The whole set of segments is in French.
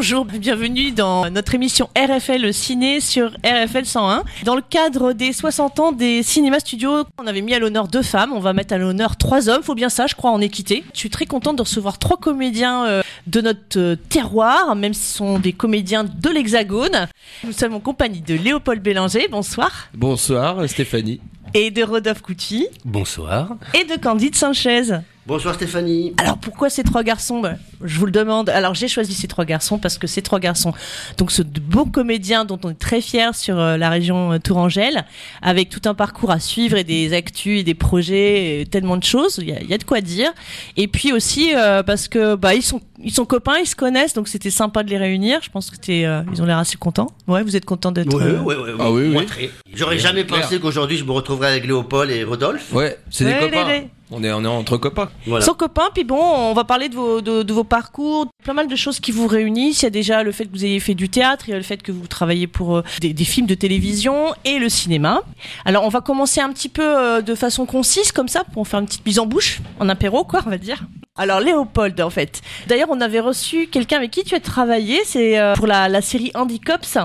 Bonjour, bienvenue dans notre émission RFL Ciné sur RFL 101. Dans le cadre des 60 ans des cinémas studios, on avait mis à l'honneur deux femmes, on va mettre à l'honneur trois hommes, faut bien ça, je crois, en équité. Je suis très contente de recevoir trois comédiens euh, de notre euh, terroir, même si ce sont des comédiens de l'Hexagone. Nous sommes en compagnie de Léopold Bélanger, bonsoir. Bonsoir Stéphanie. Et de Rodolphe Couty. Bonsoir. Et de Candide Sanchez. Bonsoir Stéphanie. Alors pourquoi ces trois garçons? Ben, Je vous le demande. Alors j'ai choisi ces trois garçons parce que ces trois garçons, donc ce de beaux comédiens dont on est très fiers sur euh, la région euh, Tourangelle, avec tout un parcours à suivre et des actus et des projets, et tellement de choses. Il y a, il y a de quoi dire. Et puis aussi euh, parce que bah ils sont ils sont copains, ils se connaissent, donc c'était sympa de les réunir. Je pense que c'était euh, ils ont l'air assez contents. Ouais, vous êtes contents d'être. Ouais, euh, ouais, ouais, Ah oui, oui. J'aurais jamais clair. pensé qu'aujourd'hui je me retrouverais avec Léopold et Rodolphe. Ouais, c'est Ouais, des copains. les- les- On est, on est entre copains. Voilà. Sans copains, puis bon, on va parler de vos, de, de vos parcours, pas mal de choses qui vous réunissent. Il y a déjà le fait que vous ayez fait du théâtre, il y a le fait que vous travaillez pour euh, des, des films de télévision et le cinéma. Alors, on va commencer un petit peu euh, de façon concise, comme ça, pour faire une petite mise en bouche, en apéro, quoi, on va dire. Alors, Léopold, en fait. D'ailleurs, on avait reçu quelqu'un avec qui tu as travaillé, c'est euh, pour la, la série Andy Cops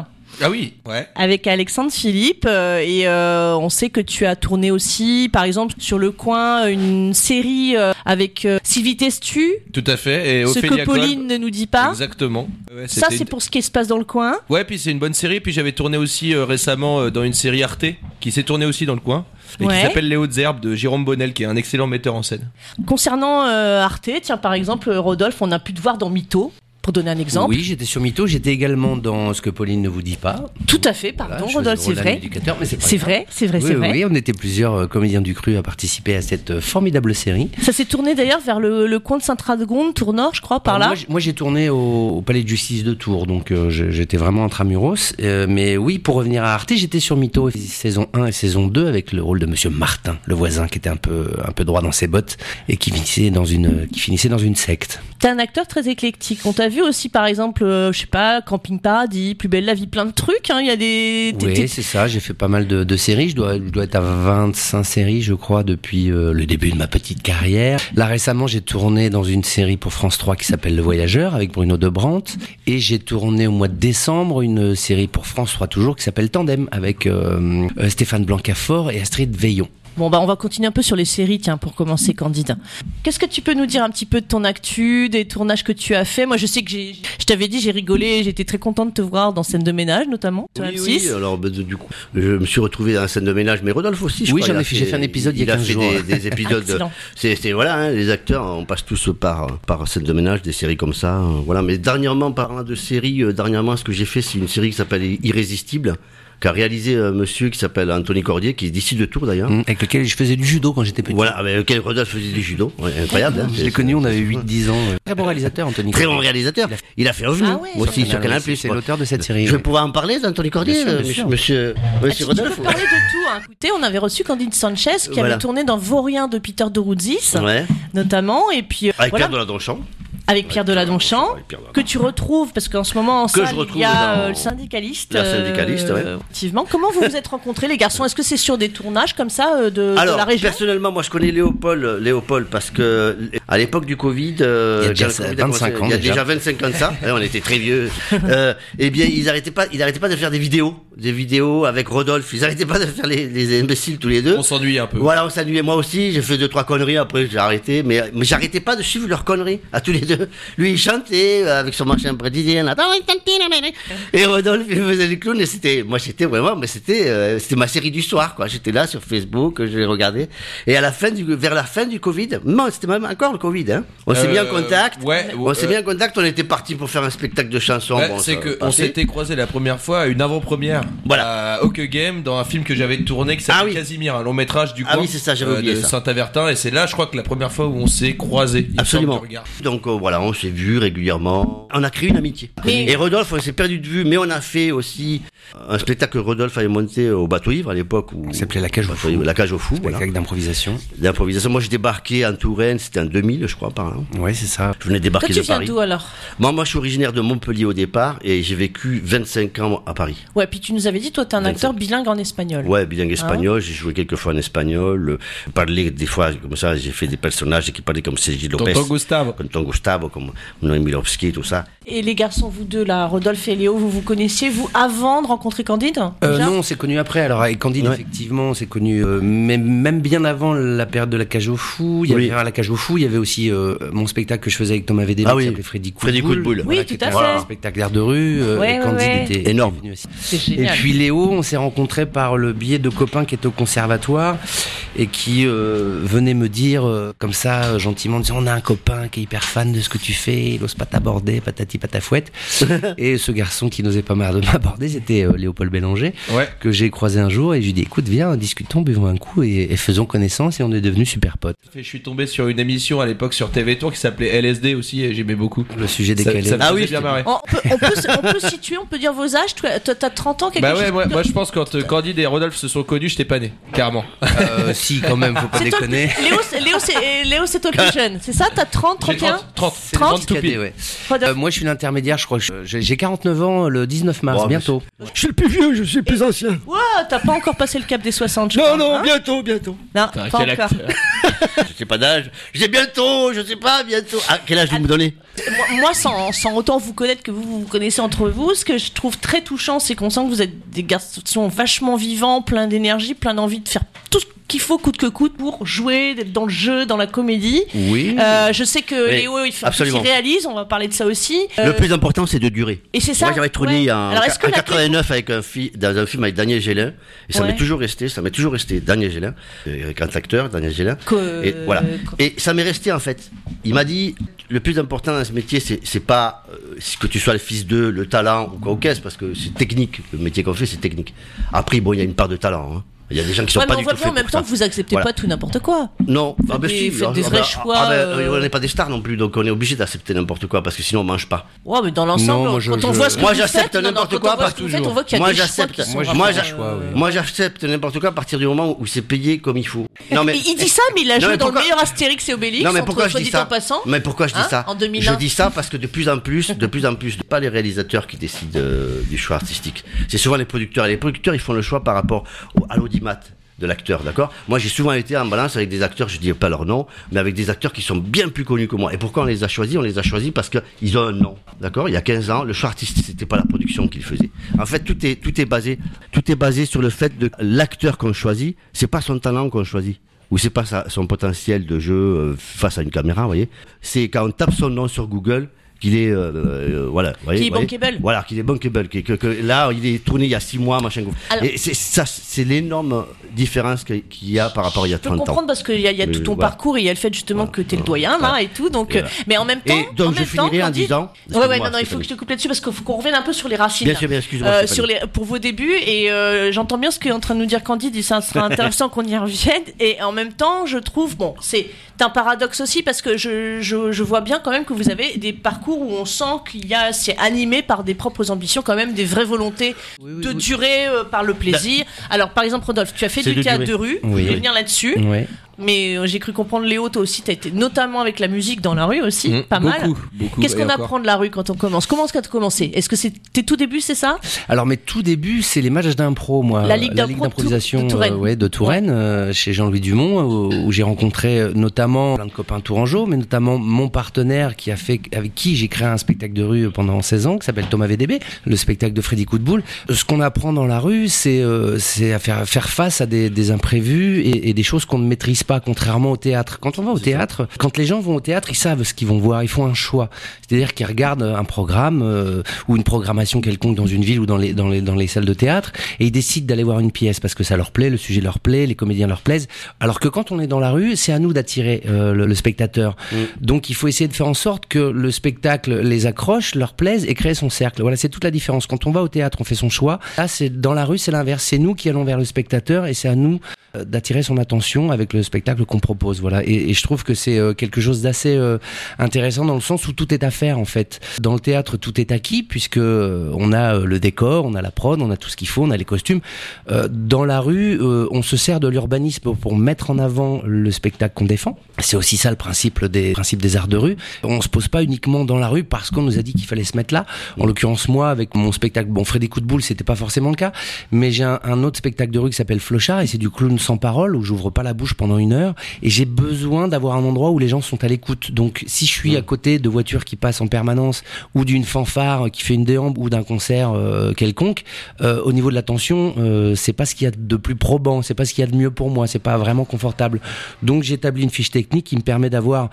Ah oui, ouais. avec Alexandre Philippe euh, et euh, on sait que tu as tourné aussi par exemple sur le coin une série euh, avec euh, Sylvie Testu Tout à fait. Et ce Ophélia que Pauline ne nous dit pas Exactement. Ouais, ça c'était c'est une- pour ce qui se passe dans le coin Ouais, puis c'est une bonne série. Puis j'avais tourné aussi euh, récemment euh, dans une série Arte qui s'est tournée aussi dans le coin et Ouais. qui s'appelle Les Hautes Herbes de Jérôme Bonnel, qui est un excellent metteur en scène. concernant euh, Arte tiens par exemple euh, Rodolphe on a pu te voir dans Mytho pour donner un exemple Oui, j'étais sur Mytho, j'étais également dans ce que Pauline ne vous dit pas. tout à fait Voilà, pardon faisais Rodolphe c'est vrai c'est vrai c'est vrai Oui, c'est oui, vrai oui, on était plusieurs euh, comédiens du cru à participer à cette euh, formidable série. ça s'est tourné d'ailleurs vers le, le coin de Saint-Radegonde Tournord je crois par Alors, là Moi, j'ai tourné au, au Palais de Justice de Tours, donc euh, j'étais vraiment intramuros. Euh, mais oui, pour revenir à Arte, j'étais sur Mytho saison 1 et saison 2 avec le rôle de Monsieur Martin, le voisin qui était un peu un peu droit dans ses bottes et qui finissait dans une qui finissait dans une secte. T'es un acteur très éclectique. On t'a vu aussi, par exemple, euh, je sais pas, Camping Paradis, Plus belle la vie, plein de trucs. hein. Il y a des. Oui, c'est ça. J'ai fait pas mal de, de séries. Je dois, je dois être à 25 séries, je crois, depuis euh, le début de ma petite carrière. Là, récemment, j'ai tourné dans une série pour France 3 qui s'appelle Le Voyageur avec Bruno Debrandt. Et j'ai tourné au mois de décembre une série pour France 3 toujours qui s'appelle Tandem avec euh, Stéphane Blancafort et Astrid Veillon. Bon, bah, on va continuer un peu sur les séries, tiens, pour commencer, Candide. Qu'est-ce que tu peux nous dire un petit peu de ton actu, des tournages que tu as fait? Moi, je sais que j'ai, je t'avais dit, j'ai rigolé, j'étais très contente de te voir dans scène de ménage, notamment. sur Oui, M6. oui, alors bah, du coup, je me suis retrouvé dans la scène de ménage, mais Rodolphe aussi, je Oui, crois, j'en ai fait- j'ai fait un épisode il y a il a 15 fait jours. des, des épisodes. C'est, c'est- voilà, hein, les acteurs, on passe tous par par scène de ménage, des séries comme ça, euh, voilà. Mais dernièrement, parlant de séries, euh, dernièrement, ce que j'ai fait, c'est une série qui s'appelle Irrésistible, qu'a réalisé un monsieur qui s'appelle Anthony Cordier, qui est d'ici de Tours d'ailleurs. Avec lequel je faisais du judo quand j'étais petit. Voilà, avec lequel Rodolphe faisait du judo, Ouais, incroyable. hein, Je l'ai connu, on avait 8-10 ans. Très bon réalisateur, Anthony. Très bon Cordier. réalisateur. Il a fait OVNI, Ah ouais. aussi, sur Canal+. C'est l'auteur de cette série. Je vais pouvoir en parler d'Anthony Cordier, Bien sûr, euh, bien sûr. monsieur, Ah, monsieur Rodolphe peux parler de tout. Hein. Écoutez, on avait reçu Candide Sanchez qui Voilà. avait tourné dans Vaurien de Peter de Ruzis, Ouais. notamment, et puis euh, Avec voilà, Pierre de la Donchamp. Avec Pierre Deladonchamp. Que tu retrouves parce qu'en ce moment en salle, il y a dans- euh, le syndicaliste. La syndicaliste, ouais. Effectivement. Comment vous vous êtes rencontrés les garçons? Est-ce que c'est sur des tournages comme ça euh, de, la région? personnellement, moi, je connais Léopold, Léopold, parce que à l'époque du Covid, euh, Il y a déjà quand le Covid a 25 commencé, ans il y a déjà. déjà 25 ans de ça, on était très vieux. Euh, eh bien, ils arrêtaient pas, ils arrêtaient pas de faire des vidéos, des vidéos avec Rodolphe. Ils arrêtaient pas de faire les, les imbéciles tous les deux. On s'ennuie un peu. Voilà, on s'ennuyait moi aussi, j'ai fait deux trois conneries après j'ai arrêté mais mais j'arrêtais pas de suivre leurs conneries à tous les deux. Lui il chantait euh, avec son machin brésilien. Et Rodolphe il faisait du clown et c'était moi j'étais vraiment mais c'était euh, c'était ma série du soir quoi. J'étais là sur Facebook, je les regardais et à la fin du vers la fin du Covid, non, c'était même encore le Covid hein. On s'est Euh, mis en contact. ouais, on s'est euh, mis en contact, on était parti pour faire un spectacle de chansons. Ouais, bon, c'est ça que a on s'était croisé la première fois à une avant-première Voilà. à Hockey Game dans un film que j'avais tourné qui s'appelle Ah oui. Casimir, un long métrage du Ah coin oui, c'est ça, j'avais euh, oublié de. Saint-Avertin et c'est là je crois que la première fois où on s'est croisés. Absolument. Donc euh, voilà, on s'est vu régulièrement. On a créé une amitié. Mais- Et Rodolphe, on s'est perdu de vue, mais on a fait aussi Un spectacle que Rodolphe avait monté au bateau ivre à l'époque où Ça s'appelait La Cage au Fou. La cage au fou. Voilà. Spectacle d'improvisation. D'improvisation. Moi, j'ai débarqué en Touraine, c'était en 2000, je crois, par là. Ouais, c'est ça. Je venais Toi, débarquer tu de viens Paris. d'où alors? Moi, moi, je suis originaire de Montpellier au départ et j'ai vécu 25 ans à Paris. Ouais, puis tu nous avais dit, toi, t'es un 27. acteur bilingue en espagnol. Ouais, bilingue Ah. espagnol, j'ai joué quelques fois en espagnol, euh, parlé des fois comme ça, j'ai fait des personnages qui parlaient comme Sergi Lopez, Tonton Gustave. comme Tonton Gustavo, comme Noémie Milovski, tout ça. Et les garçons, vous deux, là, Rodolphe et Léo, vous vous connaissiez, vous, avant de rencontrer Candide Euh, non, on s'est connu après. Alors avec Candide, Ouais. effectivement, on s'est connu euh, même, même bien avant la période de la cage au fou. Il y Oui. avait à la cage au fou, il y avait aussi euh, mon spectacle que je faisais avec Thomas VDB Ah qui oui. s'appelait Freddy Coup Freddy Coup de boule. Oui, Voilà, tout qui à un fait. spectacle d'air de rue. euh, Ouais, et ouais, Candide ouais. était Énorme. aussi. Et puis Léo, on s'est rencontrés par le biais de copains qui étaient au conservatoire et qui euh, venaient me dire euh, comme ça gentiment, en disant on a un copain qui est hyper fan de ce que tu fais, il ose pas t'aborder, patati patafouette. et ce garçon qui n'osait pas m'aborder, c'était euh, Léopold Bélanger Ouais. que j'ai croisé un jour et je lui ai dit écoute viens discutons, buvons un coup et, et faisons connaissance et on est devenus super potes. Je suis tombé sur une émission à l'époque sur TV Tour qui s'appelait LSD aussi et j'aimais beaucoup. Le sujet Ça, décalé. ça me Ah oui, bien marrer. On peut, on, peut, on peut situer, on peut dire vos âges. Toi, toi, t'as 30 ans, quelque Bah chose ouais, moi, moi je pense quand euh, Candide et Rodolphe se sont connus, j'étais pas né, carrément. Euh, si quand même, faut pas C'est toi- déconner. Léo, c'est- Léo, c'est Léo, c'est toi le plus jeune. C'est ça T'as 30, J'ai 31 30, 30, C'est le 30 petit cadet, ouais. Rodolphe Euh, moi je suis l'intermédiaire, je crois j'ai j'ai 49 ans le 19 mars, Oh, mais bientôt. Je suis le plus vieux, je suis le plus ancien. Ouais, t'as pas encore passé le cap des 60, je Non, crois, non, hein bientôt, bientôt. Non, pas encore. Je sais pas d'âge. J'ai bientôt, je sais pas, bientôt. Ah, quel âge vous me donnez? Moi, moi, sans, sans autant vous connaître que vous vous connaissez entre vous, ce que je trouve très touchant, c'est qu'on sent que vous êtes des garçons vachement vivants, plein d'énergie, plein d'envie de faire tout ce qu'il faut coûte que coûte pour jouer, d'être dans le jeu, dans la comédie. Oui. Euh, je sais que Oui, Léo, il il réalise, on va parler de ça aussi. Euh, Le plus important, c'est de durer. et c'est ça. Moi, j'avais tourné ouais. en, Alors, en la 89 avec un fi- dans un film avec Daniel Gélin. Et ça Ouais. m'est toujours resté, ça m'est toujours resté. Daniel Gélin, euh, grand acteur, Daniel Gélin. que- Et voilà. que- Et ça m'est resté en fait. Il m'a dit le plus important ce métier, c'est pas euh, que tu sois le fils de, le talent ou quoi au parce que c'est technique. Le métier qu'on fait, c'est technique. Après, bon, il y a une part de talent. hein. Il y a des gens qui sont Ouais, pas mais on du voit tout bien en faits même pour temps que vous acceptez Voilà. pas tout n'importe quoi. Non, ah ben des- si, faites des ah vrais ben, choix, ah ben, euh, On n'est pas des stars non plus, donc on est obligé d'accepter n'importe quoi parce que sinon on mange pas. Ouais, mais dans l'ensemble, je- quand on je- voit ce que Moi, vous j'accepte n'importe quoi, on voit pas ce que vous faites, toujours. on voit qu'il y a Moi, j'accepte. Moi, j'accepte n'importe quoi à partir du moment où c'est payé comme il faut. Non mais Et il dit ça, mais il a joué dans le meilleur Astérix et Obélix. Non mais entre pourquoi je dis ça en passant. Mais pourquoi je dis Hein, ça en 2001. Je dis ça parce que de plus en plus, de plus en plus, pas les réalisateurs qui décident euh, du choix artistique. C'est souvent les producteurs. Et les producteurs, ils font le choix par rapport à l'audimat de l'acteur, d'accord? Moi, j'ai souvent été en balance avec des acteurs, je dis pas leur nom, mais avec des acteurs qui sont bien plus connus que moi. Et pourquoi on les a choisis? On les a choisis parce qu'ils ont un nom, d'accord? Il y a 15 ans, le choix artistique, c'était pas la production qu'ils faisaient. En fait, tout est tout est basé tout est basé sur le fait de l'acteur qu'on choisit, c'est pas son talent qu'on choisit ou c'est pas son potentiel de jeu euh, face à une caméra, vous voyez. C'est quand on tape son nom sur Google qu'il est, euh, euh, voilà, voyez, Qu'il est voyez. bankable. Voilà, qu'il est bankable, que, que, que là, il est tourné il y a six mois, machin. Alors- Et c'est ça, c'est l'énorme différence qu'il y a par rapport à il y a Je peux 30 ans. comprendre parce qu'il y a, y a tout ton voilà. parcours et il y a le fait justement que t'es le doyen là Voilà. et tout. Donc, Et euh, voilà. mais en même temps, Et donc, en je même temps, finirai en Candide- disant- Ouais, ouais, excuse-moi, non, non, il faut que je te coupe là-dessus parce qu'il faut qu'on revienne un peu sur les racines. Bien sûr, bien, excuse-moi, Euh, sur les, pour vos débuts et euh, j'entends bien ce qu'est en train de nous dire Candide et ça sera intéressant qu'on y revienne et en même temps je trouve bon c'est un paradoxe aussi parce que je, je, je vois bien quand même que vous avez des parcours où on sent qu'il y a c'est animé par des propres ambitions quand même des vraies volontés Oui, oui, de oui. durer euh, par le plaisir. Alors par exemple Rodolphe tu as fait du théâtre de rue. Je vais venir là-dessus. Mais euh, j'ai cru comprendre Léo toi aussi t'as été notamment avec la musique dans la rue aussi Mmh, pas mal. Beaucoup, Qu'est-ce qu'on apprend de la rue quand on commence? Comment est-ce que tu as commencé? Est-ce que c'est tes tout débuts, c'est ça? Alors mes tout débuts, c'est les matchs d'impro, moi. La Ligue d'improvisation de Touraine. euh, ouais, de Touraine, chez Jean-Louis Dumont, où, où j'ai rencontré notamment plein de copains tourangeaux, mais notamment mon partenaire qui a fait, avec qui j'ai créé un spectacle de rue pendant 16 ans, qui s'appelle Thomas VDB, le spectacle de Freddy Coup de Boule. Euh, Ce qu'on apprend dans la rue, c'est euh, à faire, faire face à des, des imprévus et, et des choses qu'on ne maîtrise pas, contrairement au théâtre. Quand on va au théâtre, quand les gens vont au théâtre, ils savent ce qu'ils vont voir, ils font un choix. C'est-à-dire qu'ils regardent un programme euh, ou une programmation quelconque dans une ville ou dans les, dans les, dans les salles de théâtre et ils décident d'aller voir une pièce parce que ça leur plaît, le sujet leur plaît, les comédiens leur plaisent. Alors que quand on est dans la rue, c'est à nous d'attirer euh, le, le spectateur. Donc il faut essayer de faire en sorte que le spectacle les accroche, leur plaise et crée son cercle. Voilà, c'est toute la différence. Quand on va au théâtre, on fait son choix. Là, c'est dans la rue, c'est l'inverse. C'est nous qui allons vers le spectateur et c'est à nous euh, d'attirer son attention avec le spectacle qu'on propose. Voilà, et, et, je trouve que c'est euh, quelque chose d'assez euh, intéressant dans le sens où tout est à faire en fait. Dans le théâtre, tout est acquis puisque on a le décor, on a la prod, on a tout ce qu'il faut, on a les costumes. dans la rue, on se sert de l'urbanisme pour mettre en avant le spectacle qu'on défend. C'est aussi ça le principe des principes des arts de rue. On se pose pas uniquement dans la rue parce qu'on nous a dit qu'il fallait se mettre là. En l'occurrence, moi, avec mon spectacle, bon, Freddy Coup de boule, c'était pas forcément le cas, mais j'ai un, un, autre spectacle de rue qui s'appelle Flochard et c'est du clown sans parole où j'ouvre pas la bouche pendant une heure et j'ai besoin d'avoir un endroit où les gens sont à l'écoute. Donc, si je suis à côté de voitures qui passent en permanence ou d'une fanfare qui fait une déambe ou d'un concert euh, quelconque, euh, au niveau de l'attention, euh, c'est pas ce qu'il y a de plus probant, c'est pas ce qu'il y a de mieux pour moi, c'est pas vraiment confortable. Donc, j'établis une fiche technique qui me permet d'avoir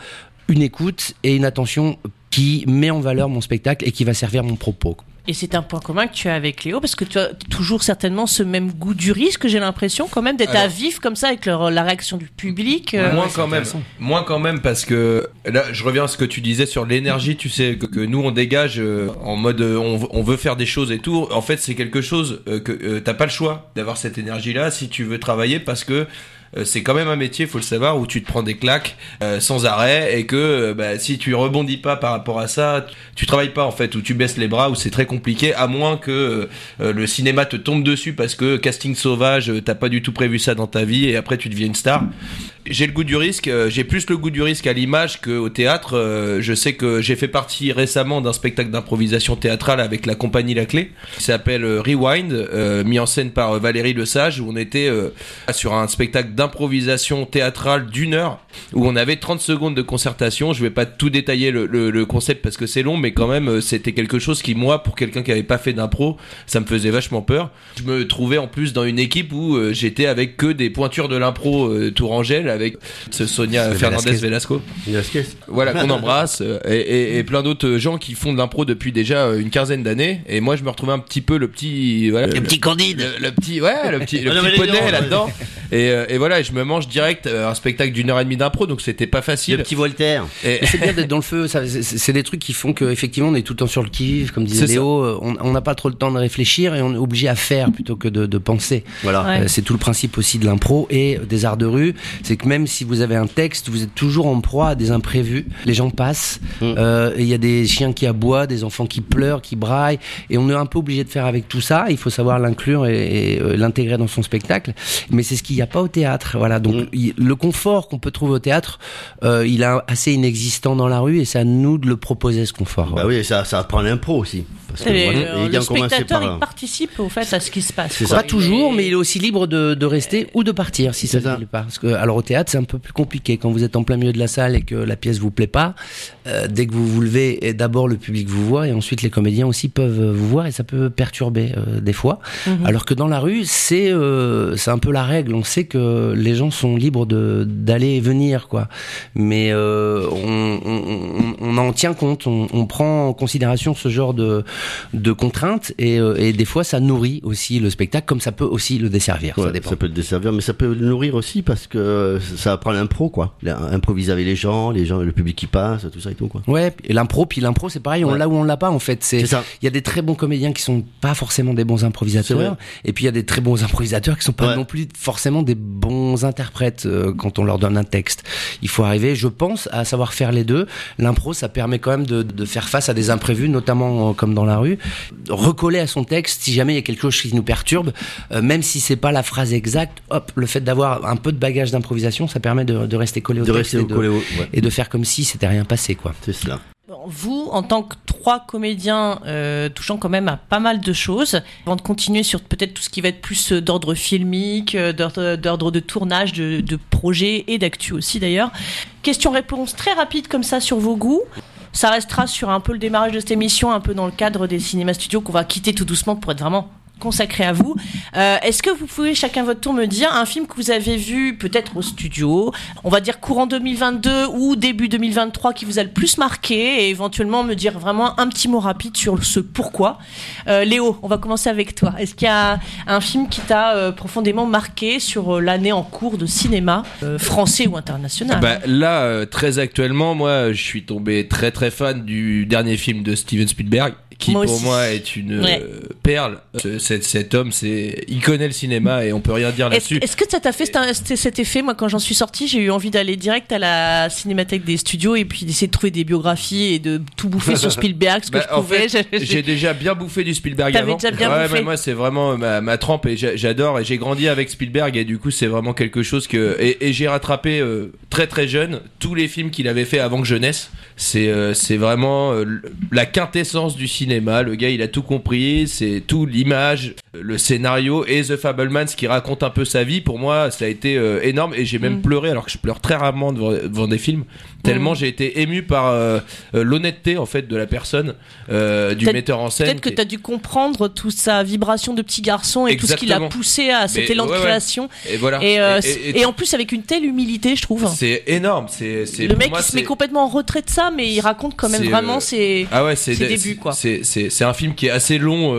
une écoute et une attention qui met en valeur mon spectacle et qui va servir mon propos. Et c'est un point commun que tu as avec Léo, parce que tu as toujours certainement ce même goût du risque, j'ai l'impression quand même d'être à vif comme ça avec leur, la réaction du public. Euh... Moins quand même, moins quand même parce que là, je reviens à ce que tu disais sur l'énergie, tu sais que, que, nous on dégage euh, en mode euh, on, on, veut faire des choses et tout. En fait, c'est quelque chose euh, que t'as pas le choix d'avoir cette énergie là si tu veux travailler parce que euh, c'est quand même un métier, faut le savoir, où tu te prends des claques euh, sans arrêt et que euh, bah, si tu rebondis pas par rapport à ça, tu travailles pas en fait, ou tu baisses les bras, ou c'est très compliqué, à moins que le cinéma te tombe dessus parce que casting sauvage, t'as pas du tout prévu ça dans ta vie et après tu deviens une star j'ai le goût du risque. Euh, j'ai plus le goût du risque à l'image qu'au théâtre. Euh, je sais que j'ai fait partie récemment d'un spectacle d'improvisation théâtrale avec la compagnie La Clé, qui s'appelle euh, Rewind, mis en scène par Valérie Lesage, où on était sur un spectacle d'improvisation théâtrale d'une heure, où on avait 30 secondes de concertation. Je vais pas tout détailler le, concept parce que c'est long, mais quand même, c'était quelque chose qui, moi, pour quelqu'un qui avait pas fait d'impro, ça me faisait vachement peur. Je me trouvais en plus dans une équipe où j'étais avec que des pointures de l'impro Tourangelle avec ce Sonia Fernandez Velasco. Voilà, qu'on embrasse. Et, et, et, plein d'autres gens qui font de l'impro depuis déjà une quinzaine d'années. Et moi, je me retrouvais un petit peu le petit. Voilà, le, le, petit Candide. Le, le, petit, ouais, le petit, le petit poney là-dedans. Et, et, voilà, je me mange direct un spectacle d'une heure et demie d'impro, donc c'était pas facile. Le petit Voltaire. C'est bien d'être dans le feu. C'est des trucs qui font qu'effectivement, on est tout le temps sur le qui comme disait Léo. On n'a pas trop le temps de réfléchir et on est obligé à faire plutôt que de, de penser. Voilà. Ouais. C'est tout le principe aussi de l'impro et des arts de rue. C'est que même si vous avez un texte, vous êtes toujours en proie à des imprévus. Les gens passent, il mmh. euh, y a des chiens qui aboient, des enfants qui pleurent, qui braillent, et on est un peu obligé de faire avec tout ça. Il faut savoir l'inclure et, et euh, l'intégrer dans son spectacle. Mais c'est ce qu'il n'y a pas au théâtre. Voilà. Donc mmh. il, le confort qu'on peut trouver au théâtre, euh, il est assez inexistant dans la rue, et c'est à nous de le proposer ce confort. Bah oui, ça, ça apprend l'impro aussi. Parce que, voilà, le spectateur, par... il participe au fait à ce qui se passe. Pas toujours, mais il est aussi libre de, de rester ou de partir si ça ne plaît pas. Parce que alors au théâtre, c'est un peu plus compliqué. Quand vous êtes en plein milieu de la salle et que la pièce vous plaît pas, euh, dès que vous vous levez, d'abord le public vous voit et ensuite les comédiens aussi peuvent vous voir et ça peut perturber euh, des fois. -hmm. Alors que dans la rue, c'est euh, c'est un peu la règle. On sait que les gens sont libres de d'aller et venir, quoi. Mais euh, on, on, on, en tient compte, on, on, prend en considération ce genre de de contraintes et, euh, et des fois ça nourrit aussi le spectacle, comme ça peut aussi le desservir. Ouais, ça, dépend. ça peut le desservir, mais ça peut le nourrir aussi parce que ça apprend l'impro, quoi. Improviser avec les gens, les gens, le public qui passe, tout ça et tout, quoi. Ouais, et l'impro, puis l'impro, c'est pareil, on ouais. l'a ou on l'a pas, en fait. C'est ça. Il y a des très bons comédiens qui sont pas forcément des bons improvisateurs, et puis il y a des très bons improvisateurs qui sont pas ouais. non plus forcément des bons interprètes euh, quand on leur donne un texte. Il faut arriver, je pense, à savoir faire les deux. L'impro, ça permet quand même de, de, faire face à des imprévus, notamment euh, comme dans la rue, recoller à son texte si jamais il y a quelque chose qui nous perturbe, euh, même si c'est pas la phrase exacte, hop, le fait d'avoir un peu de bagage d'improvisation, ça permet de, de, rester collé au de texte rester et, de, collé au, ouais. et de faire comme si c'était rien passé, quoi. C'est cela. Vous, en tant que trois comédiens euh, touchant quand même à pas mal de choses, avant de continuer sur peut-être tout ce qui va être plus euh, d'ordre filmique, euh, d'ordre de tournage, de, de projet et d'actu aussi d'ailleurs, question-réponse très rapide comme ça sur vos goûts. Ça restera sur un peu le démarrage de cette émission, un peu dans le cadre des cinémas studios qu'on va quitter tout doucement pour être vraiment consacré à vous. Euh, Est-ce que vous pouvez chacun votre tour me dire un film que vous avez vu peut-être au studio, on va dire courant 2022 ou début 2023 qui vous a le plus marqué et éventuellement me dire vraiment un petit mot rapide sur ce pourquoi. Euh, Léo, on va commencer avec toi. Est-ce qu'il y a un film qui t'a euh, profondément marqué sur l'année en cours de cinéma, français ou international Bah, là, très actuellement, moi, je suis tombé très très fan du dernier film de Steven Spielberg, qui Moi pour aussi. moi est une Ouais. euh, perle. Ce- cet, cet homme, c'est, il connaît le cinéma et on peut rien dire là-dessus. est-ce que ça t'a fait cet, effet Moi, quand j'en suis sortie, j'ai eu envie d'aller direct à la cinémathèque des studios et puis d'essayer de trouver des biographies et de tout bouffer sur Spielberg, ce que Bah, je en pouvais. fait, J'ai- déjà bien bouffé du Spielberg T'avais avant. déjà bien ouais, bouffé. mais moi c'est vraiment ma, ma trempe et j'a- j'adore et j'ai grandi avec Spielberg et du coup c'est vraiment quelque chose que et, et j'ai rattrapé euh, très très jeune tous les films qu'il avait fait avant que je naisse. C'est euh, c'est vraiment euh, la quintessence du cinéma. Le gars il a tout compris. C'est tout l'image, le scénario et The Fablemans qui raconte un peu sa vie. Pour moi ça a été euh, énorme et j'ai même Mm. pleuré alors que je pleure très rarement devant, devant des films tellement Mm. j'ai été ému par euh, euh, l'honnêteté en fait de la personne euh, du metteur en scène. Peut-être que tu as dû comprendre toute sa vibration de petit garçon et tout ce qui l'a poussé à cet Mais élan de ouais. création. Et voilà. Et, euh, Et- en plus, avec une telle humilité, je trouve. c'est énorme. C'est Le mec, moi, il se met complètement en retrait de ça, mais il raconte quand même vraiment ses. Ah ouais, c'est ses débuts, quoi. C'est un film qui est assez long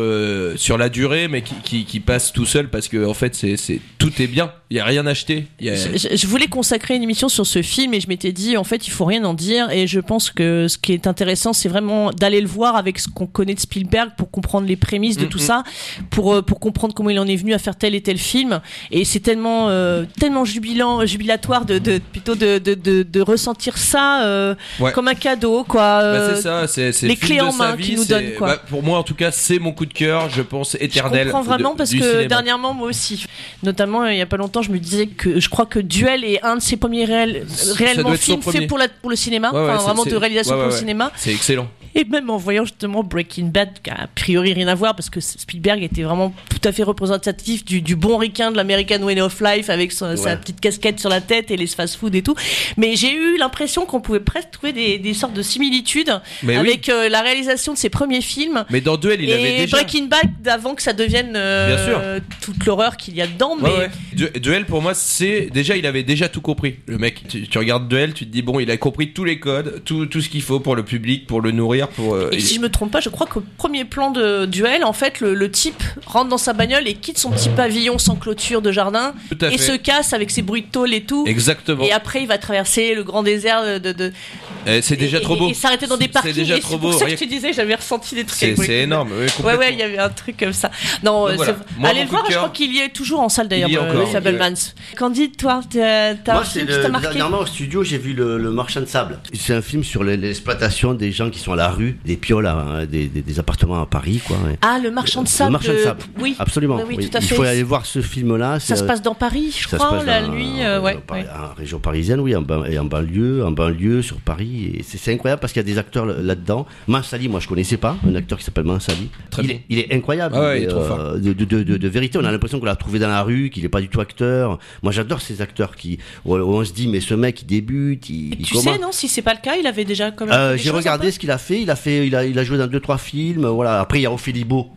sur la durée, mais qui, qui, qui passe tout seul parce que en fait c'est tout est bien. Il y a rien acheté. Il y a- Je, je- je voulais consacrer une émission sur ce film et je m'étais dit en fait il faut rien en dire et je pense que ce qui est intéressant c'est vraiment d'aller le voir avec ce qu'on connaît de Spielberg pour comprendre les prémices de Mm, tout mm. ça pour euh, pour comprendre comment il en est venu à faire tel et tel film et c'est tellement euh, tellement jubilant jubilatoire de, de plutôt de, de, de, de ressentir ça euh, Ouais. comme un cadeau quoi Bah, c'est ça, c'est les clés de en main qu'il nous donne, quoi. bah, pour moi, en tout cas, c'est mon coup de cœur, je pense Je éternel. comprends vraiment parce que cinéma. dernièrement moi aussi, notamment il y a pas longtemps, je me disais que je crois que Duel est un de ses premiers réels, réellement films faits premier. Pour, la, pour le cinéma, Ouais, ouais, enfin c'est- vraiment de réalisation pour le cinéma. C'est excellent. Et même en voyant justement Breaking Bad, qui a a priori rien à voir parce que Spielberg était vraiment tout à fait représentatif du, du bon ricain de l'American Way of Life avec son- sa petite casquette sur la tête et les fast-food et tout. Mais j'ai eu l'impression qu'on pouvait presque trouver des, des sortes de similitudes Mais oui. avec euh, la réalisation de ses premiers films. Mais dans Duel, il avait déjà. Breaking Bad avant que ça devienne euh, toute l'horreur qu'il y a dedans. Mais Ouais, ouais. Du- Duel pour moi c'est déjà il avait déjà tout compris le mec tu, tu regardes Duel tu te dis bon il a compris tous les codes tout, tout ce qu'il faut pour le public pour le nourrir pour euh, Et si je me trompe pas, je crois qu'au premier plan de duel, en fait, le, le type rentre dans sa bagnole et quitte son petit pavillon sans clôture de jardin et fait se casse avec ses bruits de tôle et tout. exactement Et après, il va traverser le grand désert de. Eh, c'est déjà et- trop beau Et s'arrêter dans des C'est parkings. déjà et trop c'est pour beau, ça que te disais, j'avais ressenti des trucs. c'est c'est énorme ouais, Bad. Ouais, ouais, il y avait un truc comme ça. Non, euh, voilà. c'est- Moi, allez le voir, je crois qu'il y est toujours en salle d'ailleurs, Il y est euh, Fablemans. Candide, toi, t'as un Moi, film c'est qui le, t'a marqué dernièrement au studio, j'ai vu le, le Marchand de sable. C'est un film sur le- l'exploitation des gens qui sont à la rue, des pioles, hein, des, des- des appartements à Paris, quoi. Ah, le marchand de sable. Le Marchand de euh, sable. Oui, Absolument. Oui, tout à Il fait. faut aller voir ce film-là. Ça se passe dans Paris, je ça se crois, passe la dans- nuit. euh, en- ouais, en, ouais. en région parisienne, oui, en, et en banlieue, en banlieue sur Paris. Et c'est incroyable parce qu'il y a des acteurs là- là-dedans. Mansali, moi je connaissais pas, un acteur qui s'appelle Mansali. Très il, bon. est, il est incroyable. Ah ouais, il est fort. de, de, de, de- de vérité, on a l'impression qu'on l'a trouvé dans la rue, qu'il est pas du tout acteur. Moi j'adore ces acteurs qui, où on se dit, mais ce mec il débute, il, Et il tu comment sais, non, si c'est pas le cas, il avait déjà quand même. Euh, J'ai regardé ce qu'il a fait. Il a fait, il a, il a joué dans deux trois films. Voilà. Après il y a Ophélie Beau,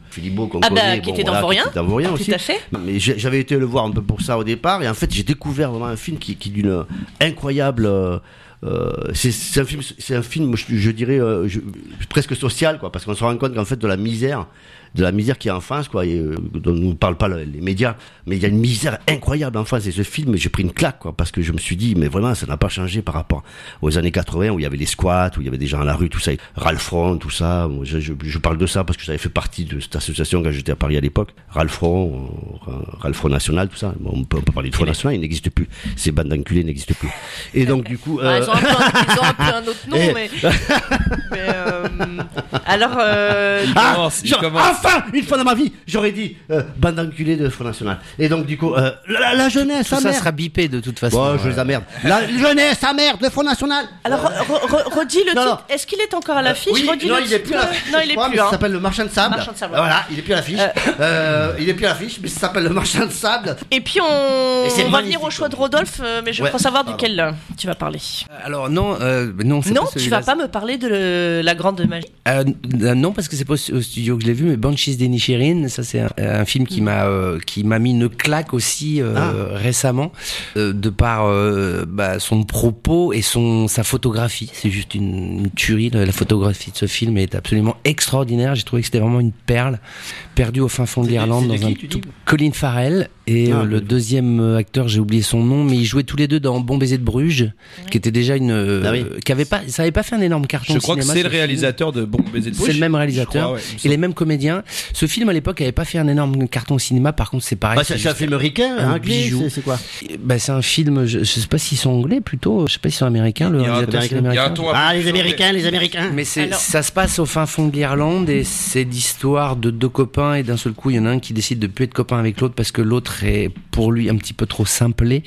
qu'on Ah bah, connaît, qui bon, était dans voilà, qui était dans Vaurien aussi. Tout à fait. Mais j'avais été le voir un peu pour ça au départ, et en fait j'ai découvert vraiment un film qui, qui est d'une incroyable. euh, euh, c'est un film, c'est un film, je, je dirais euh, je- presque social, quoi, parce qu'on se rend compte qu'en fait de la misère, de la misère qui est en France, quoi, et, euh, dont nous parlent pas le- les médias, mais il y a une misère incroyable en France. Et ce film, j'ai pris une claque, quoi, parce que je me suis dit, mais vraiment, ça n'a pas changé par rapport aux années 80 où il y avait les squats, où il y avait des gens à la rue, tout ça, Ralph Front, tout ça. Moi, Je, je- je parle de ça parce que j'avais fait partie de cette association quand j'étais à Paris à l'époque. Ralph Front, euh, Ralph Front National, tout ça. Bon, on, peut, on peut parler de Front National, il n'existe plus. Ces bandes d'enculés n'existent plus. Et donc, du coup. Ah, euh, ils, ont un ils ont autre nom, Eh. mais. mais, euh, alors, euh, Ah, genre. Enfin, une fois dans ma vie, j'aurais dit euh, bande d'enculés de Front National. Et donc, du coup, euh, la, la jeunesse, Tout ça sera bipé de toute façon. Bon, je les emmerde. La jeunesse, sa mère, le Front National. alors re- re- redis le Non, titre. Est-ce qu'il est encore à l'affiche Oui, Redis non, le il est titre. plus à l'affiche. Non, il est crois, plus. mais hein. Ça s'appelle le Marchand de sable. Marchand de sable, Voilà, il est plus à l'affiche. Euh. Euh, il est plus à l'affiche, mais ça s'appelle le Marchand de sable. Et puis on, on va venir au choix de. Rodolphe, euh, mais je Ouais, crois savoir pardon. duquel euh, tu vas parler. Alors non, euh, non, c'est Non, pas tu vas pas me parler de le- la grande magie. Euh, non, parce que c'est pas au studio que je l'ai vu, mais Banjo Banshees d'Inisherin. Ça, c'est un, un film qui m'a euh, qui m'a mis une claque aussi euh, Ah. récemment, euh, de par bah, son propos et son sa photographie. C'est juste une, une tuerie. La photographie de ce film est absolument extraordinaire. J'ai trouvé que c'était vraiment une perle perdue au fin fond de l'Irlande dans un tout... Colin Farrell et Ah, euh, le oui. deuxième euh, acteur, j'ai oublié son nom, mais ils jouaient tous les deux dans Bon baiser de Bruges, qui était déjà une, euh, Ah oui. qui avait pas, ça avait pas fait un énorme carton. Je crois que c'est ce le film. réalisateur de Bon Baiser de C'est Bruges. le même réalisateur crois, ouais, et les mêmes comédiens. Ce film à l'époque avait pas fait un énorme carton au cinéma. Par contre, c'est pareil. Bah, c'est c'est un film ricain, un anglais, bijou. c'est- c'est quoi Bah, c'est un film. Je, je sais pas s'ils sont anglais plutôt. Je sais pas s'ils sont américains. Le réalisateur, c'est américain. Ah, les Américains, les Américains Mais c'est, ça se passe au fin fond de l'Irlande et c'est l'histoire de deux copains et d'un seul coup il y en a un qui décide de plus être copain avec l'autre parce que l'autre est pour lui un petit peu trop simplé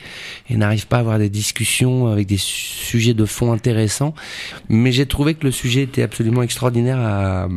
et n'arrive pas à avoir des discussions avec des sujets de fond intéressants. Mais j'ai trouvé que le sujet était absolument extraordinaire à,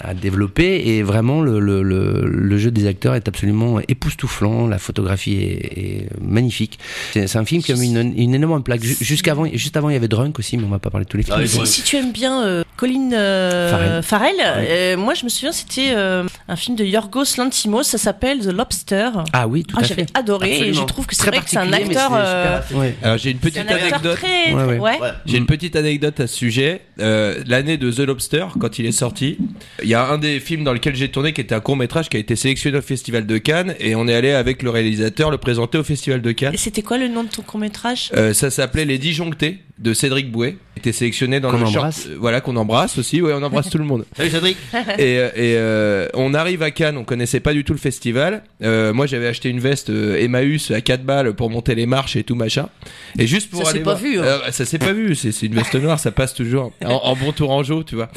à développer et vraiment le, le, le, le jeu des acteurs est absolument époustouflant, la photographie est, est magnifique. C'est, un film qui a mis une, une énorme plaque. Ju- Jusqu'avant, juste avant il y avait Drunk aussi, mais on va pas parler de tous les films. Ah oui, Si, tu aimes bien euh, Colin euh, Farrell. Farrell, euh, moi je me souviens c'était euh, un film de Yorgos Lanthimos, ça s'appelle The Lobster. Ah oui, tout Ah, à j'avais fait. adoré et je trouve que c'est vrai que c'est un acteur, euh, Ouais. Alors j'ai une petite un anecdote. très, Ouais, ouais. ouais. Ouais. J'ai une petite anecdote à ce sujet. Euh, L'année de The Lobster, quand il est sorti, il y a un des films dans lequel j'ai tourné qui était un court métrage qui a été sélectionné au Festival de Cannes et on est allé avec le réalisateur le présenter au Festival de Cannes. Et c'était quoi le nom de ton court métrage? Euh, ça s'appelait Les Disjonctés de Cédric Bouet. Était sélectionné dans Qu'on le short- embrasse. euh, voilà qu'on embrasse aussi. Ouais, on embrasse tout le monde. Salut Cédric et euh, et, euh, on arrive à Cannes, on connaissait pas du tout le festival. Euh, moi, j'avais acheté une veste euh, Emmaüs à 4 balles pour monter les marches et tout machin. Et juste pour Ça aller s'est pas vu, hein. Euh, ça s'est pas vu. C'est c'est une veste noire, ça passe toujours en, en bon tourangeau, tu vois.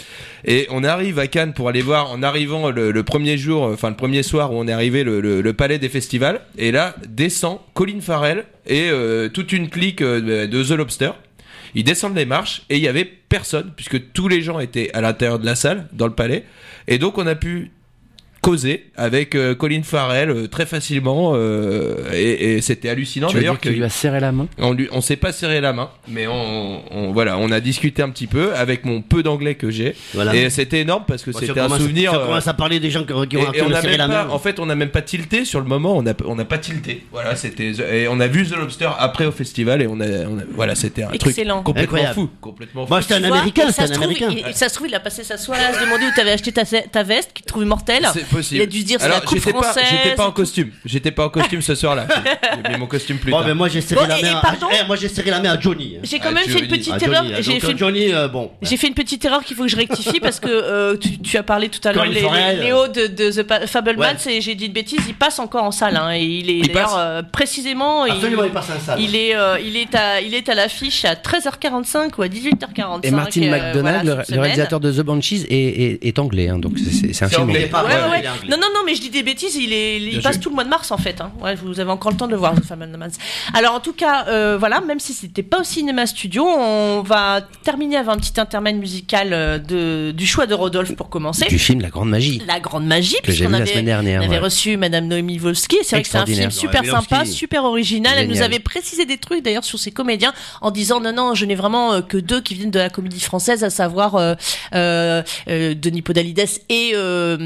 Et on arrive à Cannes pour aller voir. En arrivant le, le premier jour, enfin le premier soir où on est arrivé, le, le- le palais des festivals. Et là descend Colin Farrell et euh, toute une clique euh, de The Lobster. Ils descendent les marches et il y avait personne puisque tous les gens étaient à l'intérieur de la salle, dans le palais. Et donc on a pu causer avec euh, Colin Farrell euh, très facilement euh, et, et c'était hallucinant d'ailleurs qu'il lui que a serré la main on lui on s'est pas serré la main mais on, on- voilà on a discuté un petit peu avec mon peu d'anglais que j'ai Voilà. et c'était énorme parce que Bon, c'était un commence- souvenir on commence à parler des gens qui, qui et, ont, qui et on a serré la pas, main. en fait, on n'a même pas tilté sur le moment. On a, on n'a pas tilté. Voilà, c'était. Et on a vu The Lobster après au festival et on a, on a- voilà, c'était un Excellent. truc complètement Incroyable. fou, complètement fou. Moi, c'était un américain, et ça c'était se un trouve, américain. il- ça se trouve, il a passé sa soirée à se demander où t'avais acheté ta, ta veste qu'il trouvait mortelle. Possible. Il a dû se dire, c'est Alors, la coupe j'étais pas, française. j'étais pas en costume. J'étais pas en costume ce soir-là. J'ai mis mon costume plus Bon, tard. mais moi j'ai serré Bon, la et- main. et à- pardon eh, moi j'ai serré la main à Johnny. J'ai quand Ah, même fait une Johnny. petite À erreur. Johnny, hein. J'ai Donc, fait, Johnny, euh, bon. j'ai fait une petite erreur qu'il faut que je rectifie parce que euh, tu, tu as parlé tout à l'heure Colin les, Farrell. les- Léo de, de The Pa- Fablemans Ouais. et j'ai dit une bêtise. Il passe encore en salle hein, et il est Il d'ailleurs passe euh, précisément. il- Absolument, il passe un salle. Il est, euh, il est à, il est à l'affiche à 13h45 ou à 18h45. Et Martin euh, McDonagh, voilà, le, cette le semaine. réalisateur de The Banshees, est, est, est anglais, hein, donc c'est- c'est c'est un C'est film anglais. anglais. ouais, ouais. Il est anglais. Non, non, non, mais je dis des bêtises. Il, est, il passe tout le mois de mars en fait. Hein. Ouais, vous avez encore le temps de le voir, The Fablemans. Alors en tout cas, euh, voilà, même si c'était pas au cinéma studio, on va terminer avec un petit intermède musical euh, de, du choix de Rodolphe pour commencer. Du film La Grande Magie, La grande magie, que j'ai vu la semaine dernière. on avait ouais. reçu Madame Noémie Volsky. C'est vrai que c'est un film super Ouais, sympa, super original. Elle nous avait précisé des trucs d'ailleurs sur ses comédiens en disant non non, je n'ai vraiment euh, que deux qui viennent de la comédie française, à savoir euh, euh, euh, Denis Podalides et euh,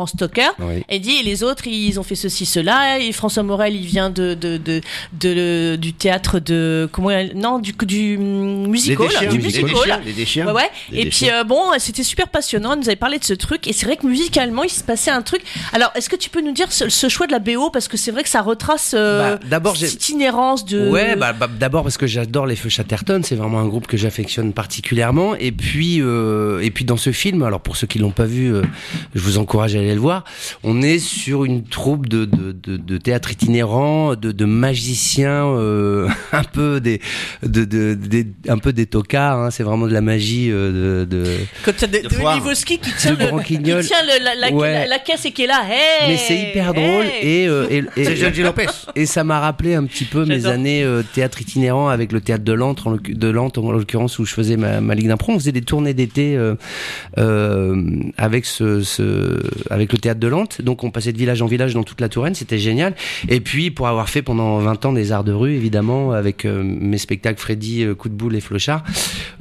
Laurent Stocker. Oui. Et dit les autres ils ont fait ceci cela et François Morel il vient de de de, de- du théâtre de comment non du du musical Les du musical les déchiens. Ouais, ouais. Les Et déchets. puis euh, bon, c'était super passionnant. Nous avait parlé de ce truc, et c'est vrai que musicalement, il se passait un truc. Alors, est-ce que tu peux nous dire ce, ce choix de la BO parce que c'est vrai que ça retrace euh, Bah, d'abord, j'ai- cette itinérance de. Ouais, bah, bah, d'abord parce que j'adore les Feux Chatterton, c'est vraiment un groupe que j'affectionne particulièrement. Et puis, euh, et puis dans ce film, alors pour ceux qui l'ont pas vu, euh, je vous encourage à aller le voir. On est sur une troupe de, de, de, de théâtre itinérant, de, de magiciens, euh, un peu des, de, de, des- un peu des tocards. Hein, c'est vraiment de la magie euh, de. t'as de, De de foire. Nivoski qui tient, De le, branquignol. qui tient le- la, la, Ouais. la- la caisse et qui est là. Hey, Mais c'est hyper drôle hey. et, euh, et, et- C'est Giorgio Lopez. Et ça m'a rappelé un petit peu mes années euh, théâtre itinérant avec le théâtre de Lantre, en de Lantre en l'occurrence où je faisais ma, ma ligue d'impro. On faisait des tournées d'été euh, euh, avec ce, ce avec le théâtre de Lente. Donc on passait de village en village dans toute la Touraine, c'était génial. Et puis pour avoir fait pendant 20 ans des arts de rue, évidemment, avec euh, mes spectacles Freddy, euh, Coup de boule et Flochard,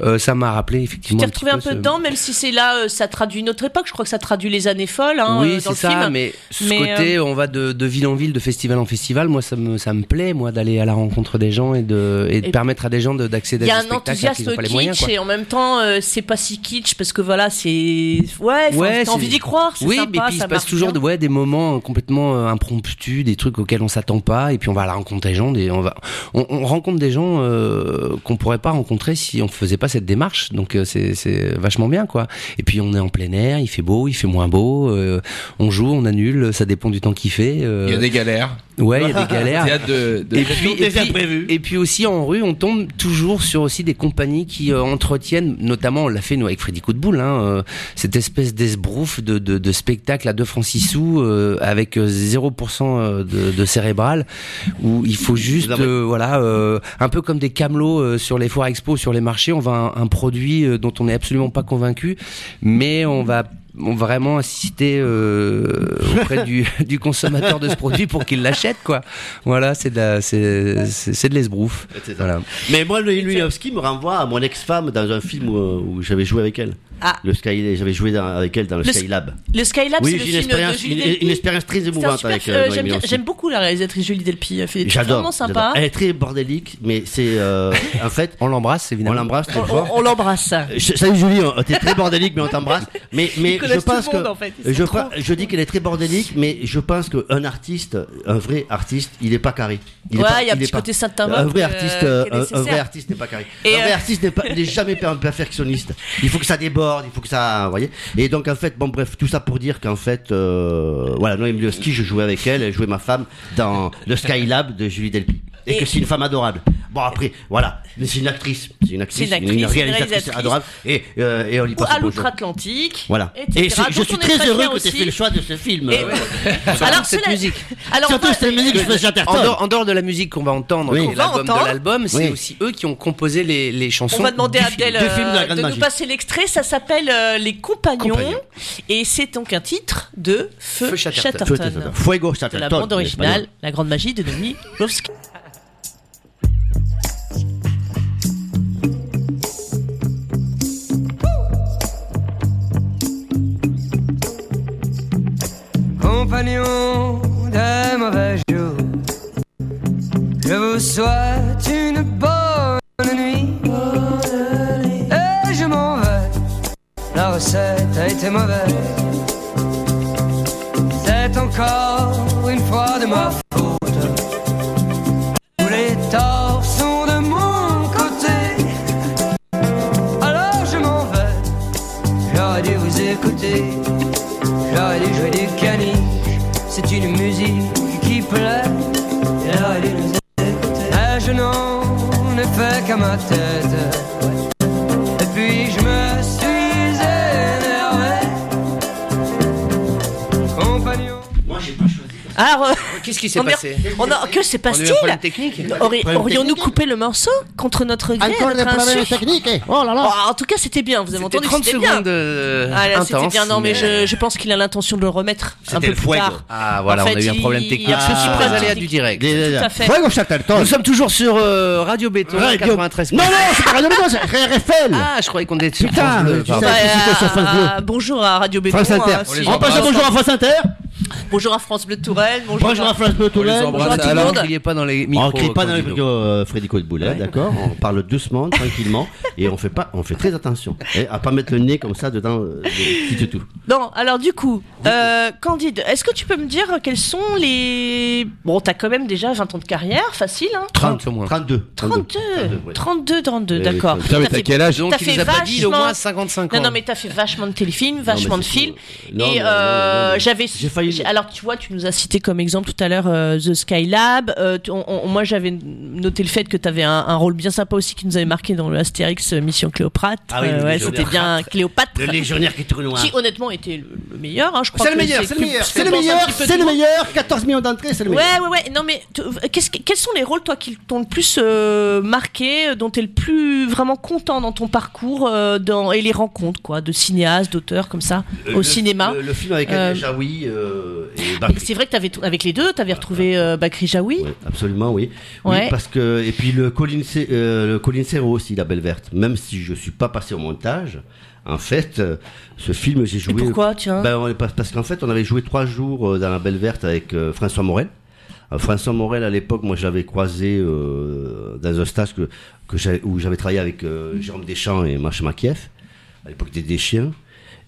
euh, ça m'a rappelé Tu effectivement. t'es un petit retrouvé un peu ce- dedans, même si c'est là, ça traduit une autre époque. Je crois que ça traduit les années folles hein, oui, c'est ça, film. mais ce Mais, côté, on va de, de ville en ville, de festival en festival, moi ça me, ça me plaît, moi, d'aller à la rencontre des gens et de, et de Et permettre à des gens de- d'accéder Il y à a des un spectacles alors qu'ils enthousiasme ont pas les moyens. kitsch Quoi. et en même temps c'est pas si kitsch parce que voilà c'est ouais, Ouais, t'as envie d'y croire Oui, mais puis il ça se passe toujours bien. de, ouais, des moments euh, complètement euh, impromptus, des trucs auxquels on s'attend pas, et puis on va à la rencontre des gens, des, on, va, on, on rencontre des gens euh, qu'on pourrait pas rencontrer si on faisait pas cette démarche, donc euh, c'est c'est vachement bien quoi. Et puis on est en plein air, il fait beau, il fait moins beau, euh, on joue, on annule, ça dépend du temps qu'il fait. euh, Il y a des galères. Ouais, il y a des galères. De, de- Et puis, et, puis, et puis aussi en rue, on tombe toujours sur aussi des compagnies qui euh, entretiennent, notamment on l'a fait nous avec Freddy Coup de Boule, hein, euh, cette espèce d'esbrouf de, de, de spectacle à 2 francs 6 sous euh, avec euh, 0% de, de cérébral où il faut juste, euh, voilà, euh, un peu comme des camelots euh, sur les foires expo, sur les marchés, on va un, un produit euh, dont on n'est absolument pas convaincu, mais on va vraiment insister euh, auprès du, du consommateur de ce produit pour qu'il l'achète quoi. Voilà, c'est de la- c'est de l'esbrouf. Voilà. Mais moi, le Illuminowski me renvoie à mon ex-femme dans un film où, où j'avais joué avec elle. Ah. Le Sky, j'avais joué dans- avec elle dans le, Le- Skylab. le Skylab Oui, c'est une expérience, Julie une, Delpy une expérience très émouvante avec euh, Euh, j'aime beaucoup la réalisatrice Julie Delpy elle fait des vraiment sympa Elle est très bordélique, mais c'est euh, en fait, On l'embrasse on évidemment. l'embrasse très on, fort. on- on l'embrasse Salut Julie, on- t'es très bordélique, mais on t'embrasse. Mais, mais Ils je pense tout le monde, que en fait, ils sont je, je dis qu'elle est très bordélique, mais je pense qu'un artiste, un vrai artiste, il est pas carré. Il est Ouais, il y a un est petit côté Saint-Amand, Un vrai artiste, euh, un- vrai artiste n'est pas carré. Et, un vrai artiste n'est n'est jamais per- perfectionniste. Il faut que ça déborde, il faut que ça, vous voyez. Et donc en fait, bon bref, tout ça pour dire qu'en fait, euh, voilà, Noémie Lewinsky, je jouais avec elle, elle jouait ma femme dans le Skylab de Julie Delpy. Et, Et- que c'est une femme adorable. Bon après, voilà, mais c'est une actrice, c'est une actrice, C'est une actrice, une réalisatrice réalisatrice. adorable. Et, euh, et on y ou passe à l'outre-Atlantique Voilà. etc. Et je suis très heureux que tu aies fait le choix de ce film. Et- Euh, alors cette cela- musique. alors Surtout cette musique que je faisais En Chatterton. dehors, en dehors de la musique qu'on va entendre, Oui. de l'album, c'est Oui. aussi eux qui ont composé les, les chansons. On va demander à. Abdel de la euh, de nous passer l'extrait. Ça s'appelle euh, Les Compagnons. Compagnons. Et c'est donc un titre de Feu, Feu Chatterton. Chatterton. Feu Chatterton. Fuego De Chatterton. la bande originale, La Grande Magie de Denis Lovski. Compagnons des mauvais jours. Je vous souhaite une bonne nuit. Et je m'en vais. La recette a été mauvaise. C'est encore une fois de ma faute. Fait qu'à ma tête. Et puis je me suis énervé. Compagnon. Moi, j'ai pas choisi. Alors, euh, Qu'est-ce qui s'est passé on a, que se passe-t-il Aurions-nous coupé le morceau contre notre gré Encore des problèmes techniques. Oh là là. Oh, En tout cas, c'était bien. Vous avez entendu 30 c'était bien. secondes euh, Ah, là, c'était bien. Non, mais je, je pense qu'il a l'intention de le remettre un C'était peu le plus tard. Ah voilà, En on a eu un problème technique. il y a Je suis un pas problème aléas du direct. Tout à fait. Nous sommes toujours sur euh, Radio Béton Radio- 93. Non, non, c'est pas Radio Béton, c'est RFL. Ah, je croyais qu'on était sur Putain, Bah, euh, bonjour à Radio Béton. France Inter. hein, On passe bonjour à France Inter. Bonjour à France Bleu Touraine. Bonjour, Bonjour à France Bleu On Touraine. Bonjour à tout le monde. ne criez pas dans les micros. On crie pas dans les micros euh, Freddy Codeboulet, d'accord? On parle doucement, tranquillement, et on fait pas, on fait très attention et à pas mettre le nez comme ça dedans, euh, petits tout. Non, alors du coup, euh, Candide, est-ce que tu peux me dire quels sont les... Bon, t'as quand même déjà 20 ans de carrière, facile, hein? 30 au moins. 32. 32, ouais. 32, 32, Oui, d'accord. Putain, mais T'as quel âge Donc, fait nous a pas dit au vachement- moins 55 ans. Non, non, mais t'as fait vachement de téléfilms, vachement de films. non, et euh, mais- j'avais. J'ai failli. Alors, tu vois, tu nous as cité comme exemple tout à l'heure euh, The Skylab. Euh, tu- on- on- moi, j'avais noté le fait que tu avais un, un rôle bien sympa aussi qui nous avait marqué dans le Astérix euh, Mission Cléopâtre. Ah oui, ouais, c'était bien Cléopâtre. Le légionnaire qui tourne loin. Qui honnêtement était le, le meilleur. hein, je crois C'est le meilleur, c'est le meilleur, c'est le meilleur, c'est le meilleur. 14 millions d'entrées, c'est le Ouais, meilleur. ouais, ouais. Non, mais quels sont les rôles, toi, qui t'ont le plus marqué, dont tu es le plus vraiment content dans ton parcours dans, et les rencontres, quoi, de cinéastes, d'auteurs, comme ça, au cinéma? Le, le film avec Euh, Jaoui euh, et Mais Bakri. C'est vrai que avais, avec les deux, tu avais retrouvé euh, Bakri Jaoui. Oui, absolument, oui. Oui, parce que et puis le Colin, euh, le Colin Serrault aussi, La Belle Verte. Même si je suis pas passé au montage, en fait, euh, ce film j'ai Et joué. pourquoi, tiens Ben, on parce qu'en fait, on avait joué trois jours euh, dans La Belle Verte avec euh, François Morel. Euh, François Morel, à l'époque, moi, je l'avais croisé euh, dans un stage que, que j'avais- où j'avais travaillé avec euh, Jérôme Deschamps et Macha Makiev, à l'époque des Deschiens.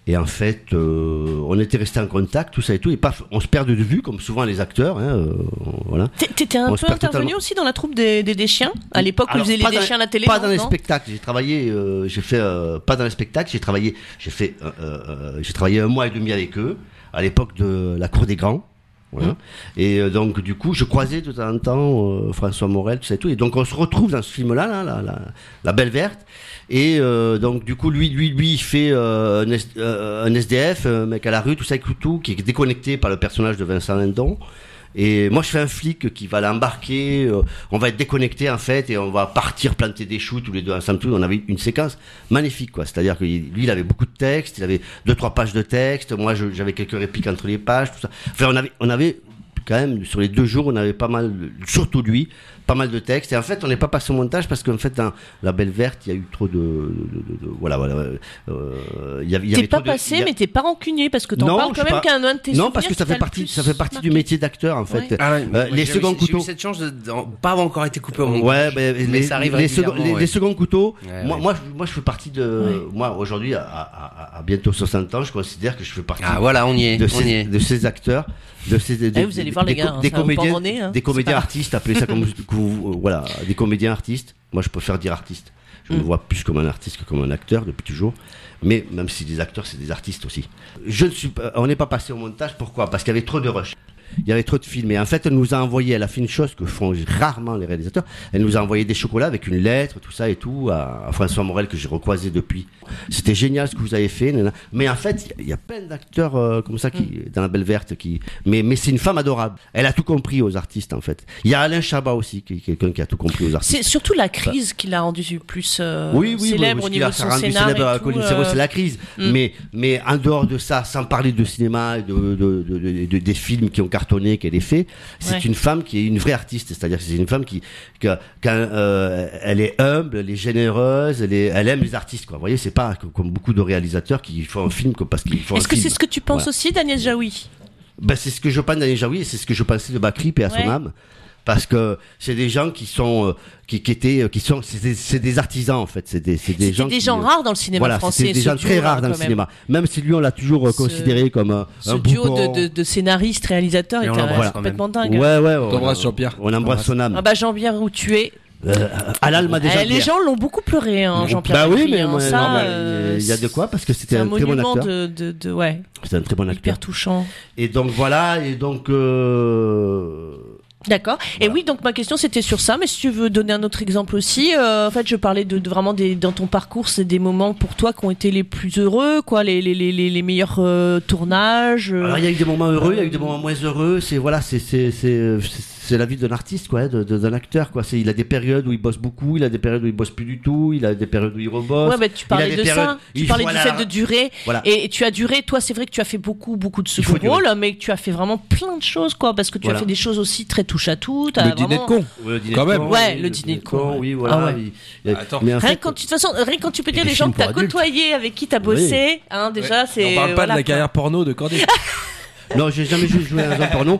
Et en fait, euh, on était restés en contact, tout ça et tout, et paf, on se perd de vue, comme souvent les acteurs. Hein, euh, voilà. T'é- T'étais un On peu intervenu totalement. aussi dans la troupe des, des, des chiens à l'époque où ils Alors, faisaient les chiens à la télé Pas non dans les spectacles. J'ai travaillé, euh, j'ai fait euh, pas dans les spectacles. J'ai travaillé, j'ai fait, euh, euh, j'ai travaillé un mois et demi avec eux à l'époque de la cour des grands. Voilà. Mmh. Et euh, donc du coup, je croisais de temps en temps euh, François Morel, tout ça et tout. Et donc on se retrouve dans ce film-là, là, la, la, la Belle Verte. Et euh, donc du coup, lui, lui, lui, il fait un, S- un SDF, un mec à la rue, tout ça et tout, qui est déconnecté par le personnage de Vincent Lindon. Et moi, je fais un flic qui va l'embarquer. euh, on va être déconnecté en fait, et on va partir planter des choux tous les deux ensemble. On avait une séquence magnifique, quoi. C'est-à-dire que lui, il avait beaucoup de texte. Il avait deux, trois pages de texte. Moi, j'avais quelques répliques entre les pages, tout ça. Enfin, on avait, on avait quand même sur les deux jours, on avait pas mal, surtout lui, pas mal de textes. Et en fait, on n'est pas passé au montage parce qu'en fait, dans La Belle Verte, il y a eu trop de, de- de- de- voilà, voilà. euh, il y avait, y T'es pas passé, a- mais t'es pas rancunier parce que t'en Non, parles quand même pas- qu'un un de tes non, parce que ça fait partie, ça fait partie du métier d'acteur en fait. Ouais. Ah ouais, Euh, les j'ai- seconds j'ai eu couteaux. cette chance de, pas avoir encore été coupé au montage. Ouais, ben, mais les, ça arrive les, seconds, les- ouais. les seconds couteaux. Ouais, moi, ouais. moi, je- moi, je fais partie de. Moi, aujourd'hui, à, à- à- à bientôt 60 ans, je considère que je fais partie Ah voilà, on y est, de, on ces, y est. de ces acteurs, de ces. Eh, vous allez voir, les des, gars, hein, des vous comédiens, hein. artistes, appelez ça comme que vous, euh, voilà, des comédiens artistes. Moi, je préfère dire artiste. Je Mm. me vois plus comme un artiste que comme un acteur depuis toujours. Mais même si des acteurs, c'est des artistes aussi. Je ne suis pas, on n'est pas passé au montage. Pourquoi? Parce qu'il y avait trop de rush. Il y avait trop de films. Et en fait, elle nous a envoyé, elle a fait une chose que font rarement les réalisateurs. Elle nous a envoyé des chocolats avec une lettre, tout ça et tout, à, à François Morel que j'ai recroisé depuis. C'était génial ce que vous avez fait. nana. Mais en fait, il y a- il y, a plein d'acteurs euh, comme ça qui, Mm. dans la Belle Verte qui. Mais, mais c'est une femme adorable. Elle a tout compris aux artistes en fait. Il y a Alain Chabat aussi, qui est quelqu'un qui a tout compris aux artistes. C'est surtout la crise qui l'a rendu plus euh, Oui, oui, célèbre oui, au niveau de son scénar euh, c'est la crise. mm. Mais, mais en dehors de ça, sans parler de cinéma et de, de- de- de- de- des films qui ont cartonné, qu'elle ait fait, c'est Ouais. une femme qui est une vraie artiste. C'est-à-dire que c'est une femme qui, quand euh, elle est humble, elle est généreuse, elle, est, elle aime les artistes. Quoi. Vous voyez, c'est pas comme beaucoup de réalisateurs qui font un film parce qu'ils font un Est-ce que film. c'est ce que tu penses Voilà. aussi, Daniel Jaoui? Ben, c'est ce que je pense d'Annie Jaoui et c'est ce que je pensais de Bakri et à son âme. Parce que c'est des gens qui sont, euh, qui, qui étaient, euh, qui sont, c'est des, c'est des artisans en fait. C'est des, c'est des gens. des qui, gens euh, rares dans le cinéma voilà, français. c'était des gens très rares dans le même. cinéma. Même si lui, on l'a toujours euh, Ce- considéré comme un, Ce un duo de, de, de scénaristes, réalisateurs était euh, quand complètement Ouais, dingue. ouais. on- T'embrasses on- Jean-Pierre. On embrasse son âme. Ah bah Jean-Pierre où tu es. Euh, Alal m'a déjà Eh, les gens l'ont beaucoup pleuré, hein, Jean-Pierre. Bah oui, mais hein, moi, ça, euh, il y a de quoi parce que c'était C'est un un, très bon acteur. de, de, de- ouais, C'était un très bon acteur. hyper touchant. Et donc voilà, et donc. Euh... D'accord. Et oui, donc ma question c'était sur ça, mais si tu veux donner un autre exemple aussi, euh, en fait, je parlais de, de vraiment des, dans ton parcours, c'est des moments pour toi qui ont été les plus heureux, quoi, les, les, les, les, les meilleurs euh, tournages. euh. Alors il y a eu des moments heureux, il y a eu des moments moins heureux. C'est voilà, c'est c'est c'est la vie d'un artiste quoi, de- de- d'un acteur quoi. C'est il a des périodes où il bosse beaucoup, il a des périodes où il bosse plus du tout, il a des périodes où il rebosse. Ouais, bah, tu parlais de périodes- ça. Tu parlais du à fait la- de durer. Voilà. Et, et tu as duré. Toi, c'est vrai que tu as fait beaucoup, beaucoup de second rôle, mais tu as fait vraiment plein de choses, quoi, parce que tu Voilà. as fait des choses aussi très touche à tout. Le dîner de con. Ouais, le dîner Quand de même. Ouais, le dîner de con, oui, voilà. Ah ouais. il- Attends. mais en Rien fait, que quand tu, de toute façon, rien quand tu peux dire les gens que tu as côtoyés, avec qui tu as bossé, hein, déjà, c'est. On parle pas de la carrière porno de Corday. non, j'ai jamais joué, dans un porno.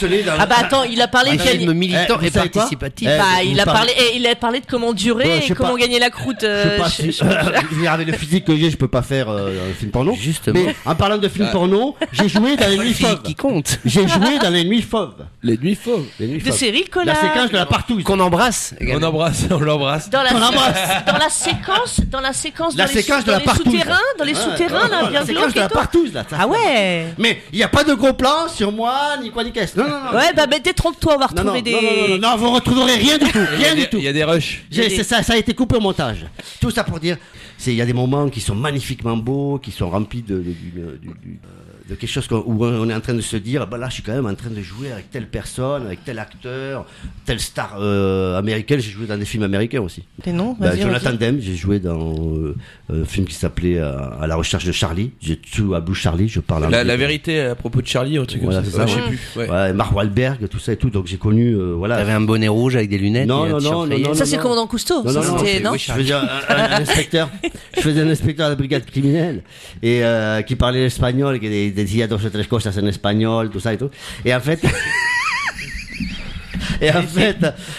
Dans Ah bah attends, il a parlé de film gagner. militant Eh, vous et savez quoi participatif. Eh, Bah, vous il a parlez- parlé, et il a parlé de comment durer Ouais, je sais et comment pas. gagner la croûte. je euh, sais pas je- si, dire, avec le physique que j'ai, je peux pas faire euh, un film porno. Justement. Mais en parlant de film Ah. porno, j'ai joué dans les nuits fauves. qui compte. J'ai joué dans les nuits fauves. Les nuits fauves. Les nuits de fauves. Cyril La séquence de la partouze. Qu'on embrasse. On embrasse, on l'embrasse. Dans la, dans la séquence, dans la séquence, La dans les, séquence sou- de la dans les partouze. souterrains, dans les Ouais, souterrains, ouais, là, bien La séquence glauque de et la tout. partouze, là. ça. Ah ouais. Mais il n'y a pas de de gros plans sur moi, ni quoi ni qu'est-ce. Non, non, non. Ouais, bah, mais détrompe-toi, on va Non, non, retrouver non, des. non, non, non, vous retrouverez rien du tout, Il y a rien des- du tout. Il y a des rushs. J'ai- des- c'est ça, ça a été coupé au montage. Tout ça pour dire, c'est il y a des moments qui sont magnifiquement beaux, qui sont remplis de, de, du- du- du- de quelque chose où on est en train de se dire, bah là, je suis quand même en train de jouer avec telle personne, avec tel acteur, telle star euh, américaine. J'ai joué dans des films américains aussi. Tes noms Bah, Jonathan. Demme, j'ai joué dans euh, un film qui s'appelait euh, À la recherche de Charlie. J'ai tout à Blue Charlie, je parle La, la vérité à propos de Charlie, un truc Voilà, comme ça. ça, Ouais. Je sais plus. ouais. Ouais, Mark Wahlberg, tout ça et tout. Donc j'ai connu, euh, voilà. T'avais un bonnet rouge avec des lunettes. Non, et non, non, non, Ça, c'est commandant Cousteau. Non, non, non, non Je faisais un, un- un inspecteur. Je faisais un inspecteur de la brigade criminelle et euh, qui parlait l'espagnol, qui des- decía dos o tres cosas en espagnol, tout ça et tout. Et en fait. Et en fait,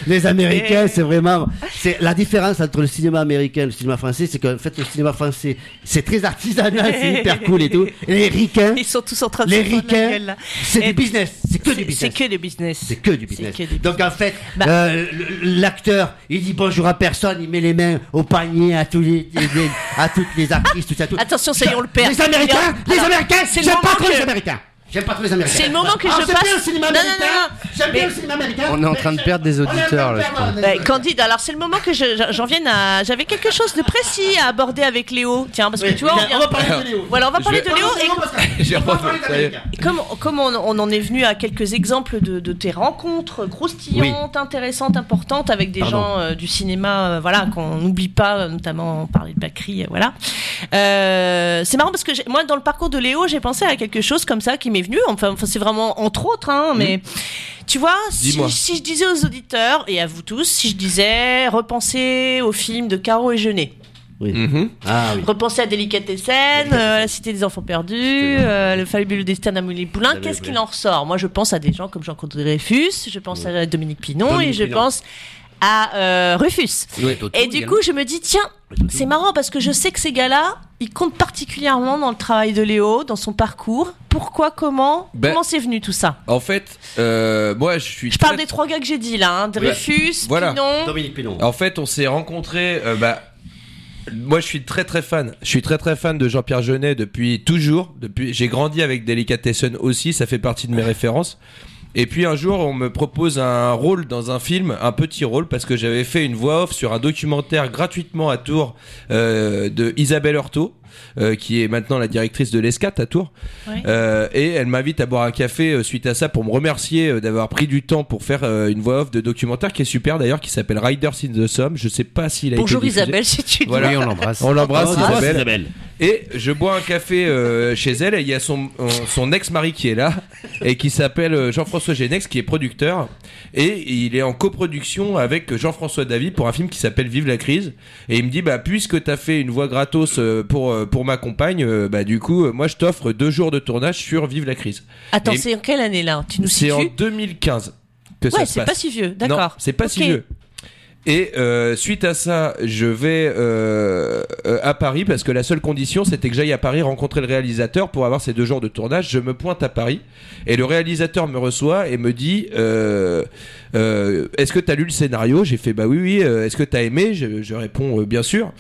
les Américains, c'est vraiment, c'est la différence entre le cinéma américain et le cinéma français, c'est qu'en fait, le cinéma français, c'est très artisanal, c'est hyper cool et tout. Et les ricains, Ils sont tous en train de les ricains, c'est du business, c'est que du C'est business. que du business. C'est que du business. Donc en fait, Bah- euh, l'acteur, il dit bonjour à personne, il met les mains au panier à tous les, les- les- à toutes les actrices, tout ça, tout. Attention, ça y est, on le perd. Les Américains, les Américains, c'est pas trop les Américains. J'aime pas trop les Américains. C'est le moment que Ah, je j'aime passe- bien le cinéma Non, non, américain. non, non. J'aime bien Mais- le cinéma américain. On est en train de je- perdre des auditeurs, là, je Ouais, Candide, alors c'est le moment que je- je- j'en vienne à. J'avais quelque chose de précis à aborder avec Léo. Tiens, parce que Oui, tu vois, on on vient- va parler de Léo. Voilà, on va Je parler vais- de Léo. Et J'ai on va parler. Et comme, comme on, on en est venu à quelques exemples de, de tes rencontres croustillantes, intéressantes, importantes avec des Pardon. gens euh, du cinéma, euh, voilà, qu'on n'oublie pas, euh, notamment parler de Bacri, voilà. Euh, c'est marrant parce que moi, dans le parcours de Léo, j'ai pensé à quelque chose comme ça qui m'est venu. Enfin, enfin, c'est vraiment entre autres, hein, mais tu vois, si, je disais aux auditeurs et à vous tous, si je disais repensez au film de Caro et Jeunet. Mhm. Ah oui. Repensez à Délicatessen, euh, La Cité des Enfants Perdus, euh, Le fabuleux destin d'Amélie Poulain. Qu'est-ce qu'il en ressort? Moi, je pense à des gens comme Jean-Claude Dreyfus, je pense à Dominique Pinon Dominique et je Pinon. pense à euh, Rufus. Et du également. coup, je me dis, tiens, c'est marrant parce que je sais que ces gars-là, ils comptent particulièrement dans le travail de Léo, dans son parcours. Pourquoi, comment Ben- Comment c'est venu tout ça? En fait, euh, moi je suis. Je parle des trois gars que j'ai dit là, hein, Dreyfus, Voilà. Pinon. Dominique Pinon. En fait, on s'est rencontrés. euh, bah, moi, je suis très très fan. Je suis très très fan de Jean-Pierre Jeunet depuis toujours. Depuis, j'ai grandi avec Delicatessen aussi. Ça fait partie de mes références. Et puis un jour, on me propose un rôle dans un film, un petit rôle, parce que j'avais fait une voix off sur un documentaire gratuitement à Tours euh, de Isabelle Heurtaud, euh, qui est maintenant la directrice de l'ESCAT à Tours. Ouais. Euh, et elle m'invite à boire un café euh, suite à ça pour me remercier euh, d'avoir pris du temps pour faire euh, une voix off de documentaire qui est super d'ailleurs, qui s'appelle Riders in the Somme. Je sais pas s'il a Bonjour été. Isabelle, si tu Voilà. Oui, on l'embrasse. On l'embrasse Oh, Isabelle. Isabelle. Et je bois un café euh, chez elle et il y a son, son ex-mari qui est là et qui s'appelle Jean-François Génex qui est producteur et il est en coproduction avec Jean-François Davy pour un film qui s'appelle Vive la crise et il me dit bah puisque t'as fait une voix gratos euh, pour euh, pour ma compagne euh, bah du coup euh, moi je t'offre deux jours de tournage sur Vive la crise. Attends, c'est en quelle année là Tu nous C'est en situes 2015 que ça Ouais, se c'est passe. pas si vieux, Non, d'accord. c'est pas si Ok. vieux. Et euh, suite à ça, je vais euh, euh, à Paris parce que la seule condition c'était que j'aille à Paris rencontrer le réalisateur pour avoir ces deux jours de tournage. Je me pointe à Paris et le réalisateur me reçoit et me dit euh, euh, Est-ce que t'as lu le scénario? J'ai fait Bah oui, oui. euh, Est-ce que t'as aimé? Je, je réponds euh, Bien sûr.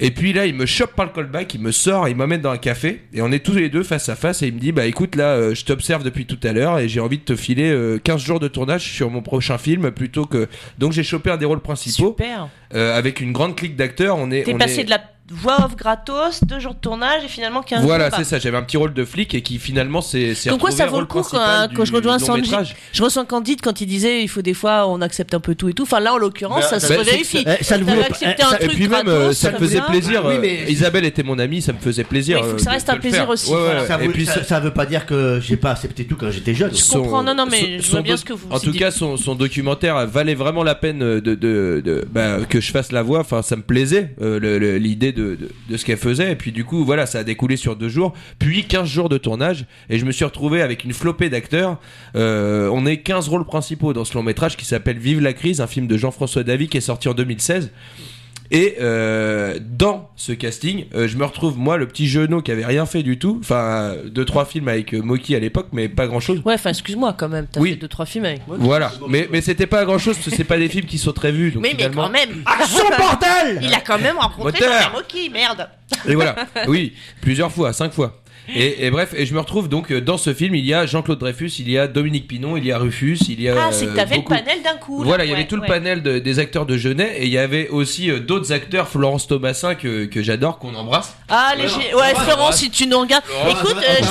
Et puis là, il me chope par le callback, il me sort, il m'amène dans un café, et on est tous les deux face à face, et il me dit, bah écoute, là, euh, je t'observe depuis tout à l'heure, et j'ai envie de te filer euh, 15 jours de tournage sur mon prochain film, plutôt que... Donc j'ai chopé un des rôles principaux, Super. euh, avec une grande clique d'acteurs, on est... T'es passé est- de la voix off gratos, deux jours de tournage et finalement 15 Voilà, jours. bah. c'est ça, j'avais un petit rôle de flic, et qui finalement s'est Comme quoi, ça vaut le coup principal quand, du quand je rejoins métrage. Je reçois Candide quand il disait il faut des fois on accepte un peu tout et tout. Enfin là en l'occurrence Bah, ça se bah, c'est- vérifie. eh, ça ne T'avais voulait pas- eh, Et truc puis même, gratos, euh, ça me faisait plaisir. Oui, euh, mais- Isabelle était mon amie, ça me faisait plaisir. Il faut que euh, ça de- reste un plaisir faire. aussi, Ouais, ouais, voilà. Ça, et veut, puis ça, veut pas dire que j'ai pas accepté tout quand j'étais jeune. Je comprends, non, non, mais je vois bien ce que vous En tout cas, son, documentaire valait vraiment la peine de, que je fasse la voix. Enfin, ça me plaisait euh, l'idée de, ce qu'elle faisait. Et puis du coup, voilà, ça a découlé sur deux jours, puis 15 jours de tournage. Et je me suis retrouvé avec une flopée d'acteurs. Euh, on est 15 rôles principaux dans ce long métrage qui s'appelle Vive la crise, un film de Jean-François Davy qui est sorti en 2016. Et euh, dans ce casting, euh, je me retrouve moi, le petit genou qui avait rien fait du tout. Enfin, euh, deux trois films avec euh, Moki à l'époque, mais pas grand chose. Ouais, enfin excuse-moi quand même. T'as Oui. fait deux trois films avec. Voilà, mais, mais c'était pas grand chose parce que c'est pas des films qui sont très vus. Donc Mais, mais finalement... quand même. Action bordel Il a quand même rencontré Moteur. Mocky, merde. Et voilà, oui, plusieurs fois, cinq fois. Et, et bref, et je me retrouve donc euh, dans ce film. Il y a Jean-Claude Dreyfus, il y a Dominique Pinon, il y a Rufus, il y a. Ah, c'est que t'avais beaucoup- le panel d'un coup. là. Voilà, il y Ouais, avait tout le ouais. panel de- des acteurs de Genet et il y avait aussi euh, d'autres acteurs, Florence Thomasin que, que j'adore, qu'on embrasse. Ah, les gé- ouais, Florence, si tu nous regardes. Écoute, euh,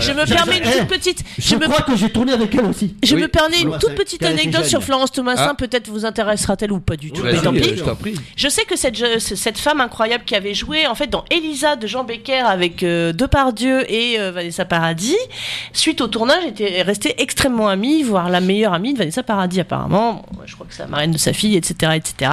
Je me permets une toute petite. Je, Je me crois que j'ai tourné avec elle aussi. Je Oui. me permets une Ouais, toute petite anecdote sur Florence Thomasin, Ah. peut-être vous intéressera-t-elle ou pas du tout, mais tant pis. je sais que cette, cette femme incroyable qui avait joué en fait dans Elisa de Jean Becker avec euh, Depardieu et euh, Vanessa Paradis, suite au tournage, était restée extrêmement amie, voire la meilleure amie de Vanessa Paradis apparemment. Bon, je crois que c'est la marraine de sa fille, etc., etc.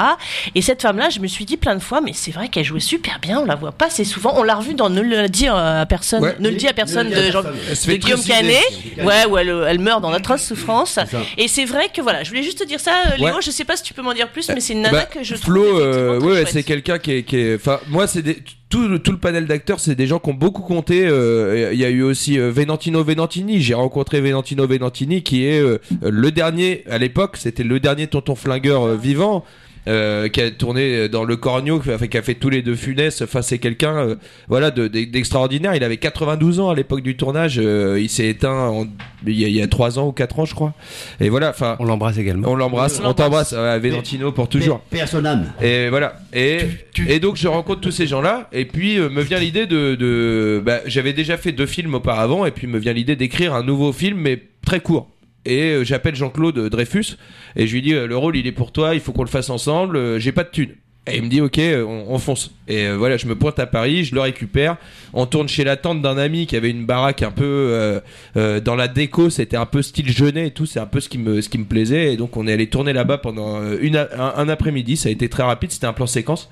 Et cette femme-là, je me suis dit plein de fois, mais c'est vrai qu'elle jouait super bien. On la voit pas assez souvent. On l'a revue dans Ne le dis à personne, Ouais. ne le dis à personne de Jean, de Guillaume. Canet, ouais, où elle, elle meurt dans d'atroces souffrances. ça. Et c'est vrai que voilà, je voulais juste te dire ça, euh, Léo. Ouais. Je sais pas si tu peux m'en dire plus, mais c'est une nana Bah, que je trouve. Flo, euh, ouais, c'est quelqu'un qui est, qui est- enfin, moi, c'est des, tout, le- tout le panel d'acteurs, c'est des gens qui ont beaucoup compté. euh, Il y a eu aussi euh, Venantino Venantini. J'ai rencontré Venantino Venantini, qui est euh, le dernier à l'époque. C'était le dernier tonton flingueur vivant. Euh, qui a tourné dans le Cornio, qui a fait, qui a fait tous les deux Funès. Enfin, c'est quelqu'un, euh, voilà, de- de- d'extraordinaire. Il avait 92 ans à l'époque du tournage. euh, il s'est éteint en- il y, a, il y a 3 ans ou 4 ans, je crois. Et voilà, enfin, On l'embrasse également. on l'embrasse, On t'embrasse, euh, Venantino pour toujours. À âme. Et voilà. Et, et donc je rencontre tous ces gens-là. Et puis euh, me vient l'idée de, de bah, j'avais déjà fait deux films auparavant. Et puis me vient l'idée d'écrire un nouveau film, mais très court. Et euh, j'appelle Jean-Claude Dreyfus et je lui dis euh, le rôle il est pour toi, il faut qu'on le fasse ensemble. euh, J'ai pas de thunes. Et il me dit ok, euh, on, on fonce. Et euh, voilà, je me pointe à Paris, je le récupère. On tourne chez la tante d'un ami qui avait une baraque un peu euh, euh, dans la déco, c'était un peu style Genet et tout. C'est un peu ce qui me ce qui me plaisait. Et donc on est allé tourner là-bas pendant euh, une un, après-midi. Ça a été très rapide. C'était un plan séquence.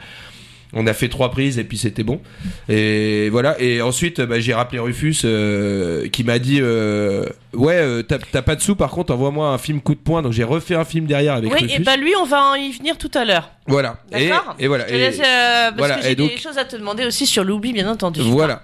On a fait trois prises et puis c'était bon. Et voilà. Et ensuite, bah, j'ai rappelé Rufus euh, qui m'a dit euh, Ouais, euh, t'as t'as pas de sous, par contre, envoie-moi un film coup de poing. Donc j'ai refait un film derrière avec Oui, Rufus. et bah lui, on va en y venir tout à l'heure. Voilà. Et, D'accord et voilà. Je te laisse, euh, parce voilà, que j'ai et donc- des choses à te demander aussi sur l'oubli, bien entendu. Voilà.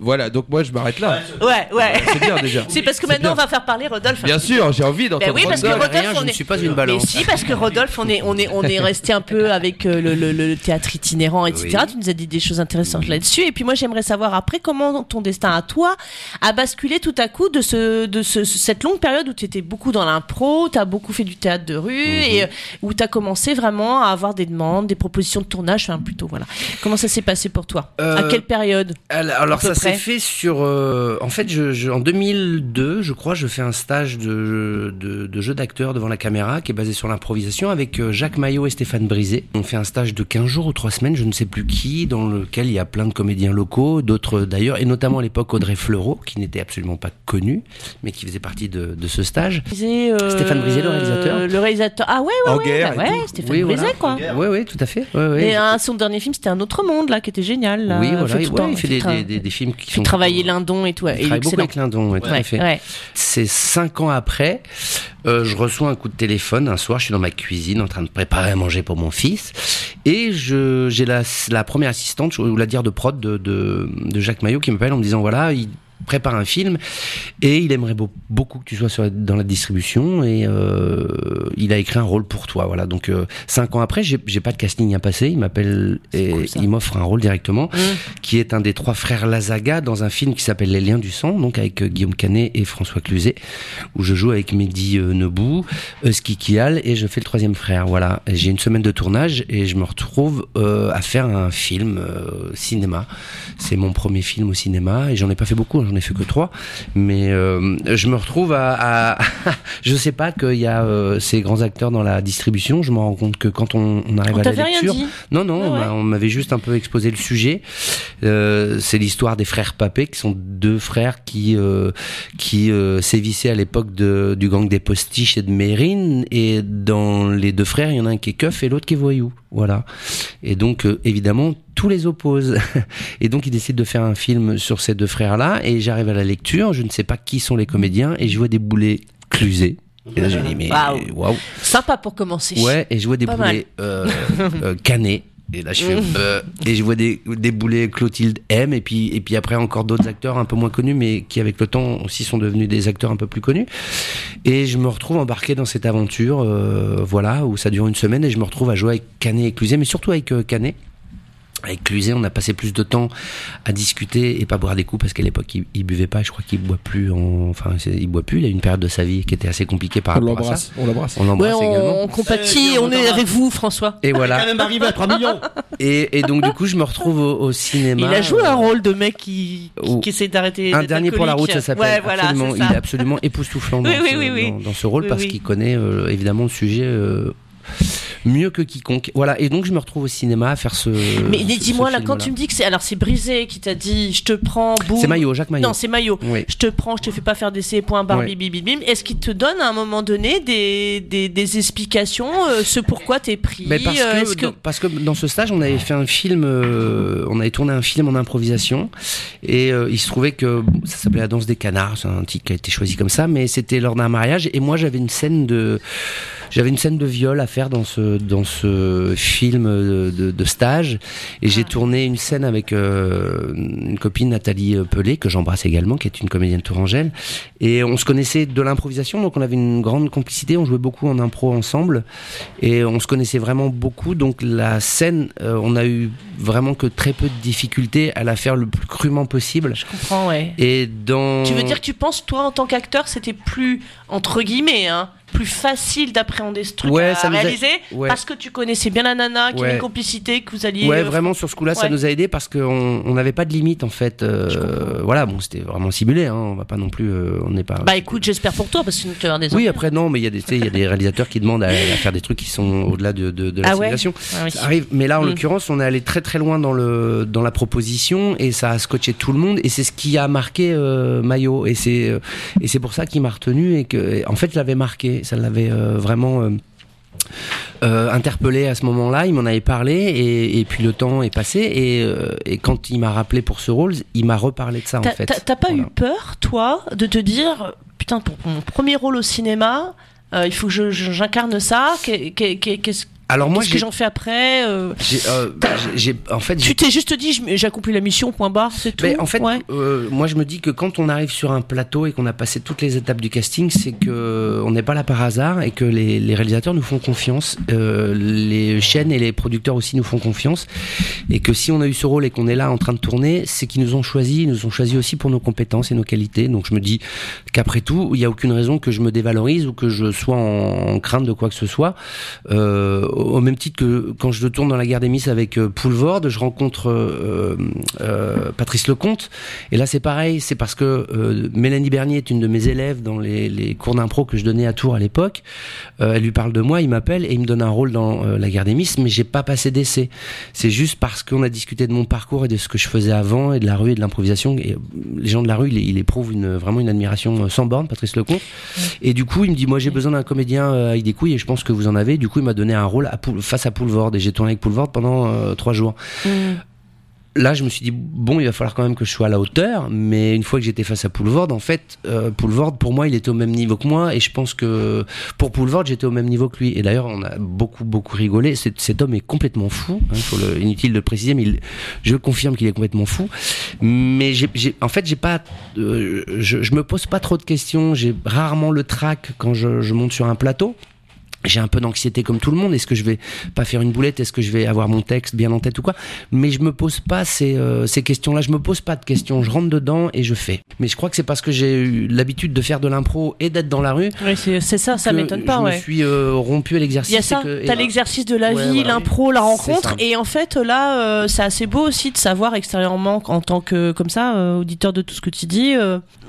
Voilà. Donc moi, je m'arrête là. Ouais, ouais. C'est bien déjà. C'est parce que maintenant, bien. on va faire parler Rodolphe. Bien sûr, j'ai envie Ben d'entendre. oui, parce que Rodolphe. Rodolphe, rien, je on ne est- suis pas une Mais balance. si, parce que Rodolphe, on est, on est, on est resté un peu avec euh, le, le- le théâtre itinérant, etc. Oui. Tu nous as dit des choses intéressantes là-dessus. Et puis moi, j'aimerais savoir après comment ton destin à toi a basculé tout à coup de ce, de ce, cette longue période où tu étais beaucoup dans l'impro, tu as beaucoup fait du théâtre de rue Mhm. et euh, où tu as commencé vraiment à avoir des demandes, des propositions de tournage, enfin plutôt voilà. Comment ça s'est passé pour toi? À Euh, quelle période? Alors, ça s'est fait sur. euh, en fait, je, je- en 2002, je crois, je fais un stage de, de, de jeu d'acteur devant la caméra qui est basé sur l'improvisation avec Jacques Maillot et Stéphane Brisé. On fait un stage de 15 jours ou 3 semaines, je ne sais plus qui, dans lequel il y a plein de comédiens locaux, d'autres d'ailleurs, et notamment à l'époque Audrey Fleurot, qui n'était absolument pas connu, mais qui faisait partie de, de ce stage. Brisé, euh, Stéphane Brisé, le réalisateur. Le réalisateur. Ah ouais, ouais, ouais. bah ouais. Stéphane Oui, Brisé, voilà. quoi. Oui, oui, tout à fait. Ouais, ouais. Et un, son dernier film, c'était un autre monde là, qui était génial. Là. oui, voilà, Fait il, temps, fait des, tra- des, des, des films qui fait sont travailler Lindon et tout. ouais, Il et il est travaille beaucoup avec Lindon, ouais, tout à Ouais, fait. ouais. C'est cinq ans après, euh, je reçois un coup de téléphone. Un soir, je suis dans ma cuisine en train de préparer à manger pour mon fils, et je j'ai la, la première assistante ou la dire de prod de, de, de Jacques Maillot qui m'appelle en me disant voilà, il prépare un film et il aimerait beau- beaucoup que tu sois sur dans la distribution et euh, il a écrit un rôle pour toi voilà donc euh, cinq ans après j'ai pas de casting à passer il m'appelle et cool, il m'offre un rôle directement Mmh. qui est un des trois frères Lazaga dans un film qui s'appelle Les Liens du sang, donc avec euh, Guillaume Canet et François Cluzet, où je joue avec Mehdi euh, Nebou, Husky Kial et je fais le troisième frère. Voilà, j'ai une semaine de tournage et je me retrouve euh, à faire un film cinéma. C'est mon premier film au cinéma et j'en ai pas fait beaucoup, hein, j'en ai fait que trois, mais euh, je me retrouve à, à je sais pas qu'il y a euh, ces grands acteurs dans la distribution. Je me rends compte que quand on, on arrive On à la rien lecture, dit. non, non, Ah on ouais. m'a- on m'avait juste un peu exposé le sujet. Euh, c'est l'histoire des frères Papé, qui sont deux frères qui euh, qui euh, sévissaient à l'époque de- du gang des postiches et de Mérine. Et dans les deux frères, il y en a un qui est keuf et l'autre qui est voyou. Voilà. Et donc, euh, évidemment, tous les opposent. Et donc, ils décident de faire un film sur ces deux frères-là. Et j'arrive à la lecture, je ne sais pas qui sont les comédiens, et je vois des boulets clusés. Et là, je dis, mais Waouh. waouh. Sympa pour commencer. Ouais, et je vois des euh, euh, canés. Et là, je fais. euh, et je vois des, des boulets Clotilde M. Et puis, et puis après, encore d'autres acteurs un peu moins connus, mais qui, avec le temps, aussi sont devenus des acteurs un peu plus connus. Et je me retrouve embarqué dans cette aventure, euh, voilà, où ça dure une semaine. Et je me retrouve à jouer avec Canet et Cluzet, mais surtout avec euh, Canet. Avec Cluzet, on a passé plus de temps à discuter et pas boire des coups parce qu'à l'époque il, il buvait pas. Je crois qu'il boit plus. En... Enfin, il boit plus. Il a eu une période de sa vie qui était assez compliquée par On rapport à ça. l'embrasse. On l'embrasse. On Ouais, l'embrasse également. on, compatit, Euh, on est avec vous, François. Et Quand voilà. même arrivé à 3 millions. Et, et donc du coup, je me retrouve au, au cinéma. Il a joué un rôle de mec qui, qui, essaie d'arrêter. Un dernier pour la route, ça s'appelle. Ouais, voilà, absolument. Il est absolument époustouflant dans, Oui, ce, oui, oui. dans- dans ce rôle Oui, parce oui. qu'il connaît euh, évidemment le sujet euh, mieux que quiconque. Voilà. Et donc je me retrouve au cinéma à faire ce. Mais dis-moi là, quand tu me dis que c'est, alors c'est Brisé qui t'a dit, je te prends, boum. C'est Maillot, Jacques Maillot. Non, c'est Maillot. Oui. Je te prends, je te fais pas faire d'essai, point barre, Ouais. bim, bim, bim. Est-ce qu'il te donne à un moment donné des, des, des explications, euh, ce pourquoi t'es pris Mais parce, euh, que, que- dans, parce que dans ce stage, on avait fait un film, euh, on avait tourné un film en improvisation, et euh, il se trouvait que bon, ça s'appelait La danse des canards, c'est un titre qui a été choisi comme ça, mais c'était lors d'un mariage, et moi j'avais une scène de, j'avais une scène de viol à faire dans ce dans ce film de, de- de stage, et j'ai Ah. tourné une scène avec euh, une copine Nathalie Pelé que j'embrasse également, qui est une comédienne tourangelle, et on se connaissait de l'improvisation, donc on avait une grande complicité, on jouait beaucoup en impro ensemble. Et on se connaissait vraiment beaucoup. Donc la scène euh, on a eu vraiment que très peu de difficultés à la faire le plus crûment possible. Je comprends, ouais. et dans Tu veux dire que tu penses, toi, en tant qu'acteur, c'était plus, entre guillemets, hein, plus facile d'appréhender ce truc Ouais, à ça a- réaliser ouais. parce que tu connaissais bien la nana, qu'il y avait une complicité, que vous alliez. Ouais, euh, vraiment sur ce coup-là, ça nous a aidé parce qu'on on n'avait pas de limite en fait. euh, voilà, bon, c'était vraiment simulé. Hein, on va pas non plus, euh, on n'est pas. Bah écoute, j'espère pour toi parce que sinon tu vas avoir des oui, après non, mais il y a des, y a des réalisateurs qui demandent à, à faire des trucs qui sont au-delà de, de, de la Ah simulation. Ah oui. Ça arrive, mais là en Mm. l'occurrence, on est allé très très loin dans le dans la proposition et ça a scotché tout le monde et c'est ce qui a marqué Maillot et c'est et c'est pour ça qu'il m'a retenu et que et en fait je l'avais ça l'avait euh, vraiment euh, euh, interpellé à ce moment-là, il m'en avait parlé et, et puis le temps est passé et, euh, et quand il m'a rappelé pour ce rôle, il m'a reparlé de ça en fait. t'as- pas Voilà. eu peur, toi, de te dire putain pour mon premier rôle au cinéma, euh, il faut que j'incarne ça. qu'est- qu'est- qu'est- Qu'est-ce Alors moi qu'est-ce que j'en fais après euh, euh, j'ai- en fait Tu t'es juste dit accompli la mission, point barre, c'est tout. Mais en fait, Ouais. euh, moi je me dis que quand on arrive sur un plateau et qu'on a passé toutes les étapes du casting, c'est que on n'est pas là par hasard et que les, les réalisateurs nous font confiance, euh, les chaînes et les producteurs aussi nous font confiance, et que si on a eu ce rôle et qu'on est là en train de tourner, c'est qu'ils nous ont choisi, ils nous ont choisi aussi pour nos compétences et nos qualités. Donc je me dis qu'après tout, il n'y a aucune raison que je me dévalorise ou que je sois en, en crainte de quoi que ce soit. Euh, au même titre que quand je tourne dans la guerre des Miss avec euh, Poulvord, je rencontre euh, euh, Patrice Lecomte. Et là, c'est pareil, c'est parce que Mélanie Bernier est une de mes élèves dans les, les cours d'impro que je donnais à Tours à l'époque. Elle lui parle de moi, il m'appelle et il me donne un rôle dans la guerre des Miss, mais j'ai pas passé d'essai. C'est juste parce qu'on a discuté de mon parcours et de ce que je faisais avant et de la rue et de l'improvisation. Et les gens de la rue, il, il éprouvent une, vraiment une admiration sans borne, Patrice Lecomte. Et du coup, il me dit, moi, j'ai besoin d'un comédien avec des couilles et je pense que vous en avez. Du coup, il m'a donné un rôle à Poul- face à Poulvord et j'ai tourné avec Poulvord pendant euh, trois jours. Mm. Là, je me suis dit, bon, il va falloir quand même que je sois à la hauteur, mais une fois que j'étais face à Poulvord, en fait, euh, Poulvord, pour moi, il était au même niveau que moi, et je pense que pour Poulvord, j'étais au même niveau que lui. Et d'ailleurs, on a beaucoup, beaucoup rigolé. Cet, cet homme est complètement fou, hein, faut le, inutile de le préciser, mais il- je confirme qu'il est complètement fou. Mais en fait, j'ai pas, euh, je, je me pose pas trop de questions, j'ai rarement le trac quand je, je monte sur un plateau. J'ai un peu d'anxiété comme tout le monde. Est-ce que je vais pas faire une boulette? Est-ce que je vais avoir mon texte bien en tête ou quoi? Mais je me pose pas ces, euh, ces questions-là. Je me pose pas de questions. Je rentre dedans et je fais. Mais je crois que c'est parce que j'ai eu l'habitude de faire de l'impro et d'être dans la rue. Ouais, c'est ça, ça m'étonne pas, Je ouais. me suis euh, rompu à l'exercice. Il y a ça, t'as l'exercice de la Ouais, vie, voilà. l'impro, la rencontre, et en fait là, euh, c'est assez beau aussi de savoir extérieurement, en tant que comme ça, auditeur de tout ce que tu dis,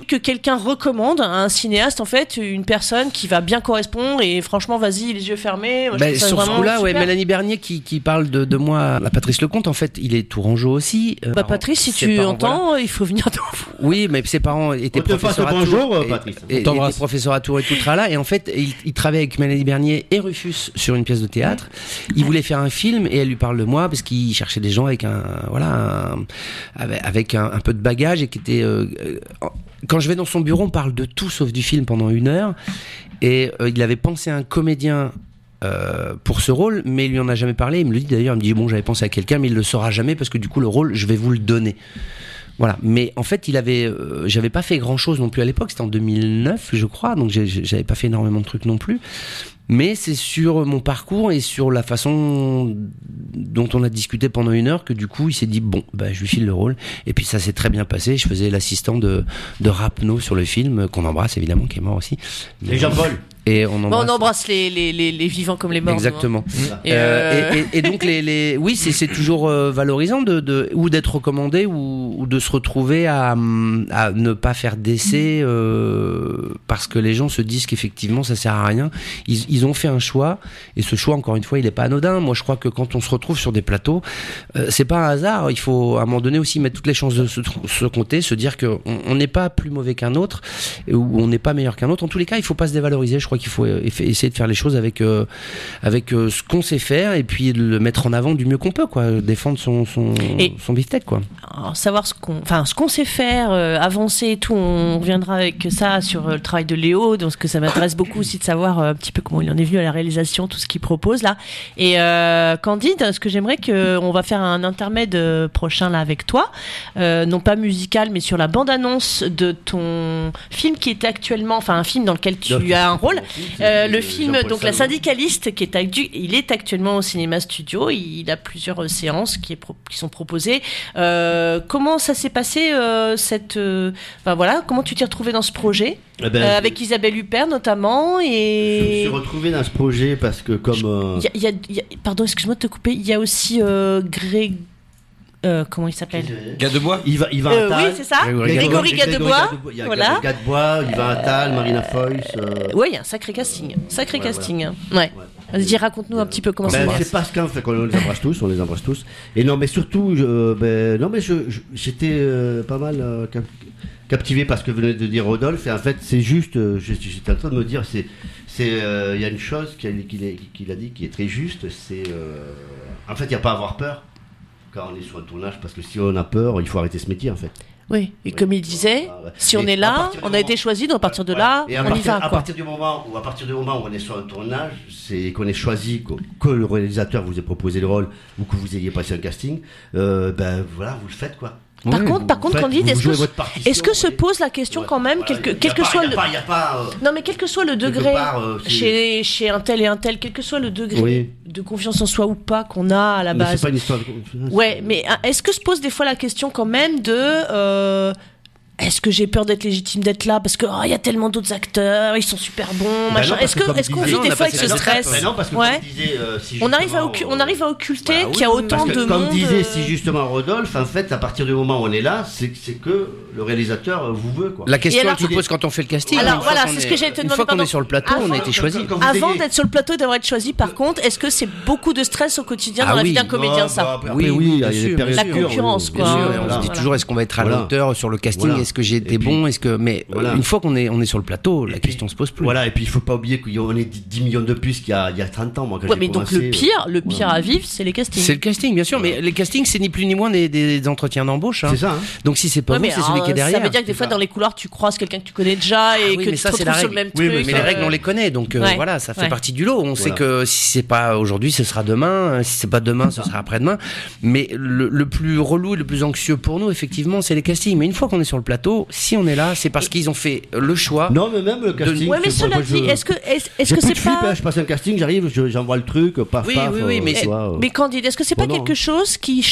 que quelqu'un recommande à un cinéaste en fait une personne qui va bien correspondre et franchement, vas-y, les yeux fermés. Moi, Bah, sur ce coup-là, ouais. Mélanie Bernier qui, qui parle de, de moi à Patrice Lecomte, en fait, il est tourangeau aussi. Euh, Bah Patrice, si tu parents, entends, voilà. il faut venir. Oui, mais ses parents étaient On passe professeurs à bonjour, et- Patrice. Et, professeurs à Tours et tout là. Et en fait, il, il travaillait avec Mélanie Bernier et Rufus sur une pièce de théâtre. Il voulait faire un film et elle lui parle de moi parce qu'il cherchait des gens avec un, voilà, un- avec, un peu de bagage et qui était. euh, euh, quand je vais dans son bureau, on parle de tout sauf du film pendant une heure. Et euh, il avait pensé à un comédien euh, pour ce rôle, mais il lui en a jamais parlé. Il me le dit d'ailleurs. Il me dit bon, j'avais pensé à quelqu'un, mais il le saura jamais parce que du coup le rôle, je vais vous le donner. Voilà. Mais en fait, il avait, euh, j'avais pas fait grand chose non plus à l'époque. C'était en 2009, je crois. Donc j'avais pas fait énormément de trucs non plus. Mais c'est sur mon parcours et sur la façon dont on a discuté pendant une heure que du coup il s'est dit bon bah je lui file le rôle et puis ça s'est très bien passé. Je faisais l'assistant de de Rapno sur le film qu'on embrasse évidemment qui est mort aussi. Et Jean-Paul Et on Bon, embrasse. on embrasse les, les, les, les vivants comme les morts. hein. Exactement. Et, Euh, euh, et, et- et donc les, les oui c'est toujours euh, valorisant de, de ou d'être recommandé ou, ou de se retrouver à, à ne pas faire d'essai euh, parce que les gens se disent qu'effectivement ça sert à rien ils, ils ont fait un choix et ce choix encore une fois il est pas anodin moi je crois que quand on se retrouve sur des plateaux euh, c'est pas un hasard il faut à un moment donné aussi mettre toutes les chances de se, se compter se dire que on on n'est pas plus mauvais qu'un autre ou on n'est pas meilleur qu'un autre en tous les cas il faut pas se dévaloriser je crois qu'il faut euh, essayer de faire les choses avec euh, avec euh, ce qu'on sait faire et puis de le mettre en avant du mieux qu'on peut quoi défendre son son, Et- son beefsteak quoi savoir ce qu'on, enfin, ce qu'on sait faire, euh, avancer et tout. On reviendra avec ça sur le travail de Léo, donc que ça m'intéresse beaucoup aussi de savoir un petit peu comment il en est venu à la réalisation, tout ce qu'il propose là. Et Candide, ce que j'aimerais que on va faire un intermède prochain là avec toi, non pas musical, mais sur la bande-annonce de ton film qui est actuellement, enfin un film dans lequel tu as un rôle. Euh, le film, donc La syndicaliste, qui est actu- il est actuellement au cinéma studio. Il a plusieurs euh, séances qui, est pro- qui sont proposées. Euh, comment ça s'est passé euh, cette, euh, enfin voilà, comment tu t'es retrouvé dans ce projet? Eh ben, Euh, avec Isabelle Huppert notamment Je me et suis retrouvé dans ce projet parce que comme... euh, il y a- il y a- il y a- pardon, excuse-moi de te couper. Il y a aussi euh, Greg, euh, comment il s'appelle Gars de bois Il va, il va Euh, Attal. Oui, c'est ça. Grégory Grégory Gadebois. Il y a Voilà. Gadebois, il va Attal, Marina Foïs. euh, Ouais, il y a un sacré casting, sacré Ouais, casting. Ouais. Vas-y, raconte-nous un petit peu comment ça Ben, se c'est passe. parce qu'en fait, on les embrasse tous, on les embrasse tous. Et non, mais surtout, je, ben, non, mais je, je- j'étais euh, pas mal euh, cap- captivé par ce que venait de dire Rodolphe. Et en fait, c'est juste, euh, j'étais en train de me dire, c'est, c'est, euh, il y a une chose qu'il a, qu'il a- qu'il a dit qui est très juste, c'est, euh, en fait, il n'y a pas à avoir peur quand on est sur un tournage, parce que si on a peur, il faut arrêter ce métier, en fait. Oui, et comme il disait, Ah, ouais. si on Et est là, on a moment- été choisi, donc à partir de là, Et on y partir, va. à partir du moment où, à partir du moment où on est sur un tournage, c'est qu'on ait choisi que, que le réalisateur vous ait proposé le rôle ou que vous ayez passé un casting, euh, ben voilà, vous le faites quoi. Par Oui, contre, par contre, faites- Candide, est-ce que, se pose la question Ouais. quand même, Voilà, quel que soit le, pas- pas, euh, non mais quel que soit le degré part, euh, chez chez un tel et un tel, quel que soit le degré Oui. de confiance en soi ou pas qu'on a à la mais c'est base. pas une histoire de confiance. Ouais, mais euh, est-ce que se pose des fois la question quand même de euh, est-ce que j'ai peur d'être légitime d'être là parce que oh, il y a tellement d'autres acteurs, ils sont super bons, Bah machin. Est-ce que qu'on vit Non, des fois avec ce stress Mais non, parce que Ouais. comme disait, euh, si On arrive à justement, occu- on arrive à occulter bah oui, qu'il y a autant que de comme monde. disait euh, si justement Rodolphe, en fait, à partir du moment où on est là, c'est c'est que le réalisateur vous veut quoi. la question alors- que tu poses quand on fait le casting Alors, voilà, c'est ce que j'allais te une demander, fois qu'on est sur le plateau on Avant- a été choisi Avant d'être sur le plateau et d'avoir été choisi, par contre, est-ce que c'est beaucoup de stress au quotidien dans Ah la vie d'un comédien, Non, ça bah, Oui, oui, La concurrence, quoi. On se dit toujours est-ce qu'on va être à la Voilà. hauteur sur le casting. Est-ce que j'ai été Et puis- bon, est-ce que mais euh, Voilà. une fois qu'on est on est sur le plateau, la Et puis- question se pose plus. Voilà, et puis il faut pas oublier qu'on est 10 millions de plus qu'il y a, il y a 30 ans, moi, quand Ouais, j'ai mais donc commencé, le pire, le pire à vivre, c'est les castings. C'est le casting, bien sûr, mais les castings, c'est ni plus ni moins des, des entretiens d'embauche. hein. C'est ça, hein. Donc si c'est pas Ouais, vous, c'est celui qui est derrière. Ça veut dire que des fois dans les couloirs tu croises quelqu'un que tu connais déjà et Ah oui, que tu ça, te c'est la retrouves sur le règle. même Oui, truc. Mais les euh, règles, on les connaît, donc euh, voilà, ça fait partie du lot. On sait que si c'est pas aujourd'hui, ce sera demain. Si c'est pas demain, ce sera après-demain. Mais le plus relou et le plus anxieux pour nous, effectivement, c'est les castings. Mais une fois qu'on est sur le plateau, si on est là, c'est parce qu'ils ont fait le choix. Non, mais même le casting. Ouais, mais cela moi, dit, est-ce que est-ce c'est de flip, pas hein, je passe un casting, j'arrive, je- j'envoie le truc, paf, Oui, paf. oui, oui, euh, mais vois, euh. Mais Candide, est-ce que c'est pas Bon, non. quelque chose qui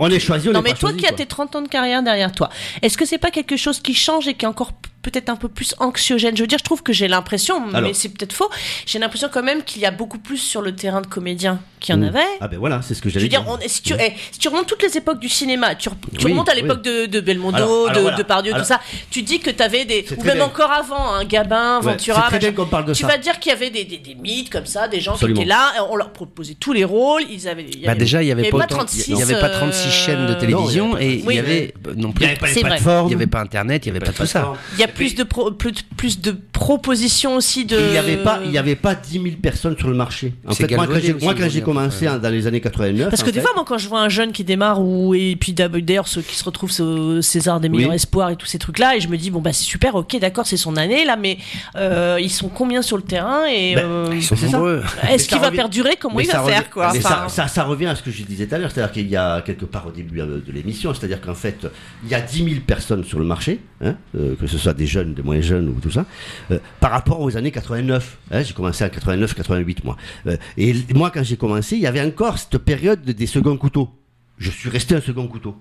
On est choisi, on Non est mais pas toi choisi, qui as tes 30 ans de carrière derrière toi, est-ce que c'est pas quelque chose qui change et qui est encore peut-être un peu plus anxiogène Je veux dire, je trouve que j'ai l'impression, mais c'est peut-être faux. J'ai l'impression quand même qu'il y a beaucoup plus sur le terrain de comédiens qu'il y en Mm. avait. Ah ben voilà, c'est ce que Je j'allais veux dire, dire. on- si, tu, eh, si tu remontes toutes les époques du cinéma, tu, tu Oui, remontes à oui. l'époque de, de Belmondo, Alors- alors de, voilà. de Pardieu, Alors- tout ça, tu dis que tu avais des. Ou même bien. encore avant, un Gabin, Ouais, Ventura. c'est très bien qu'on parle de tu ça. vas dire qu'il y avait des, des, des mythes comme ça, des gens Absolument. qui étaient là, on leur proposait tous les rôles, ils avaient. il y Bah avait- déjà, il y avait pas, autant- 36. il y avait pas 36 euh, chaînes de télévision Non, il et il y avait euh, non Il plus. n'y avait pas les plateformes. Il y avait pas internet, il y avait pas tout ça. Plus de, pro- plus, plus de propositions aussi de. Il n'y avait pas, il y avait pas 10 000 personnes sur le marché. En C'est fait, moi quand j'ai, aussi moi, quand j'ai aujourd'hui, commencé en- dans les années 89. Parce que des fait, fois, moi, quand je vois un jeune qui démarre, ou et puis d'ailleurs ceux qui se retrouvent au César des meilleurs Oui. espoirs et tous ces trucs-là, et je me dis bon bah c'est super, ok, d'accord, c'est son année là, mais euh, ils sont combien sur le terrain et Ben, euh, Ils sont C'est ça. nombreux. est-ce qu'il va revient- perdurer? Comment mais il va revient- faire quoi? mais Enfin, ça, ça, ça revient à ce que je disais tout à l'heure, c'est-à-dire qu'il y a quelque part au début de l'émission, c'est-à-dire qu'en fait, il y a 10 000 personnes sur le marché, hein, euh, que ce soit des jeunes, des moins jeunes ou tout ça, euh, par rapport aux années 89. hein, j'ai commencé en 89-88 moi. Euh, et moi quand j'ai commencé, il y avait encore cette période des seconds couteaux. Je suis resté un second couteau.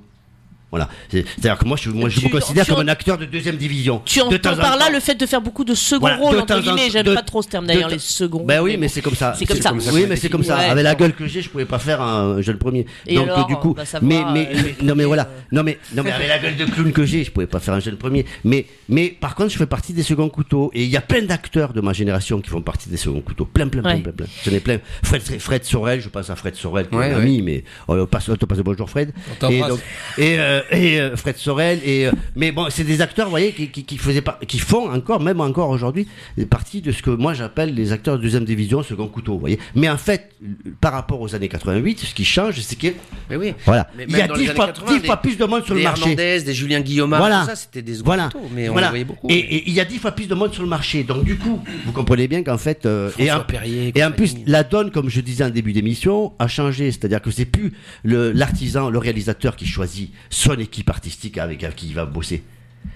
Voilà. C'est- C'est-à-dire que moi, je, moi, je Tu- me considère comme en- un acteur de deuxième division. Tu De entends par là temps. le fait de faire beaucoup de second Voilà, rôles, de entre guillemets. J'aime pas trop ce terme d'ailleurs, les seconds. Ben oui, mais c'est comme ça. C'est comme ça. Oui, mais c'est comme ça. Avec la gueule que j'ai, je pouvais pas faire un jeune premier. Et Donc du coup, bah, mais, mais, euh, mais- non mais voilà, euh, non mais non mais avec la gueule de clown que j'ai, je pouvais pas faire un jeune premier. Mais mais par contre, je fais partie des seconds couteaux et il y a plein d'acteurs de ma génération qui font partie des seconds couteaux. Plein plein plein plein plein. J'en ai plein. Fred Fred Sorel, je pense à Fred Sorel, qui est un ami, mais on passe on te passe le bonjour Fred. On Et donc et euh, et euh, Fred Sorel et euh, mais bon, c'est des acteurs, vous voyez, qui, qui, qui faisaient pas, qui font encore, même encore aujourd'hui, partie de ce que moi j'appelle les acteurs de deuxième division, second couteau, vous voyez. Mais en fait, par rapport aux années 88, ce qui change, c'est que Mais oui. voilà, Mais il y a dans dix les années fois, 80, dix des- fois plus de monde sur le des marché. Hernandez, des Julien Guillaumard, Voilà. tout ça, c'était des Voilà. couteaux, mais on les voyait beaucoup. Et, et il y a dix fois plus de monde sur le marché. Donc du coup, vous comprenez bien qu'en fait, euh, et, en, Perrier, et en plus, la donne, comme je disais en début d'émission, a changé. C'est-à-dire que c'est plus le l'artisan, le réalisateur qui choisit son équipe artistique avec, qui il va bosser.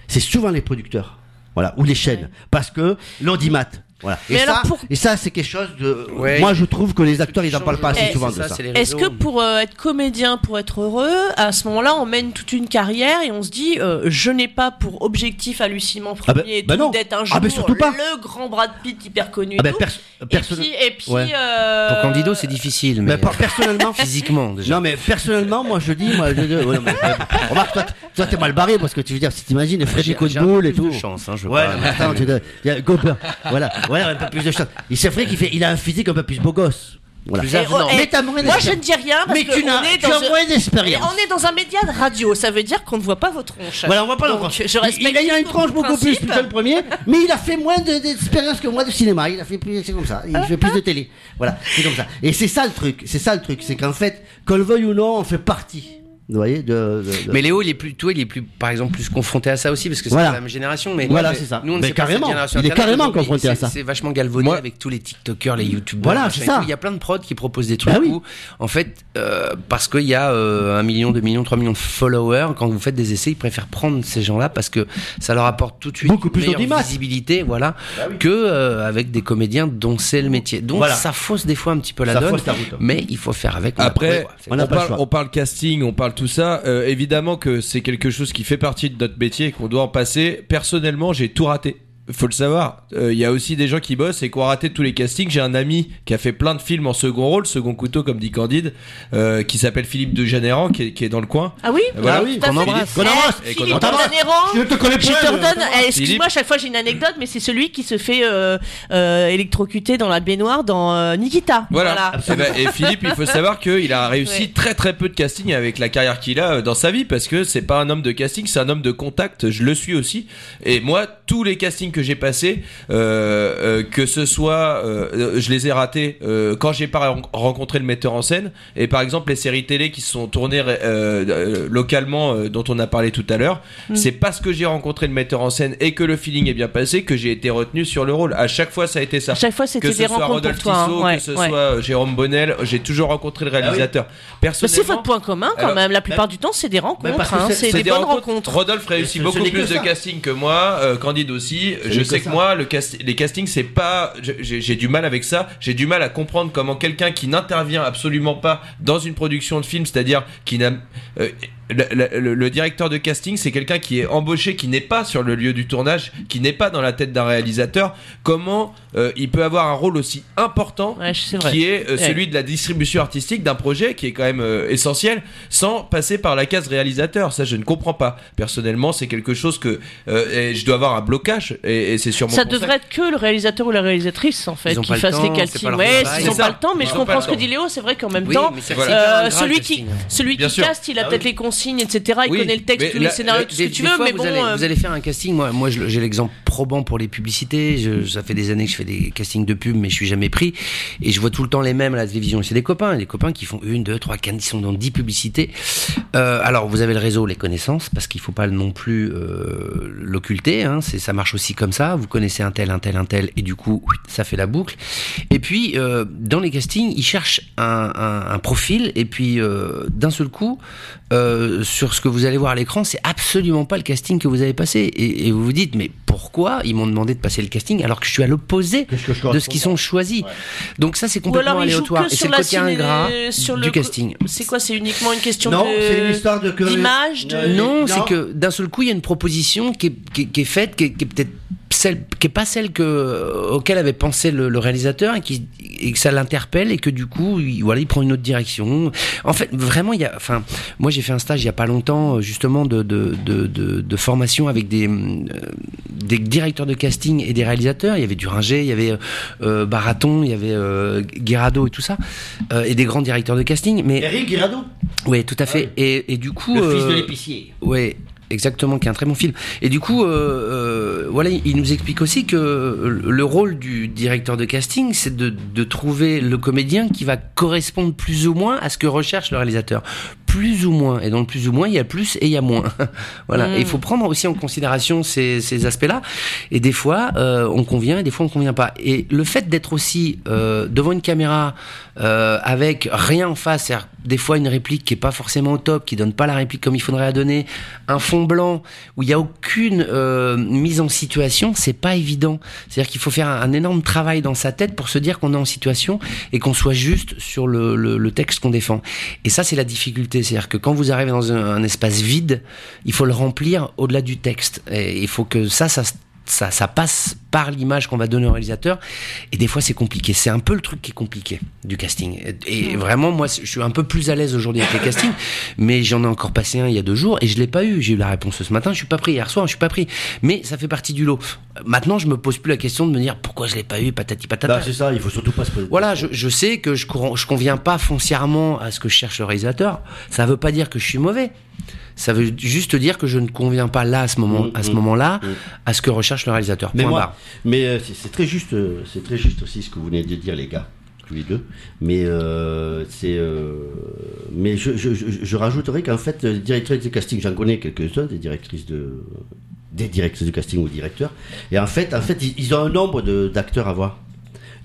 C'est souvent les producteurs, voilà, ou les chaînes, parce que l'audimat. Voilà. Et Mais ça, alors pour- et ça, c'est quelque chose de. Ouais. Moi, je trouve que les acteurs, ils n'en parlent pas assez Eh, souvent de ça. Est-ce que pour euh, être comédien, pour être heureux, à ce moment-là, on mène toute une carrière et on se dit, euh, je n'ai pas pour objectif hallucinant Ah ben- premier non. d'être un Ah jour ben surtout pas. le grand Brad Pitt hyper connu. et Ah ben, et puis, et puis, Ouais. euh, Pour Candido, c'est difficile, mais personnellement, physiquement déjà. Non mais personnellement moi je dis moi je, je- ouais, non, mais, euh, remarque toi, t'es mal barré parce que tu veux dire si t'imagines peu Coutboul et tout chance, hein, je veux ouais pas- attends tu il y a Gobert voilà voilà un peu plus de chance. Il c'est vrai qu'il fait il a un physique un peu plus beau gosse. Voilà. Plus Et, avenant. oh, Mais t'as moins moi, je ne dis rien parce mais que tu n'as on est tu dans as un- moins d'expérience. On est dans un média de radio, ça veut dire qu'on ne voit pas vos tronches. voilà on va pas Donc, je respecte il, il a une le beaucoup plus que le premier mais il a fait moins de- d'expérience que moi de cinéma. Il a fait plus c'est comme ça. Il fait plus de télé. Voilà c'est comme ça. Et c'est ça le truc. C'est ça le truc. C'est qu'en fait qu'on le veuille ou non on fait partie vous voyez de, de- de- Mais Léo, il est plutôt, il est plus, par exemple, plus confronté à ça aussi, parce que c'est Voilà. la même génération. Mais Voilà, c'est ça. Nous, on ne Mais sait pas cette carrément. Il est carrément confronté à c'est- ça. C'est vachement galvaudé Moi- avec tous les TikTokers, les YouTubers. Voilà, c'est ça. Il y a plein de prods qui proposent des trucs Bah oui. où, en fait, euh, parce qu'il y a euh, un million, deux millions, trois millions de followers, quand vous faites des essais, ils préfèrent prendre ces gens-là parce que ça leur apporte tout de suite Beaucoup plus une meilleure visibilité, voilà, que euh, avec des comédiens dont c'est le métier. Donc Voilà. ça fausse des fois un petit peu la Ça donne, fausse la route. mais il faut faire avec. on a Après, parle, on parle casting, on parle tout ça. Euh, évidemment que c'est quelque chose qui fait partie de notre métier et qu'on doit en passer. Personnellement, j'ai tout raté. Faut le savoir. Euh, Il y a aussi des gens qui bossent et qui ont raté tous les castings. J'ai un ami qui a fait plein de films en second rôle, second couteau comme dit Candide, euh, qui s'appelle Philippe de Janéran, qui est, qui est dans le coin. Ah oui Voilà. Ah oui, qu'on embrasse. Eh, Qu'on embrasse. Qu'on Philippe embrasse. Janéran, Je te connais Je pas, te je- redonne. eh, Philippe. Excuse-moi, à chaque fois j'ai une anecdote, mais c'est celui qui se fait euh, euh, électrocuter dans la baignoire dans euh, Nikita. Voilà. Et, ben, et Philippe, il faut savoir qu'il a réussi Ouais. très très peu de casting avec la carrière qu'il a dans sa vie parce que c'est pas un homme de casting, c'est un homme de contact. Je le suis aussi. Et moi, tous les castings que j'ai passés, euh, euh, que ce soit, euh, je les ai ratés euh, quand j'ai pas ren- rencontré le metteur en scène. Et par exemple, les séries télé qui se sont tournées localement, euh, dont on a parlé tout à l'heure, c'est parce que j'ai rencontré le metteur en scène et que le feeling est bien passé que j'ai été retenu sur le rôle. À chaque fois, ça a été ça À chaque fois, c'était que ce des soit rencontres Rodolphe pour toi. hein. Tissot, Ouais, que ce ouais. soit Jérôme Bonnel, j'ai toujours rencontré le réalisateur. Mais c'est Personnellement, votre point commun quand Alors, même. La plupart du temps, c'est des rencontres. parce que hein, c'est- C'est des, bonnes rencontres. Rodolphe réussit beaucoup que plus de ça. casting que moi, euh, Candide aussi. Je sais que moi, le cast- les castings, c'est pas. j'ai- J'ai du mal avec ça. J'ai du mal à comprendre comment quelqu'un qui n'intervient absolument pas dans une production de film, c'est-à-dire qui n'a. euh, le, le- le- le directeur de casting, c'est quelqu'un qui est embauché, qui n'est pas sur le lieu du tournage, qui n'est pas dans la tête d'un réalisateur. Comment euh, il peut avoir un rôle aussi important Ouais, c'est vrai. qui est euh, Ouais. celui de la distribution artistique d'un projet qui est quand même euh, essentiel sans passer par la case réalisateur ça je ne comprends pas personnellement c'est quelque chose que euh, et je dois avoir un blocage et, et c'est sur mon Ça concept. devrait être que le réalisateur ou la réalisatrice en fait qui le fasse temps, les castings. Ouais, ils ont C'est pas le temps, mais Ils je comprends ce le que dit Léo. C'est vrai qu'en même Oui, temps, euh, celui le qui, celui qui caste, il a Ah peut-être oui. les consignes, etc. Il Oui, connaît le texte, tous les scénarios, tout ce que tu veux, fois, mais vous bon. allez, euh, vous allez faire un casting. Moi, moi j'ai l'exemple probant pour les publicités. Je, ça fait des années que je fais des castings de pub, mais je suis jamais pris. Et je vois tout le temps les mêmes à la télévision. C'est des copains, des copains qui font une, deux, trois, quatre, ils sont dans dix publicités. Euh, alors, vous avez le réseau, les connaissances, parce qu'il faut pas non plus euh, l'occulter. Hein, ça marche aussi comme ça. Vous connaissez un tel, un tel, un tel, et du coup, ça fait la boucle. Et puis, dans les castings, ils cherchent un, un, un profil, et puis d'un seul coup, euh, euh, sur ce que vous allez voir à l'écran, c'est absolument pas le casting que vous avez passé. Et, et vous vous dites, mais pourquoi ils m'ont demandé de passer le casting alors que je suis à l'opposé de ce qu'ils sont choisis Donc ça, c'est complètement aléatoire. Et sur c'est le côté ingrat sur du le casting. C'est quoi C'est uniquement une question Non, de d'image, de Euh, Non, non. c'est que d'un seul coup, il y a une proposition qui est, qui est- qui est faite, qui est, qui est peut-être celle, qui est pas celle que, euh, auquel avait pensé le, le réalisateur et, qui, et que ça l'interpelle et que du coup, il, voilà, il prend une autre direction. En fait, vraiment, il y a, enfin, moi j'ai fait un stage il y a pas longtemps, euh, justement, de, de, de, de, de formation avec des, euh, des directeurs de casting et des réalisateurs. Il y avait Duringer, il y avait euh, Baraton, il y avait euh, Guirado et tout ça, euh, et des grands directeurs de casting. Mais Eric Guirado, oui, tout à fait. Et, et du coup, le fils de euh, l'épicier. Ouais, exactement, qui est un très bon film. Et du coup, euh, euh, voilà, il nous explique aussi que le rôle du directeur de casting, c'est de, de trouver le comédien qui va correspondre plus ou moins à ce que recherche le réalisateur. Plus ou moins. Et dans le plus ou moins, il y a plus et il y a moins. voilà. Mm. Et il faut prendre aussi en considération ces, ces aspects-là. Et des fois, euh, on convient et des fois, on convient pas. Et le fait d'être aussi euh, devant une caméra euh, avec rien en face, c'est-à-dire des fois une réplique qui est pas forcément au top, qui donne pas la réplique comme il faudrait la donner, un fond blanc où il y a aucune mise en situation, c'est pas évident. C'est-à-dire qu'il faut faire un, un énorme travail dans sa tête pour se dire qu'on est en situation et qu'on soit juste sur le, le, le texte qu'on défend. Et ça, c'est la difficulté. C'est-à-dire que quand vous arrivez dans un, espace vide, il faut le remplir au-delà du texte. Et il faut que ça, ça, ça, ça passe par l'image qu'on va donner au réalisateur. Et des fois, c'est compliqué. C'est un peu le truc qui est compliqué du casting. Et, et vraiment, moi, je suis un peu plus à l'aise aujourd'hui avec les castings, mais j'en ai encore passé un il y a deux jours et je l'ai pas eu. J'ai eu la réponse ce matin. Je suis pas pris. Hier soir, je suis pas pris. Mais ça fait partie du lot. Maintenant, je me pose plus la question de me dire pourquoi je l'ai pas eu, patati patata. Bah, c'est ça, il faut surtout pas se poser. Voilà, je, je sais que je, je conviens pas foncièrement à ce que cherche le réalisateur. Ça veut pas dire que je suis mauvais. Ça veut juste dire que je ne conviens pas là à ce moment, Mm, à ce mm, moment-là, mm. à ce que recherche le réalisateur. Mais moi, mais euh, c'est très juste, euh, c'est très juste aussi ce que vous venez de dire, les gars, tous les deux. Mais euh, c'est, euh, mais je, je, je, je rajouterais qu'en fait, directrice de casting, j'en connais quelques-uns, des directrices de, des directrices de casting ou directeurs. Et en fait, en fait, ils, ils ont un nombre d'acteurs à voir.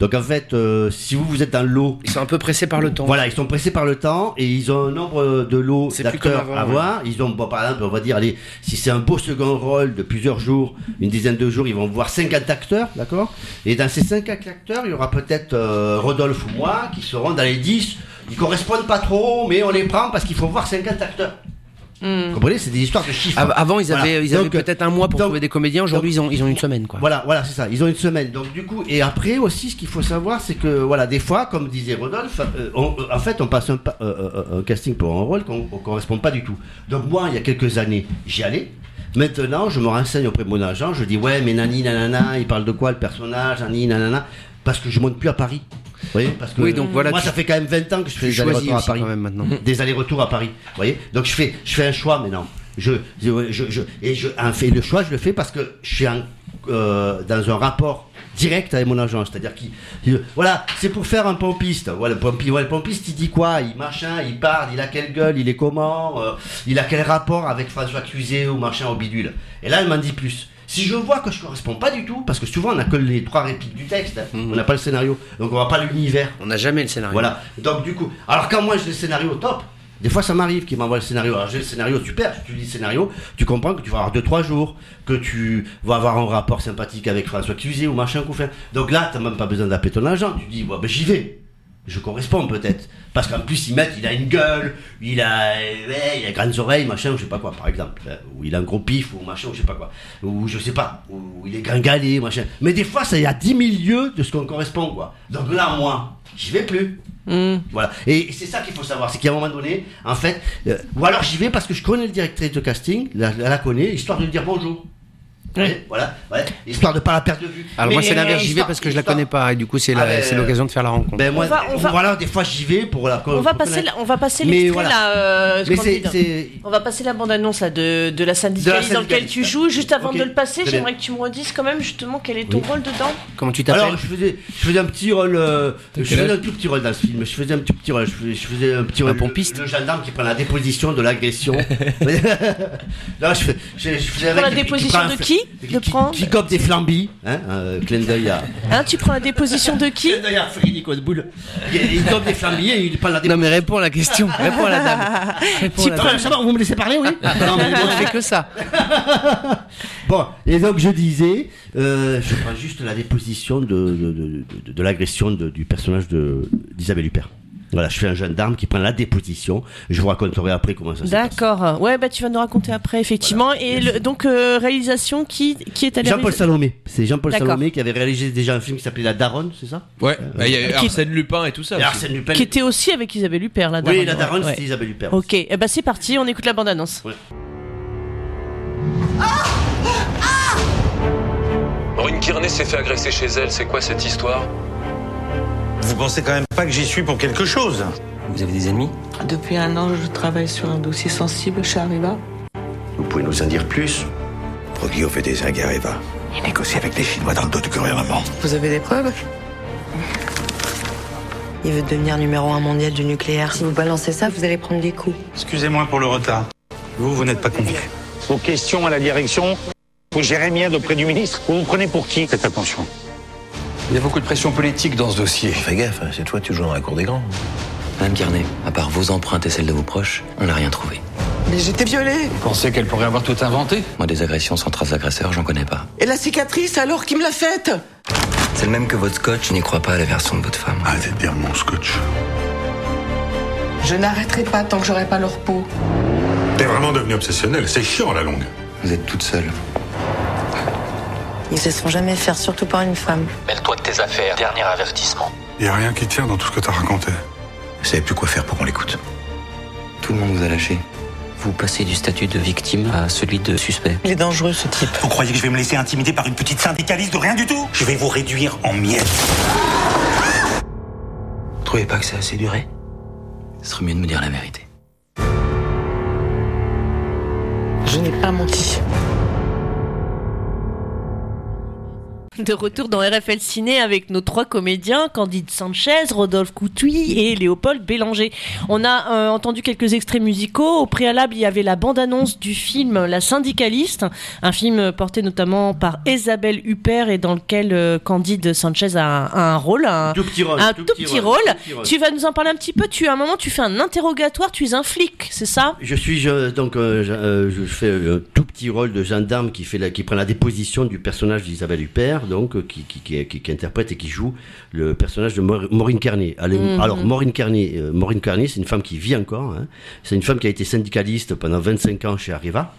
Donc en fait, euh, si vous vous êtes dans le lot Ils sont un peu pressés par le temps. Voilà, ils sont pressés par le temps et ils ont un nombre de lots d'acteurs à ouais. voir. Ils ont, bon, par exemple, on va dire, allez, si c'est un beau second rôle de plusieurs jours, une dizaine de jours, ils vont voir 50 acteurs, d'accord? Et dans ces 50 acteurs, il y aura peut-être euh, Rodolphe ou moi qui seront dans les 10. Ils correspondent pas trop, mais on les prend parce qu'il faut voir 50 acteurs. Hmm. Vous comprenez C'est des histoires de chiffres. Av- Avant, ils Voilà. avaient, ils avaient peut-être un mois pour donc- trouver des comédiens. Aujourd'hui, ils ont, ils ont une semaine, quoi. Voilà, voilà, c'est ça. Ils ont une semaine. Donc du coup, et après aussi, ce qu'il faut savoir, c'est que voilà, des fois, comme disait Rodolphe, euh, on- euh, en fait, on passe un, pa- euh, euh, un casting pour un rôle qu'on ne correspond pas du tout. Donc moi, il y a quelques années, j'y allais. Maintenant, je me renseigne auprès de mon agent. Je dis ouais, mais nani nanana, il parle de quoi le personnage, nani nanana, parce que je monte plus à Paris. Voyez, parce que Oui, donc voilà, moi, tu- ça fait quand même 20 ans que je fais des allers-retours à Paris quand même maintenant. des allers-retours à Paris. Vous voyez Donc je fais, je fais un choix maintenant. Je, je, je, je- et je en fait le choix, je le fais parce que je suis en, euh, dans un rapport direct avec mon agent. C'est-à-dire qu'il, il- voilà, c'est pour faire un pompiste. Voilà, le pompiste, ouais, le pompiste, il dit quoi? Il machin, il parle, il a quelle gueule, il est comment? Euh, Il a quel rapport avec François Cluzet ou machin au bidule? Et là, il m'en dit plus. Si je vois que je correspond pas du tout, parce que souvent on n'a que les trois répliques du texte, hein, on n'a pas le scénario, donc on voit pas l'univers. On n'a jamais le scénario. Voilà. Donc du coup, alors quand moi j'ai le scénario top, des fois ça m'arrive qu'il m'envoie le scénario. Alors j'ai le scénario super, tu lis le scénario, tu comprends que tu vas avoir 2-3 jours, que tu vas avoir un rapport sympathique avec François Cluzet ou machin couffin. Donc là, t'as même pas besoin d'appeler ton agent, tu dis, ouais, ben j'y vais. Je corresponds peut-être. Parce qu'en plus, ils mettent, il a une gueule, il a, ouais, il a grandes oreilles, machin, ou je sais pas quoi, par exemple. Euh, Ou il a un gros pif, ou machin, ou je sais pas quoi. Ou je sais pas, ou il est gringalé, machin. Mais des fois, ça y a 10 000 lieues de ce qu'on correspond, quoi. Donc là, moi, j'y vais plus. Hmm. Voilà. Et c'est ça qu'il faut savoir, c'est qu'à un moment donné, en fait, euh, ou alors j'y vais parce que je connais le directrice de casting, la, la, connais, histoire de lui dire bonjour. Ouais. Voilà, ouais, histoire de pas la perdre de vue. Alors moi, c'est l'inverse. euh, J'y vais histoire- parce que je la histoire- connais pas et du coup, c'est Ah, la- ben, c'est l'occasion de faire la rencontre. Ben moi, On va- on va- voilà, des fois j'y vais pour la. On va passer, la- on va passer Mais l'extrait voilà. là. euh, Mais Candide. c'est, c'est- On va passer la bande-annonce là, de, de la syndicaliste dans laquelle tu joues. Juste avant de le passer, j'aimerais que tu me redises quand même justement quel est ton Oui. rôle dedans? Comment tu t'appelles? Alors je faisais, je faisais un petit rôle, euh, je faisais un tout petit rôle dans ce film. Je faisais un tout petit rôle. Je faisais, je faisais un petit Un rôle. pompiste Le, gendarme qui prend la déposition de l'agression. non, je, fais- je, je faisais Pour la qui- qui déposition prend un de qui de prendre. Qui comme des flambis, hein, euh, clin d'œil à. Hein, tu prends la déposition de qui Clin d'œil à Frédéric Boule. Il, il comme des flambis et il prend la Non mais réponds à la question, réponds à la dame. Réponds à la Ah, dame. ça va, vous me laissez parler, oui Non, mais On bon, fait que ça. Bon, et donc je disais, euh, je prends juste la déposition de, de, de, de- de l'agression de- du personnage de- d'Isabelle Huppert. Voilà, je fais un gendarme qui prend la déposition. Je vous raconterai après comment ça se passe. D'accord. Ouais, bah tu vas nous raconter après, effectivement. Et le- donc euh, réalisation qui qui est à la Jean-Paul Salomé. C'est Jean-Paul. Salomé qui avait réalisé déjà un film qui s'appelait La Daronne, c'est ça? Ouais, bah, il y a Qui- Arsène Lupin et tout ça. Et. Arsène Lupin. qui était aussi avec Isabelle Huppert, la Oui, daronne. La Daronne, Ouais, c'était ouais. Isabelle Huppert. Ok, eh ben c'est parti, on écoute la bande-annonce. Maureen Kearney s'est fait agresser chez elle, c'est quoi cette histoire? Vous pensez quand même pas que j'y suis pour quelque chose Vous avez des ennemis Depuis un an, je travaille sur un dossier sensible chez Arriva. Vous pouvez nous en dire plus Proglio fait des zingues à Eva. Il négocie avec les Chinois dans le dos du gouvernement. Vous avez des preuves Il veut devenir numéro un mondial du nucléaire. Si vous balancez ça, vous allez prendre des coups. Excusez-moi pour le retard. Vous, vous n'êtes pas convié. Vos questions à la direction, vous gérez bien auprès du ministre. Vous vous prenez pour qui Faites attention. Il y a beaucoup de pression politique dans ce dossier. Fais gaffe, hein, c'est toi tu joues dans la cour des grands. Madame Carnet, à part vos empreintes et celles de vos proches, on n'a rien trouvé. Mais j'étais violée Vous pensez qu'elle pourrait avoir tout inventé? Moi, des agressions sans trace d'agresseur, j'en connais pas. Et la cicatrice, alors, qui me l'a faite? C'est le même que votre scotch, je n'y crois pas à la version de votre femme. Arrêtez de dire mon scotch. Je n'arrêterai pas tant que j'aurai pas leur peau. T'es vraiment devenu obsessionnel, c'est chiant à la longue. Vous êtes toute seule. Ils se seront jamais faire, surtout pas une femme. Mêle-toi de tes affaires, dernier avertissement. Y a rien qui tient dans tout ce que t'as raconté. Vous savez plus quoi faire pour qu'on l'écoute. Tout le monde vous a lâché. Vous passez du statut de victime à celui de suspect. Il est dangereux, ce type. Vous croyez que je vais me laisser intimider par une petite syndicaliste de rien du tout? Je vais vous réduire en miettes. Vous trouvez pas que c'est assez duré? Ce serait mieux de me dire la vérité. Je n'ai pas menti. De retour dans RFL Ciné avec nos trois comédiens, Candide Sanchez, Rodolphe Coutouy et Léopold Bélanger. On a euh, entendu quelques extraits musicaux. Au préalable, il y avait la bande-annonce du film La Syndicaliste, un film porté notamment par Isabelle Huppert et dans lequel euh, Candide Sanchez a un, a un rôle, un, Tout petit rôle. un tout, petit rôle. Tu vas nous en parler un petit peu. Tu à un moment, tu fais un interrogatoire. Tu es un flic, c'est ça? Je suis je- donc euh, je, je fais un tout petit rôle de gendarme qui fait la, qui prend la déposition du personnage d'Isabelle Huppert, donc qui, qui, qui, qui- qui interprète et qui joue le personnage de Maur- Maureen Carnier. Alors, Mhm. alors Maureen Carnier, euh, Maureen Carnier, c'est une femme qui vit encore. hein. C'est une femme qui a été syndicaliste pendant 25 ans chez Arriva.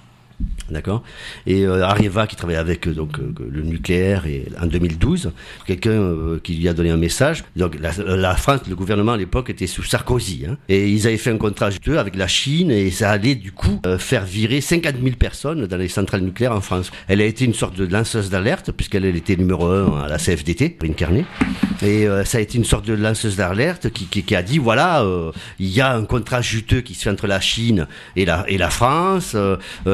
D'accord Et euh, Arriva qui travaille avec euh, donc euh, le nucléaire et en 2012, quelqu'un euh, qui lui a donné un message. Donc la, France, le gouvernement à l'époque était sous Sarkozy, hein, et ils avaient fait un contrat juteux avec la Chine et ça allait du coup faire virer 50 000 personnes dans les centrales nucléaires en France. Elle a été une sorte de lanceuse d'alerte puisqu'elle elle était numéro un à la CFDT, une carnet, et ça a été une sorte de lanceuse d'alerte qui, a dit voilà, il y a un contrat juteux qui se fait entre la Chine et la, et la France,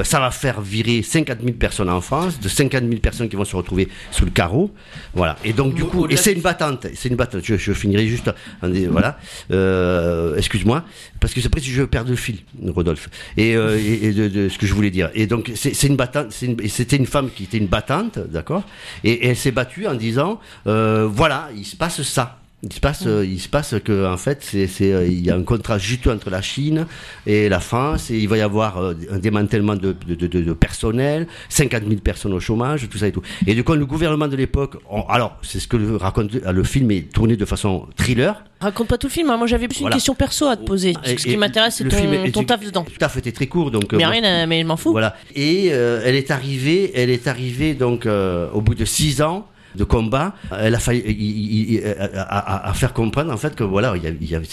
ça va faire virer 50 000 personnes en France, de 50 000 personnes qui vont se retrouver sous le carreau, voilà. Et donc du coup, et c'est une battante, c'est une battante. Je, je finirai juste, en des- voilà. Euh, Excuse-moi, parce que c'est après si je perds le fil, Rodolphe, et, euh, et, et de, de ce que je voulais dire. Et donc c'est c'est une battante, une- c'était une femme qui était une battante, d'accord, et, et elle s'est battue en disant, euh, voilà, il se passe ça. Il se passe, euh, il se passe que en fait, c'est, c'est, euh, il y a un contrat juteux entre la Chine et la France, et il va y avoir euh, un démantèlement de, de, de, de- personnel, 50 000 personnes au chômage, tout ça et tout. Et du coup, le gouvernement de l'époque, alors c'est ce que le raconte le film est tourné de façon thriller. Raconte pas tout le film. hein. Moi, j'avais plus Voilà. une question perso à te poser. Et- ce qui m'intéresse, c'est ton, ton taf dedans. Le taf était très court, donc. Mais moi- rien, mais je m'en fous. Voilà. Et euh, elle est arrivée, elle est arrivée donc euh, au bout de six ans de combat, elle a failli il- il- il- à, à- à faire comprendre en fait que voilà, il y avait,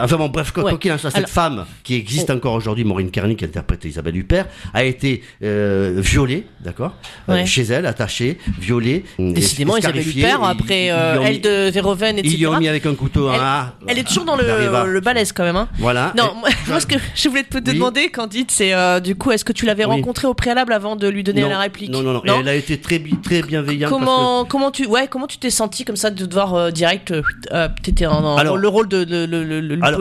enfin bon bref, quoi Ouais. qu'il en soit, cette Alors- femme qui existe encore aujourd'hui, Maureen Kearney, qui interprète Isabelle Huppert, a été euh, violée, d'accord, euh, chez elle, attachée, violée. Décidément, Isabelle Huppert, après euh, elle de Véroven, etc. Ils lui ont mis avec un couteau Elle- en A. Elle est toujours dans D'Arriva. le, le balèze quand même. Hein. Voilà. Non, Et- moi, ce que je voulais te te Oui. demander, Candide, c'est du coup, est-ce que tu l'avais Oui. rencontrée au préalable avant de lui donner non, la réplique? Non, non, non. Et Elle a été très, très bienveillante. parce Comment comment comment tu ouais comment tu t'es senti comme ça de devoir euh, direct euh, euh, t'étais Alors- le rôle de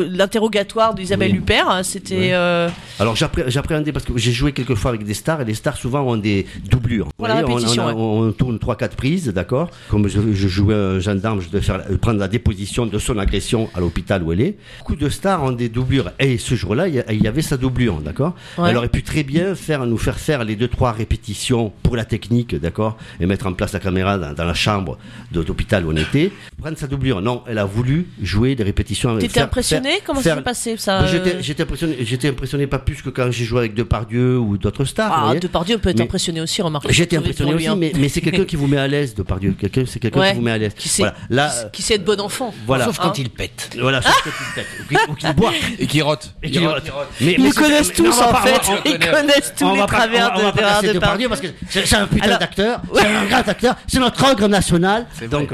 l'interrogatoire d'Isabelle Oui. Huppert hein, c'était Oui. euh, Alors j'appré- j'appréhendais parce que j'ai joué quelques fois avec des stars et les stars souvent ont des doublures. Vous voyez, on- répétition, on, a- ouais. on tourne 3-4 prises, d'accord? Comme je, je jouais un gendarme, je devais faire, prendre la déposition de son agression à l'hôpital où elle est. Beaucoup de stars ont des doublures. Et ce jour-là, il y avait sa doublure, d'accord? Ouais. Elle aurait pu très bien faire, nous faire faire les 2-3 répétitions pour la technique, d'accord? Et mettre en place la caméra dans, dans la chambre de l'hôpital où on était. Prendre sa doublure. Non, elle a voulu jouer des répétitions. t'étais faire- impressionné faire- comment ça s'est passé ça Bah, J'étais euh, j'étais impressionné, j'étais impressionné pas plus que quand j'ai joué avec Depardieu ou d'autres stars. ah. Depardieu peut être Mais- impressionné aussi remarque J'étais impressionné lui, aussi, hein. mais, mais c'est quelqu'un qui vous met à l'aise, Depardieu. Quelqu'un, c'est quelqu'un Ouais. qui vous met à l'aise. qui sait Voilà. Là, qui sait être bon enfant voilà. Sauf quand Hein il pète. Voilà, sauf tu pètes. Ou qu'il- ou qu'il boit. Et qui rote. Et Il qu'il rote, il. Mais, ils connaissent tous en fait ils connaissent tous les travers de Depardieu parce que c'est un putain d'acteur, c'est un grand acteur, c'est notre ogre national. Donc.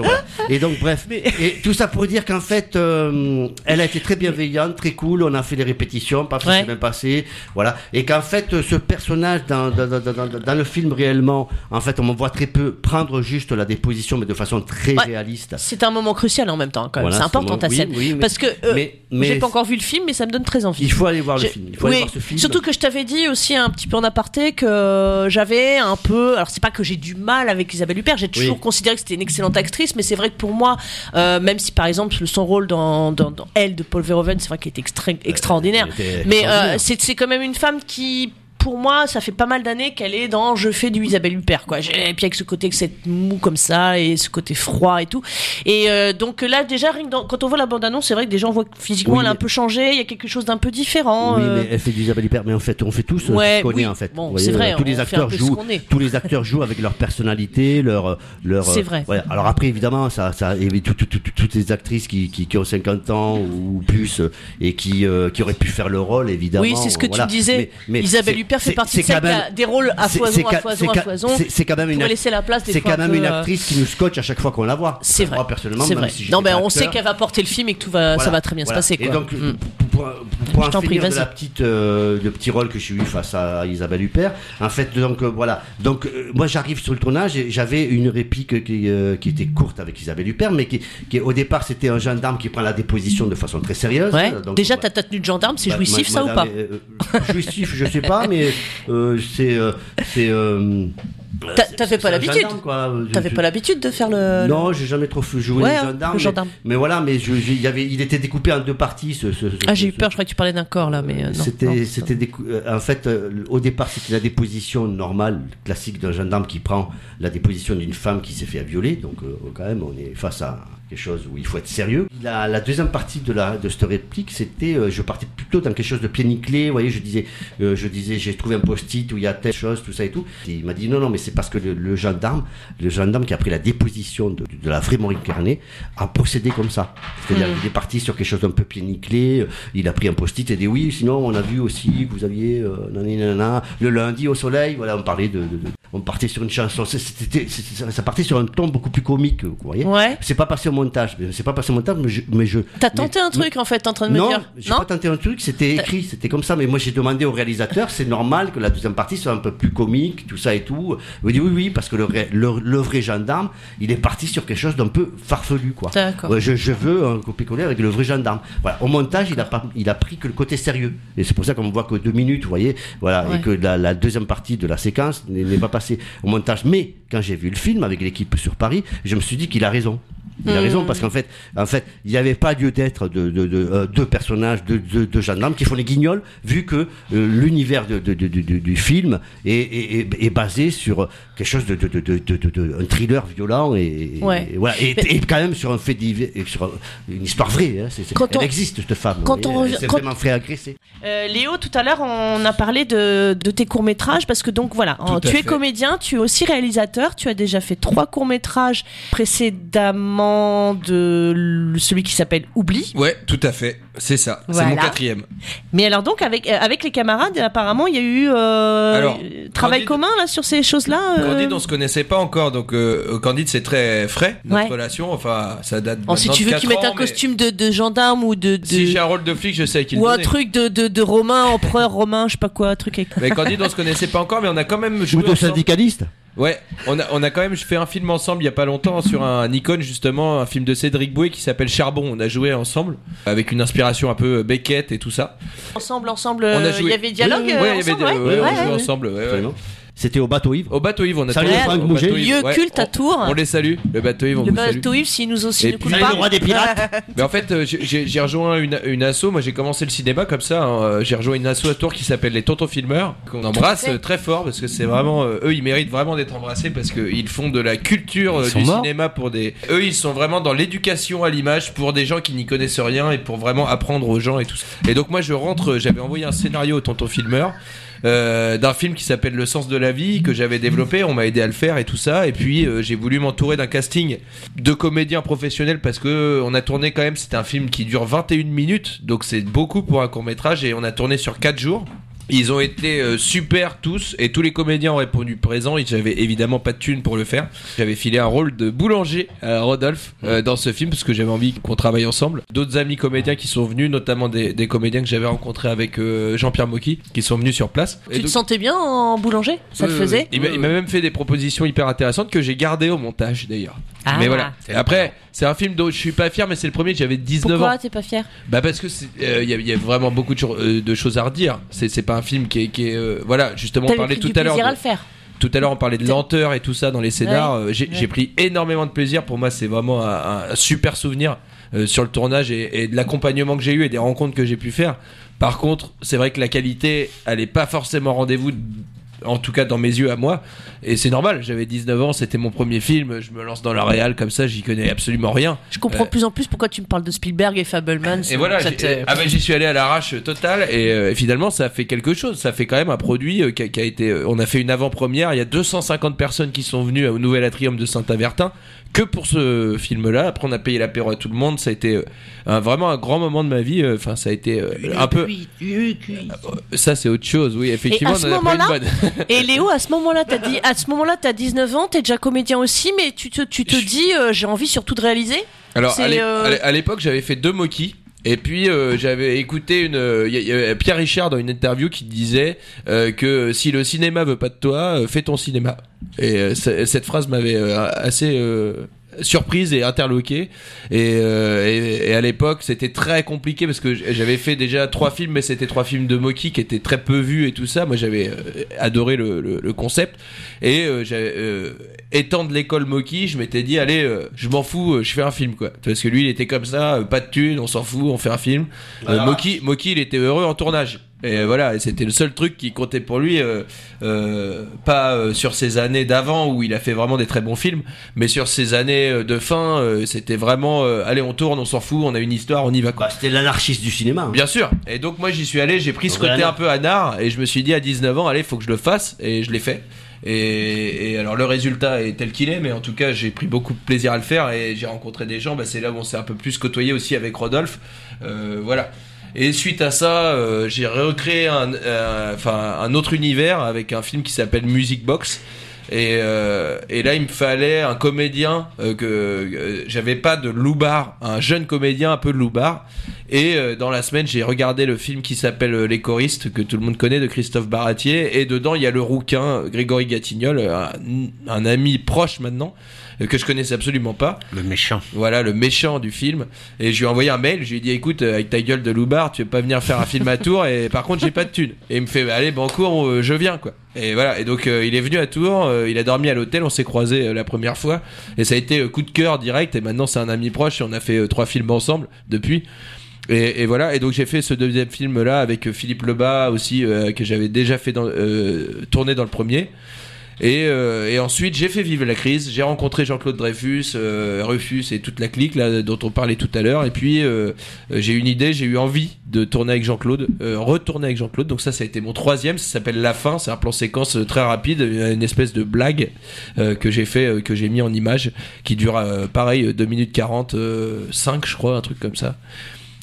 Et donc bref, et tout ça pour dire qu'en fait, euh, elle a été très bienveillante, très cool. On a fait des répétitions, pas ça Ouais. s'est bien passé, voilà. Et qu'en fait, ce personnage dans, dans, dans, dans- le film réellement, en fait, on me voit très peu prendre juste la déposition, mais de façon très Ouais. réaliste. c'est un moment crucial en même temps quand même Voilà, c'est important ta scène oui, oui, mais- parce que euh, mais- mais- j'ai pas encore vu le film mais ça me donne très envie Il faut aller voir le Je- film. Il faut oui, aller voir ce film. Surtout que je t'avais dit aussi un petit peu en aparté que j'avais un peu. Alors c'est pas que j'ai du mal avec Isabelle Huppert, j'ai toujours Oui. considéré que c'était une excellente actrice, mais c'est vrai que pour moi, euh, même si par exemple son rôle dans, dans, dans Elle de Paul Verhoeven, c'est vrai qu'il était extra- extraordinaire, était mais euh, c'est quand même une femme qui pour moi, ça fait pas mal d'années qu'elle est dans je fais du Isabelle Huppert, quoi. Et puis avec ce côté, que cette mou comme ça, et ce côté froid et tout. Et euh, donc là, déjà, quand on voit la bande-annonce, c'est vrai que des gens voient que physiquement, Oui, elle a un peu changé, il y a quelque chose d'un peu différent. Oui, euh, mais elle fait du Isabelle Huppert, mais en fait, on fait tous Ouais, ce qu'on oui. est en fait. Bon, c'est vrai, euh, tous on les acteurs jouent, tous les acteurs jouent avec leur personnalité, leur leur. C'est vrai. ouais. Alors après, évidemment, ça, ça, et tout- tout- tout- tout- toutes les actrices qui, qui, qui ont 50 ans ou plus et qui euh, qui auraient pu faire le rôle, évidemment. Oui, c'est ce que voilà. tu disais. Mais- mais Isabelle c'est- Huppert fait c'est- partie c'est de celle quand qui a même- des rôles à foison, à foison, à foison. c'est- quand même une. Pour laisser la place des C'est fois quand un même peu, une euh, actrice qui nous scotche à chaque fois qu'on la voit. C'est vrai. Moi, personnellement, même vrai. si non, mais on pas sait qu'elle va porter le film et que tout va, ça va très bien se passer. Et donc, Mm. pour, en finir de la petite, euh, le petit rôle que j'ai eu face à Isabelle Huppert, en fait, donc euh, voilà. Donc, euh, moi, j'arrive sur le tournage et j'avais une réplique qui, euh, qui était courte avec Isabelle Huppert, mais qui, qui au départ, c'était un gendarme qui prend la déposition de façon très sérieuse. Ouais. Donc, Déjà, bah, ta tenue de gendarme, c'est bah, jouissif, ça ou pas euh, euh, Jouissif, je sais pas, mais euh, c'est. euh, c'est euh, c'est- T'avais pas l'habitude T'avais pas l'habitude de faire le. non, j'ai jamais trop joué Ouais, les hein, gendarmes. le mais- gendarme. Mais, voilà, mais je, je- il y avait, il était découpé en deux parties. Ce, ce- ce- Ah, j'ai eu peur, je croyais que tu parlais d'un corps là, mais euh. C'était, non, c'était décou- euh, en fait, euh, au départ, c'était la déposition normale, classique d'un gendarme qui prend la déposition d'une femme qui s'est fait violer. Donc, euh, quand même, on est face à quelque chose où il faut être sérieux. La, la deuxième partie de la de cette réplique, c'était, euh, je partais plutôt dans quelque chose de pied nickelé. Vous voyez, je disais, euh, je disais, j'ai trouvé un post-it où il y a telle chose, tout ça et tout. Et il m'a dit non, non, mais c'est parce que le, le gendarme, le gendarme qui a pris la déposition de, de la vraie Maureen Carnet, a procédé comme ça. C'est-à-dire, Mm. il est parti sur quelque chose d'un peu pied nickelé. euh, Il a pris un post-it et dit oui, sinon on a vu aussi que vous aviez euh, nanana, le lundi au soleil. Voilà, on parlait de, de- de- on partait sur une chanson. Ça, ça partait sur un ton beaucoup plus comique, vous voyez. Ouais. C'est pas passé au montage. mais C'est pas passé au montage, mais je. Mais je T'as tenté mais- un truc en fait, t'es en train de me non, dire. j'ai pas tenté un truc, c'était écrit, c'était comme ça. Mais moi, j'ai demandé au réalisateur, c'est normal que la deuxième partie soit un peu plus comique, tout ça et tout. Il m'a dit oui, oui, parce que le, le, le vrai gendarme, il est parti sur quelque chose d'un peu farfelu, quoi. D'accord. Je, je veux un copier-coller avec le vrai gendarme. Voilà. Au montage, il a, pas, il a pris que le côté sérieux. Et c'est pour ça qu'on voit que deux minutes, vous voyez, voilà, Ouais. et que la, la deuxième partie de la séquence n'est n'est pas passée au montage. Mais quand j'ai vu le film avec l'équipe sur Paris, je me suis dit qu'il a raison. Il a Mm. raison parce qu'en fait, en fait, il n'y avait pas lieu d'être de, de, de, euh, deux personnages, de, de, de gendarmes qui font les guignols, vu que euh, l'univers de, de, de- de- de- du film est, est, est- est basé sur quelque chose de, de, de, de, de- de- de- un thriller violent et, et- Ouais. et voilà, et, Mais- et quand même sur un fait divers, sur une histoire vraie. Hein, c'est- c'est- Quand elle on- existe cette femme. quand on quand- vraiment fait agresser. Euh, Léo, tout à l'heure, on a parlé de, de tes courts-métrages parce que donc voilà, tu es fait. comédien, tu es aussi réalisateur, tu as déjà fait trois courts-métrages précédemment de celui qui s'appelle Oubli. Ouais, tout à fait. C'est ça. C'est mon quatrième. Mais alors donc avec euh, avec les camarades, apparemment, il y a eu euh, Alors, travail Candide- commun là sur ces choses-là. euh Candide, on se connaissait pas encore, donc euh, Candide, c'est très frais, notre Ouais. relation. Enfin, ça date. Bon, si tu de veux qu'il mette un mais costume de, de gendarme ou de, de- Si j'ai un rôle de flic, je sais qu'il ou un truc de, de, de romain, empereur romain, je sais pas quoi, un truc avec. Mais Candide, on se connaissait pas encore, mais on a quand même Ou joué de ensemble. syndicaliste Ouais, on a, on a quand même fait un film ensemble il y a pas longtemps sur un Nikon justement, un film de Cédric Bouet qui s'appelle Charbon. On a joué ensemble avec une inspiration un peu Beckett et tout ça. Ensemble, ensemble, On a euh, il y avait dialogue Ouais, euh, il y avait ensemble, des- ouais. ouais. ensemble. C'était au bateau Yves. Au bateau Yves, on a Salut, Franck bateau Yves, Lieu ouais. culte à Tours. On les salue, le bateau Yves, on Le vous salue. bateau Yves, s'il nous aussi Et ne puis- coule Salut, pas. le roi des pirates. Mais en fait, euh, j'ai- rejoint une, une asso. Moi, j'ai commencé le cinéma comme ça. hein. Euh, J'ai rejoint une asso à Tours qui s'appelle les Tontons Filmeurs, qu'on embrasse fait. euh, très fort parce que c'est vraiment euh, eux, ils méritent vraiment d'être embrassés parce qu'ils font de la culture euh, Ils du morts cinéma pour des. Eux, ils sont vraiment dans l'éducation à l'image pour des gens qui n'y connaissent rien et pour vraiment apprendre aux gens et tout ça. Et donc moi, je rentre. J'avais envoyé un scénario au Tonton Filmeur. Euh, d'un film qui s'appelle Le sens de la vie que j'avais développé, on m'a aidé à le faire et tout ça. Et puis euh, j'ai voulu m'entourer d'un casting de comédiens professionnels parce que euh, on a tourné quand même. C'était un film qui dure 21 minutes, donc c'est beaucoup pour un court métrage et on a tourné sur 4 jours. Ils ont été euh, super tous et tous les comédiens ont répondu présent. Ils n'avaient évidemment pas de thune pour le faire. J'avais filé un rôle de boulanger à Rodolphe euh, dans ce film parce que j'avais envie qu'on travaille ensemble. D'autres amis comédiens qui sont venus, notamment des, des comédiens que j'avais rencontrés avec euh, Jean-Pierre Mocky, qui sont venus sur place. Et Tu te donc- sentais bien en boulanger? Ça te faisait? oui. Il m'a- même fait des propositions hyper intéressantes que j'ai gardées au montage d'ailleurs. Ah. mais voilà. Et après, c'est un film dont je suis pas fier, mais c'est le premier. J'avais 19 Pourquoi ans. t'es pas fier? Bah parce que euh, il y, y a vraiment beaucoup de, cho- euh, de choses à redire. C'est c'est pas un film qui est, qui est, euh, voilà justement on parlait tout à l'heure. le faire. Tout à l'heure, on parlait de lenteur et tout ça dans les scénars. Ouais. Euh, J'ai Ouais. pris énormément de plaisir. Pour moi, c'est vraiment un, un super souvenir euh, sur le tournage et, et de l'accompagnement que j'ai eu et des rencontres que j'ai pu faire. Par contre, c'est vrai que la qualité, elle est pas forcément rendez-vous. En tout cas, dans mes yeux à moi. Et c'est normal, j'avais 19 ans, c'était mon premier film. Je me lance dans la réal comme ça, j'y connais absolument rien. Je comprends Euh, plus en plus pourquoi tu me parles de Spielberg et Fableman. et voilà, te- ah ben, j'y suis allé à l'arrache totale et, euh, et finalement ça a fait quelque chose. Ça fait quand même un produit euh, qui, a, qui a été. euh, on a fait une avant-première. Il y a 250 personnes qui sont venues au Nouvel Atrium de Saint-Avertin que pour ce film-là. Après on a payé l'apéro à tout le monde. Ça a été euh, un- vraiment un grand moment de ma vie. Euh, Enfin ça a été euh, un peu. Ça c'est autre chose. Oui effectivement. Et à ce on a une et Léo, à ce moment-là, t'as dit, à ce moment-là, t'as 19 ans, t'es déjà comédien aussi, mais tu te, tu te dis, euh, j'ai envie surtout de réaliser. Alors euh, à l'époque j'avais fait deux moquis. Et puis euh, j'avais écouté une, euh, Pierre Richard dans une interview qui disait euh, que si le cinéma veut pas de toi, fais ton cinéma. Et cette phrase m'avait assez surprise et interloqué. Et, euh, et, et à l'époque c'était très compliqué parce que j'avais fait déjà trois films, mais c'était trois films de Moki qui étaient très peu vus et tout ça. Moi j'avais euh, adoré le, le, le concept. Et euh, euh, étant de l'école Moki, je m'étais dit allez, euh, je m'en fous, euh, je fais un film quoi. Parce que lui il était comme ça, euh, pas de thunes, on s'en fout, on fait un film. Euh, Ah. Moki, Moki il était heureux en tournage. Et voilà, et c'était le seul truc qui comptait pour lui, euh, euh, pas euh, sur ses années d'avant où il a fait vraiment des très bons films, mais sur ses années euh, de fin, euh, c'était vraiment, euh, allez, on tourne, on s'en fout, on a une histoire, on y va quoi. Bah, c'était l'anarchiste du cinéma. hein. Bien sûr. Et donc moi j'y suis allé, j'ai pris ce côté un peu anard et je me suis dit à 19 ans, allez, faut que je le fasse et je l'ai fait. Et, et alors le résultat est tel qu'il est, mais en tout cas j'ai pris beaucoup de plaisir à le faire et j'ai rencontré des gens. Bah, c'est là où on s'est un peu plus côtoyé aussi avec Rodolphe. Euh, voilà. Et suite à ça, euh, j'ai recréé un, euh, enfin un autre univers avec un film qui s'appelle Music Box. Et, euh, et là, il me fallait un comédien euh, que euh, j'avais pas de loupard, un jeune comédien un peu de. Et euh, dans la semaine, j'ai regardé le film qui s'appelle euh, Les choristes, que tout le monde connaît, de Christophe Baratier. Et dedans, il y a le rouquin euh, Grégory Gatignol, un, un ami proche maintenant, euh, que je connaissais absolument pas. Le méchant. Voilà, le méchant du film. Et je lui ai envoyé un mail, je lui ai dit écoute, euh, avec ta gueule de loupard, tu veux pas venir faire un film à Tours, et par contre, j'ai pas de thune. Et il me fait allez, bancourt, euh, je viens, quoi. Et voilà, et donc euh, il est venu à Tours, euh, il a dormi à l'hôtel, on s'est croisés euh, la première fois, et ça a été euh, coup de cœur direct, et maintenant c'est un ami proche, et on a fait euh, trois films ensemble depuis. Et, et voilà, et donc j'ai fait ce deuxième film là avec euh, Philippe Lebas aussi, euh, que j'avais déjà fait dans, euh, tourner dans le premier. Et, euh, et ensuite, j'ai fait vivre la crise. J'ai rencontré Jean-Claude Dreyfus, euh, Rufus et toute la clique là dont on parlait tout à l'heure. Et puis, euh, j'ai eu une idée, j'ai eu envie de tourner avec Jean-Claude, retourner avec Jean-Claude. Donc ça, ça a été mon troisième. Ça s'appelle La Fin. C'est un plan séquence très rapide, une espèce de blague que j'ai fait, que j'ai mis en image, qui dure pareil 2 minutes 40, euh, 5 je crois, un truc comme ça.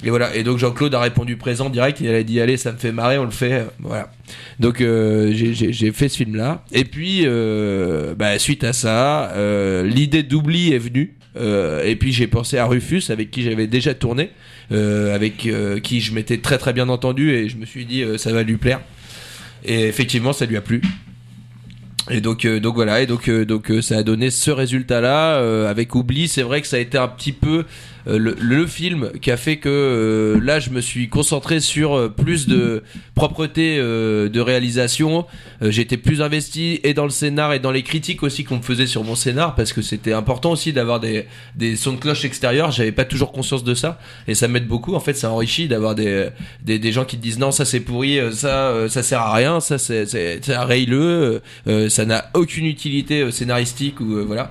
Et voilà. Et donc Jean-Claude a répondu présent direct. Il a dit allez, ça me fait marrer, on le fait. Voilà. Donc euh, j'ai- fait ce film-là. Et puis euh, bah, suite à ça, euh, l'idée d'oubli est venue. Euh, et puis j'ai pensé à Rufus avec qui j'avais déjà tourné, euh, avec euh, qui je m'étais très très bien entendu et je me suis dit ça va lui plaire. Et effectivement ça lui a plu. Et donc, euh, donc voilà, et donc, euh, donc ça a donné ce résultat-là. avec Oubli, c'est vrai que ça a été un petit peu le, le film qui a fait que euh, là, je me suis concentré sur euh, plus de propreté euh, de réalisation. Euh, J'étais plus investi et dans le scénar et dans les critiques aussi qu'on me faisait sur mon scénar parce que c'était important aussi d'avoir des, des sons de cloche extérieurs. J'avais pas toujours conscience de ça et ça m'aide beaucoup. En fait, ça enrichit d'avoir des, des, des gens qui te disent non, ça c'est pourri, euh, ça euh, ça sert à rien, ça c'est c'est c'est raye-le, euh, ça n'a aucune utilité euh, scénaristique ou euh, voilà.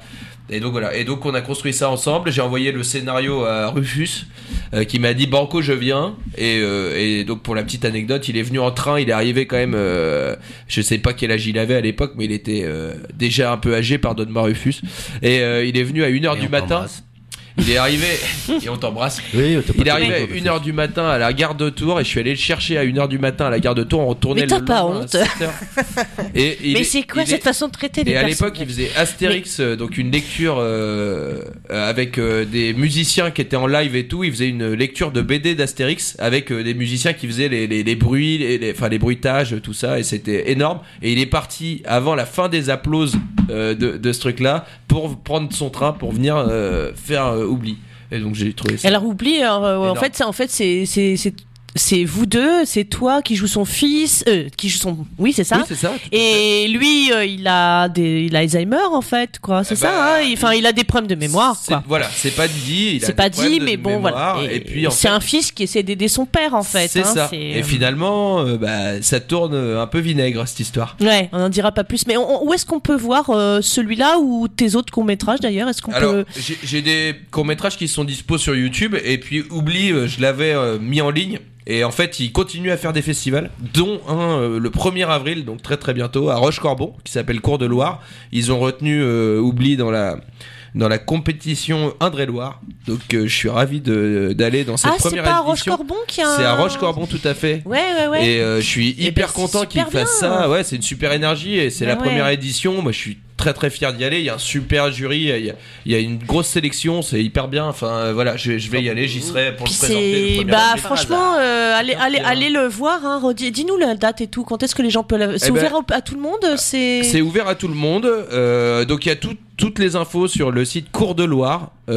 Et donc voilà. Et donc on a construit ça ensemble. J'ai envoyé le scénario à Rufus, euh, qui m'a dit Banco, je viens. Et, euh, et donc pour la petite anecdote, il est venu en train. Il est arrivé quand même. euh, je sais pas quel âge il avait à l'époque, mais il était euh, déjà un peu âgé. Pardonne-moi Rufus. Et euh, il est venu à 1h Et du matin. Il est arrivé et on t'embrasse. Oui, Il est arrivé à tout- 1h du matin à la gare de Tours et je suis allé le chercher à 1h du matin à la gare de Tours. On retournait Mais t'as pas honte. 7 heures. Et il Mais est- c'est quoi il est- cette façon de traiter les et à l'époque, il faisait Astérix, euh, donc une lecture euh, euh, avec euh, des musiciens qui étaient en live et tout. Il faisait une lecture de BD d'Astérix avec euh, des musiciens qui faisaient les, les, les bruits, les, les- enfin les bruitages, tout ça. Et c'était énorme. Et il est parti avant la fin des applauses euh, de, de ce truc-là pour prendre son train pour venir euh, faire euh, oubli. Et donc j'ai trouvé ça. Alors oublie, alors, euh, en fait, c'est en fait c'est c'est vous deux, c'est toi qui joue son fils, euh, qui joue son, oui c'est ça. Oui, c'est. Et lui, euh, il a des, il a Alzheimer en fait, quoi. C'est Eh ben, ça. hein Il- Enfin, il a des problèmes de mémoire, quoi. Voilà, c'est pas dit. il C'est pas dit, mais bon, mémoire, voilà. Et puis c'est fait, un fils qui essaie d'aider son père, en fait. c'est hein, ça. Et euh, finalement, euh, bah, ça tourne un peu vinaigre cette histoire. Ouais, on n'en dira pas plus. Mais on- où est-ce qu'on peut voir celui-là ou tes autres courts métrages d'ailleurs? Est-ce qu'on peut j'ai- j'ai des courts-métrages qui sont dispo sur YouTube, et puis Oubli, euh, je l'avais mis en ligne. Et en fait, il continue à faire des festivals, dont un euh, le 1er avril, donc très très bientôt, à Roche-Corbon, qui s'appelle Cours de Loire. Ils ont retenu euh, Oubli dans la dans la compétition Indre-et-Loire. Donc euh, je suis ravi de- d'aller dans cette Ah, c'est première pas à édition. Roche-Corbon qui a. C'est à Roche-Corbon tout à fait. Ouais, ouais, ouais. Et euh, je suis Eh hyper ben, content c'est qu'il super fasse bien. ça. Ouais, c'est une super énergie et c'est Bah la première édition. Moi, je suis très très fier d'y aller. Il y a un super jury, il y a, il y a une grosse sélection, c'est hyper bien. Enfin, euh, voilà, je, je vais y aller. J'y serai pour Puis le présenter. le c'est premier bah franchement euh, allez allez allez le voir hein dis-nous la date et tout quand est-ce que les gens peuvent la... c'est Eh ben, ouvert au- à tout le monde c'est C'est ouvert à tout le monde. euh, donc il y a tout- toutes les infos sur le site courdeloire.fr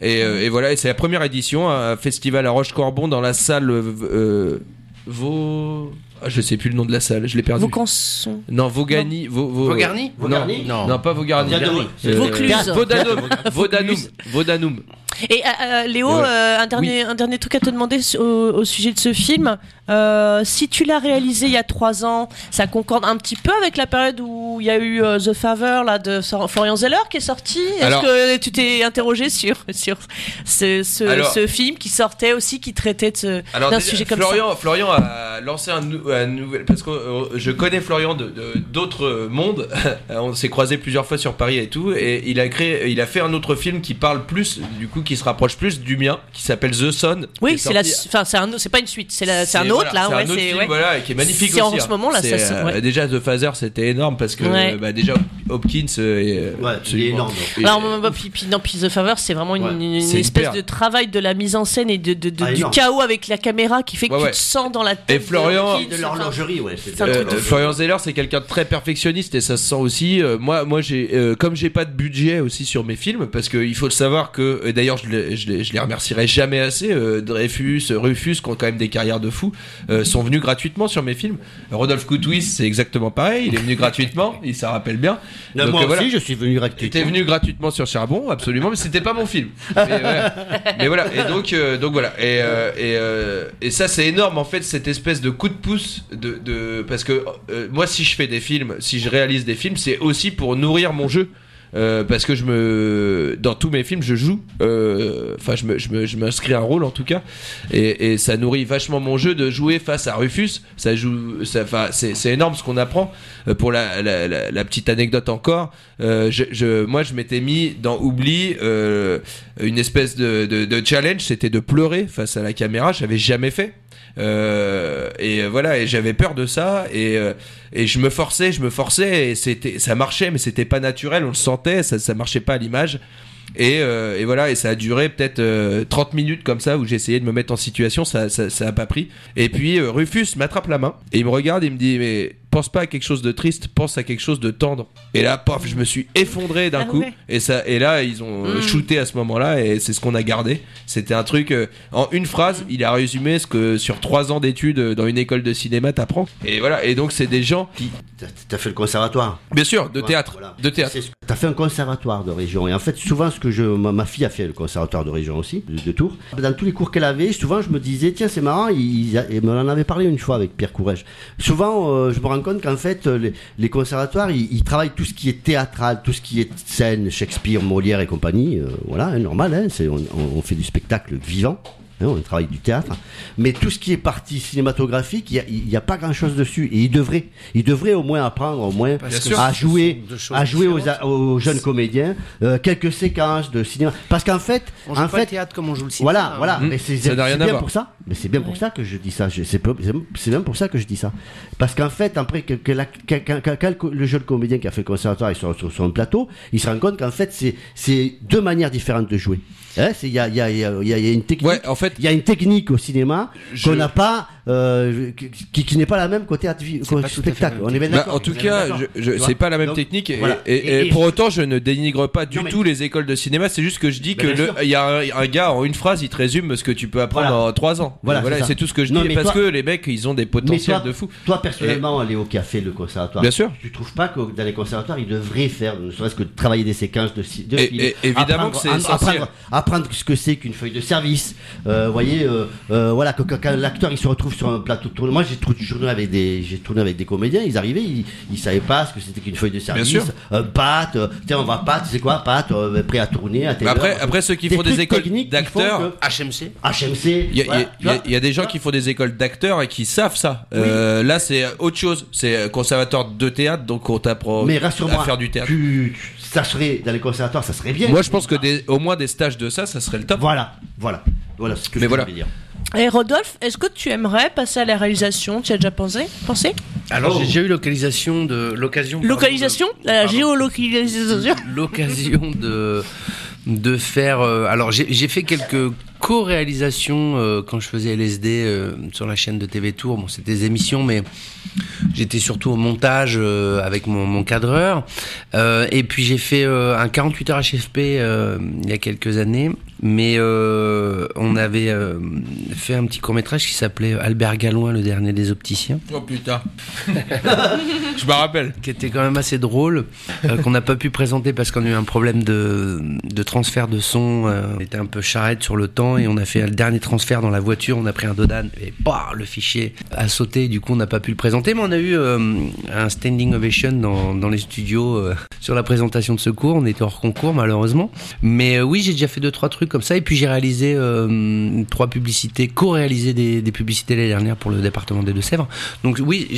et, euh, et voilà, et c'est la première édition, un festival à Roche-Corbon dans la salle euh, Vau. Ah, je sais plus le nom de la salle, je l'ai perdu. vos cançons Non, Vaugani. Vau- Vau- Vaugarny Non, Vaugarny non, non, pas. Euh, Vaucluse. Vaudanum. Vaudanum. Vaudanum. et euh, euh, Léo euh, un dernier un dernier truc à te demander au sujet de ce film Euh, si tu l'as réalisé il y a trois ans ça concorde un petit peu avec la période où il y a eu euh, The Favor là de Florian Zeller qui est sorti est-ce Alors- que tu t'es interrogé sur sur ce, ce, Alors- ce film qui sortait aussi qui traitait de d'un sujet comme ça Florian, a lancé un, nou- un nouvel parce que euh, je connais Florian de de- d'autres mondes. On s'est croisés plusieurs fois sur Paris et tout, et il a créé, il a fait un autre film qui parle plus, du coup, qui se rapproche plus du mien, qui s'appelle The Sun. Oui, est c'est la, enfin c'est un, pas une suite, c'est un C'est- autre voilà, là, c'est ouais, un autre c'est film, ouais. voilà, qui est magnifique C'est aussi. en ce moment, là, C'est, ça se- euh, ouais. Déjà The Phaser, c'était énorme parce que Ouais. bah, déjà Hopkins euh, est euh, il est énorme. et- Alors, bah, puis, puis, non, puis The Favor, c'est vraiment une, Ouais. une- une C'est espèce hyper. de travail de la mise en scène et de, de- de- Ah, du chaos avec la caméra qui fait que Ouais, tu ouais. te sens dans la tête. Et Florian- de, l'horlogerie, ouais. C'est un truc de euh, fou. Florian Zeller, c'est quelqu'un de très perfectionniste et ça se sent aussi. Moi, moi, j'ai, comme j'ai pas de budget aussi sur mes films, parce qu'il faut le savoir que, et d'ailleurs, je, les- remercierai jamais assez. Dreyfus, Rufus, qui ont quand même des carrières de fous, euh, sont venus gratuitement sur mes films. Rodolphe Coutouis, c'est exactement pareil. Il est venu gratuitement. Il s'en rappelle bien. Donc, moi euh, aussi, je suis venu gratuitement. T'es venu gratuitement sur Charbon, absolument, mais c'était pas mon film. Mais, voilà. Mais voilà, et donc, euh, donc voilà, et, euh, et, euh, et ça c'est énorme en fait, cette espèce de coup de pouce de, de parce que euh, moi si je fais des films, si je réalise des films, c'est aussi pour nourrir mon jeu. Euh, parce que je me dans tous mes films je joue euh, enfin je me je me- je m'inscris un rôle en tout cas. Et, et ça nourrit vachement mon jeu de jouer face à Rufus. Ça joue ça c'est c'est énorme ce qu'on apprend. Euh, pour la, la, la, petite anecdote encore je, je moi je m'étais mis dans oubli une espèce de, de, de challenge. C'était de pleurer face à la caméra. J'avais jamais fait et euh, voilà et j'avais peur de ça et euh, et je me forçais je me forçais et c'était ça marchait mais c'était pas naturel on le sentait ça ça marchait pas à l'image Et, euh, et voilà, et ça a duré peut-être euh, 30 minutes comme ça où essayé de me mettre en situation, ça, ça, ça a pas pris. Et puis euh, Rufus m'attrape la main et il me regarde et il me dit mais pense pas à quelque chose de triste, pense à quelque chose de tendre. Et là, paf, je me suis effondré d'un Ah coup. ouais. Et ça, et là, ils ont euh, Mm. shooté à ce moment-là et c'est ce qu'on a gardé. C'était un truc euh, en une phrase, il a résumé ce que sur trois ans d'études euh, dans une école de cinéma t'apprends. Et voilà, et donc c'est des gens qui, T'as- fait le conservatoire. bien sûr, de Ouais, théâtre, voilà. de théâtre. T'as fait un conservatoire de région. Et en fait, souvent, ce que je. Ma, ma fille a fait le conservatoire de région aussi, de, de Tours. Dans tous les cours qu'elle avait, souvent, je me disais, tiens, c'est marrant, il, il, il m'en avait parlé une fois avec Pierre Courrèges. Souvent, euh, je me rends compte qu'en fait, les, les conservatoires, ils, travaillent tout ce qui est théâtral, tout ce qui est scène, Shakespeare, Molière et compagnie. euh, voilà, hein, normal, hein, on- on fait du spectacle vivant. Hein, on travaille du théâtre, mais tout ce qui est partie cinématographique, il n'y a, pas grand-chose dessus. Et il devrait, il devrait au moins apprendre, au moins à jouer, à jouer aux, jeunes comédiens euh, quelques séquences de cinéma. Parce qu'en fait, On joue en pas fait, le théâtre comme on joue le cinéma. voilà, voilà. Mmh. Mais c'est bien pour ça. Mais c'est bien pour ça que je dis ça. C'est même pour ça que je dis ça. Parce qu'en fait, après que, que la- que- que- que- que le jeune comédien qui a fait le conservatoire est sur, sur, sur un plateau, il se rend compte qu'en fait, c'est deux manières différentes de jouer. Hein, Il y, a, il y, a, il y, a, il y a une technique. Ouais, en fait, Il y a une technique au cinéma Je- qu'on n'a pas, euh, qui, qui n'est pas la même fait spectacle. la même On est bien Bah, en tout cas, c'est pas la même Donc, technique. Et, voilà. et- et Et- et- pour autant, je ne dénigre pas du Non, mais- tout les écoles de cinéma. C'est juste que je dis Bah, que il y a un, un gars en une phrase, il te résume ce que tu peux apprendre Voilà. en trois ans. Voilà, Voilà, c'est tout ce que je Non, dis parce toi- que les mecs, ils ont des potentiels toi, de fou. toi personnellement, Léo, qui a fait le conservatoire, Bien sûr. tu trouves pas que dans les conservatoires, ils devraient faire, ne serait-ce que travailler des séquences de, de films, évidemment que c'est apprendre, ce que c'est qu'une feuille de service. Euh, vous voyez, euh, voilà, que, que- quand l'acteur il se retrouve sur un plateau de tournage. Moi, j'ai tourné avec des, j'ai tourné avec des comédiens. Ils arrivaient, ils, ils savaient pas ce que c'était qu'une feuille de service. sûr. Un pâte, euh, tiens, on va pâte, c'est quoi pâte, euh, prêt à tourner, à Après, après ceux qui Des font des écoles d'acteurs, que- HMC. HMC. Il y, a- voilà, y y des gens qui font des écoles d'acteurs et qui savent ça. Euh, là, c'est autre chose. C'est conservatoire de théâtre, donc on t'apprend Mais à faire du théâtre. tu- tu- ça serait dans les conservatoires, ça serait bien. Moi, je pense que des, au moins des stages de ça, ça serait le top. Voilà, voilà, voilà ce que Mais je voilà. voulais dire. Et Rodolphe, est-ce que tu aimerais passer à la réalisation? Tu as déjà pensé, pensé? Alors Oh. j'ai déjà eu l'occasion de l'occasion Localisation de- La pardon. géolocalisation. L'occasion de de faire euh, alors j'ai j'ai fait quelques co-réalisations euh, quand je faisais LSD euh, sur la chaîne de TV Tour bon c'était des émissions mais j'étais surtout au montage euh, avec mon, mon cadreur. Euh, et puis j'ai fait euh, un 48 heures HFP euh, il y a quelques années mais euh, on avait euh, fait un petit court métrage qui s'appelait Albert Galloin le dernier des opticiens Oh putain. je me rappelle. qui était quand même assez drôle, euh, qu'on n'a pas pu présenter parce qu'on a eu un problème de, de transfert de son. on était un peu charrette sur le temps et on a fait le dernier transfert dans la voiture. On a pris un Dodan et bah, le fichier a sauté. Du coup, on n'a pas pu le présenter, mais on a eu un standing ovation dans, dans les studios sur la présentation de ce cours. On était hors concours malheureusement, mais oui, j'ai déjà fait deux trois trucs comme ça. Et puis j'ai réalisé euh, trois publicités, co-réalisé des, publicités l'année dernière pour le département des Deux-Sèvres. Donc oui,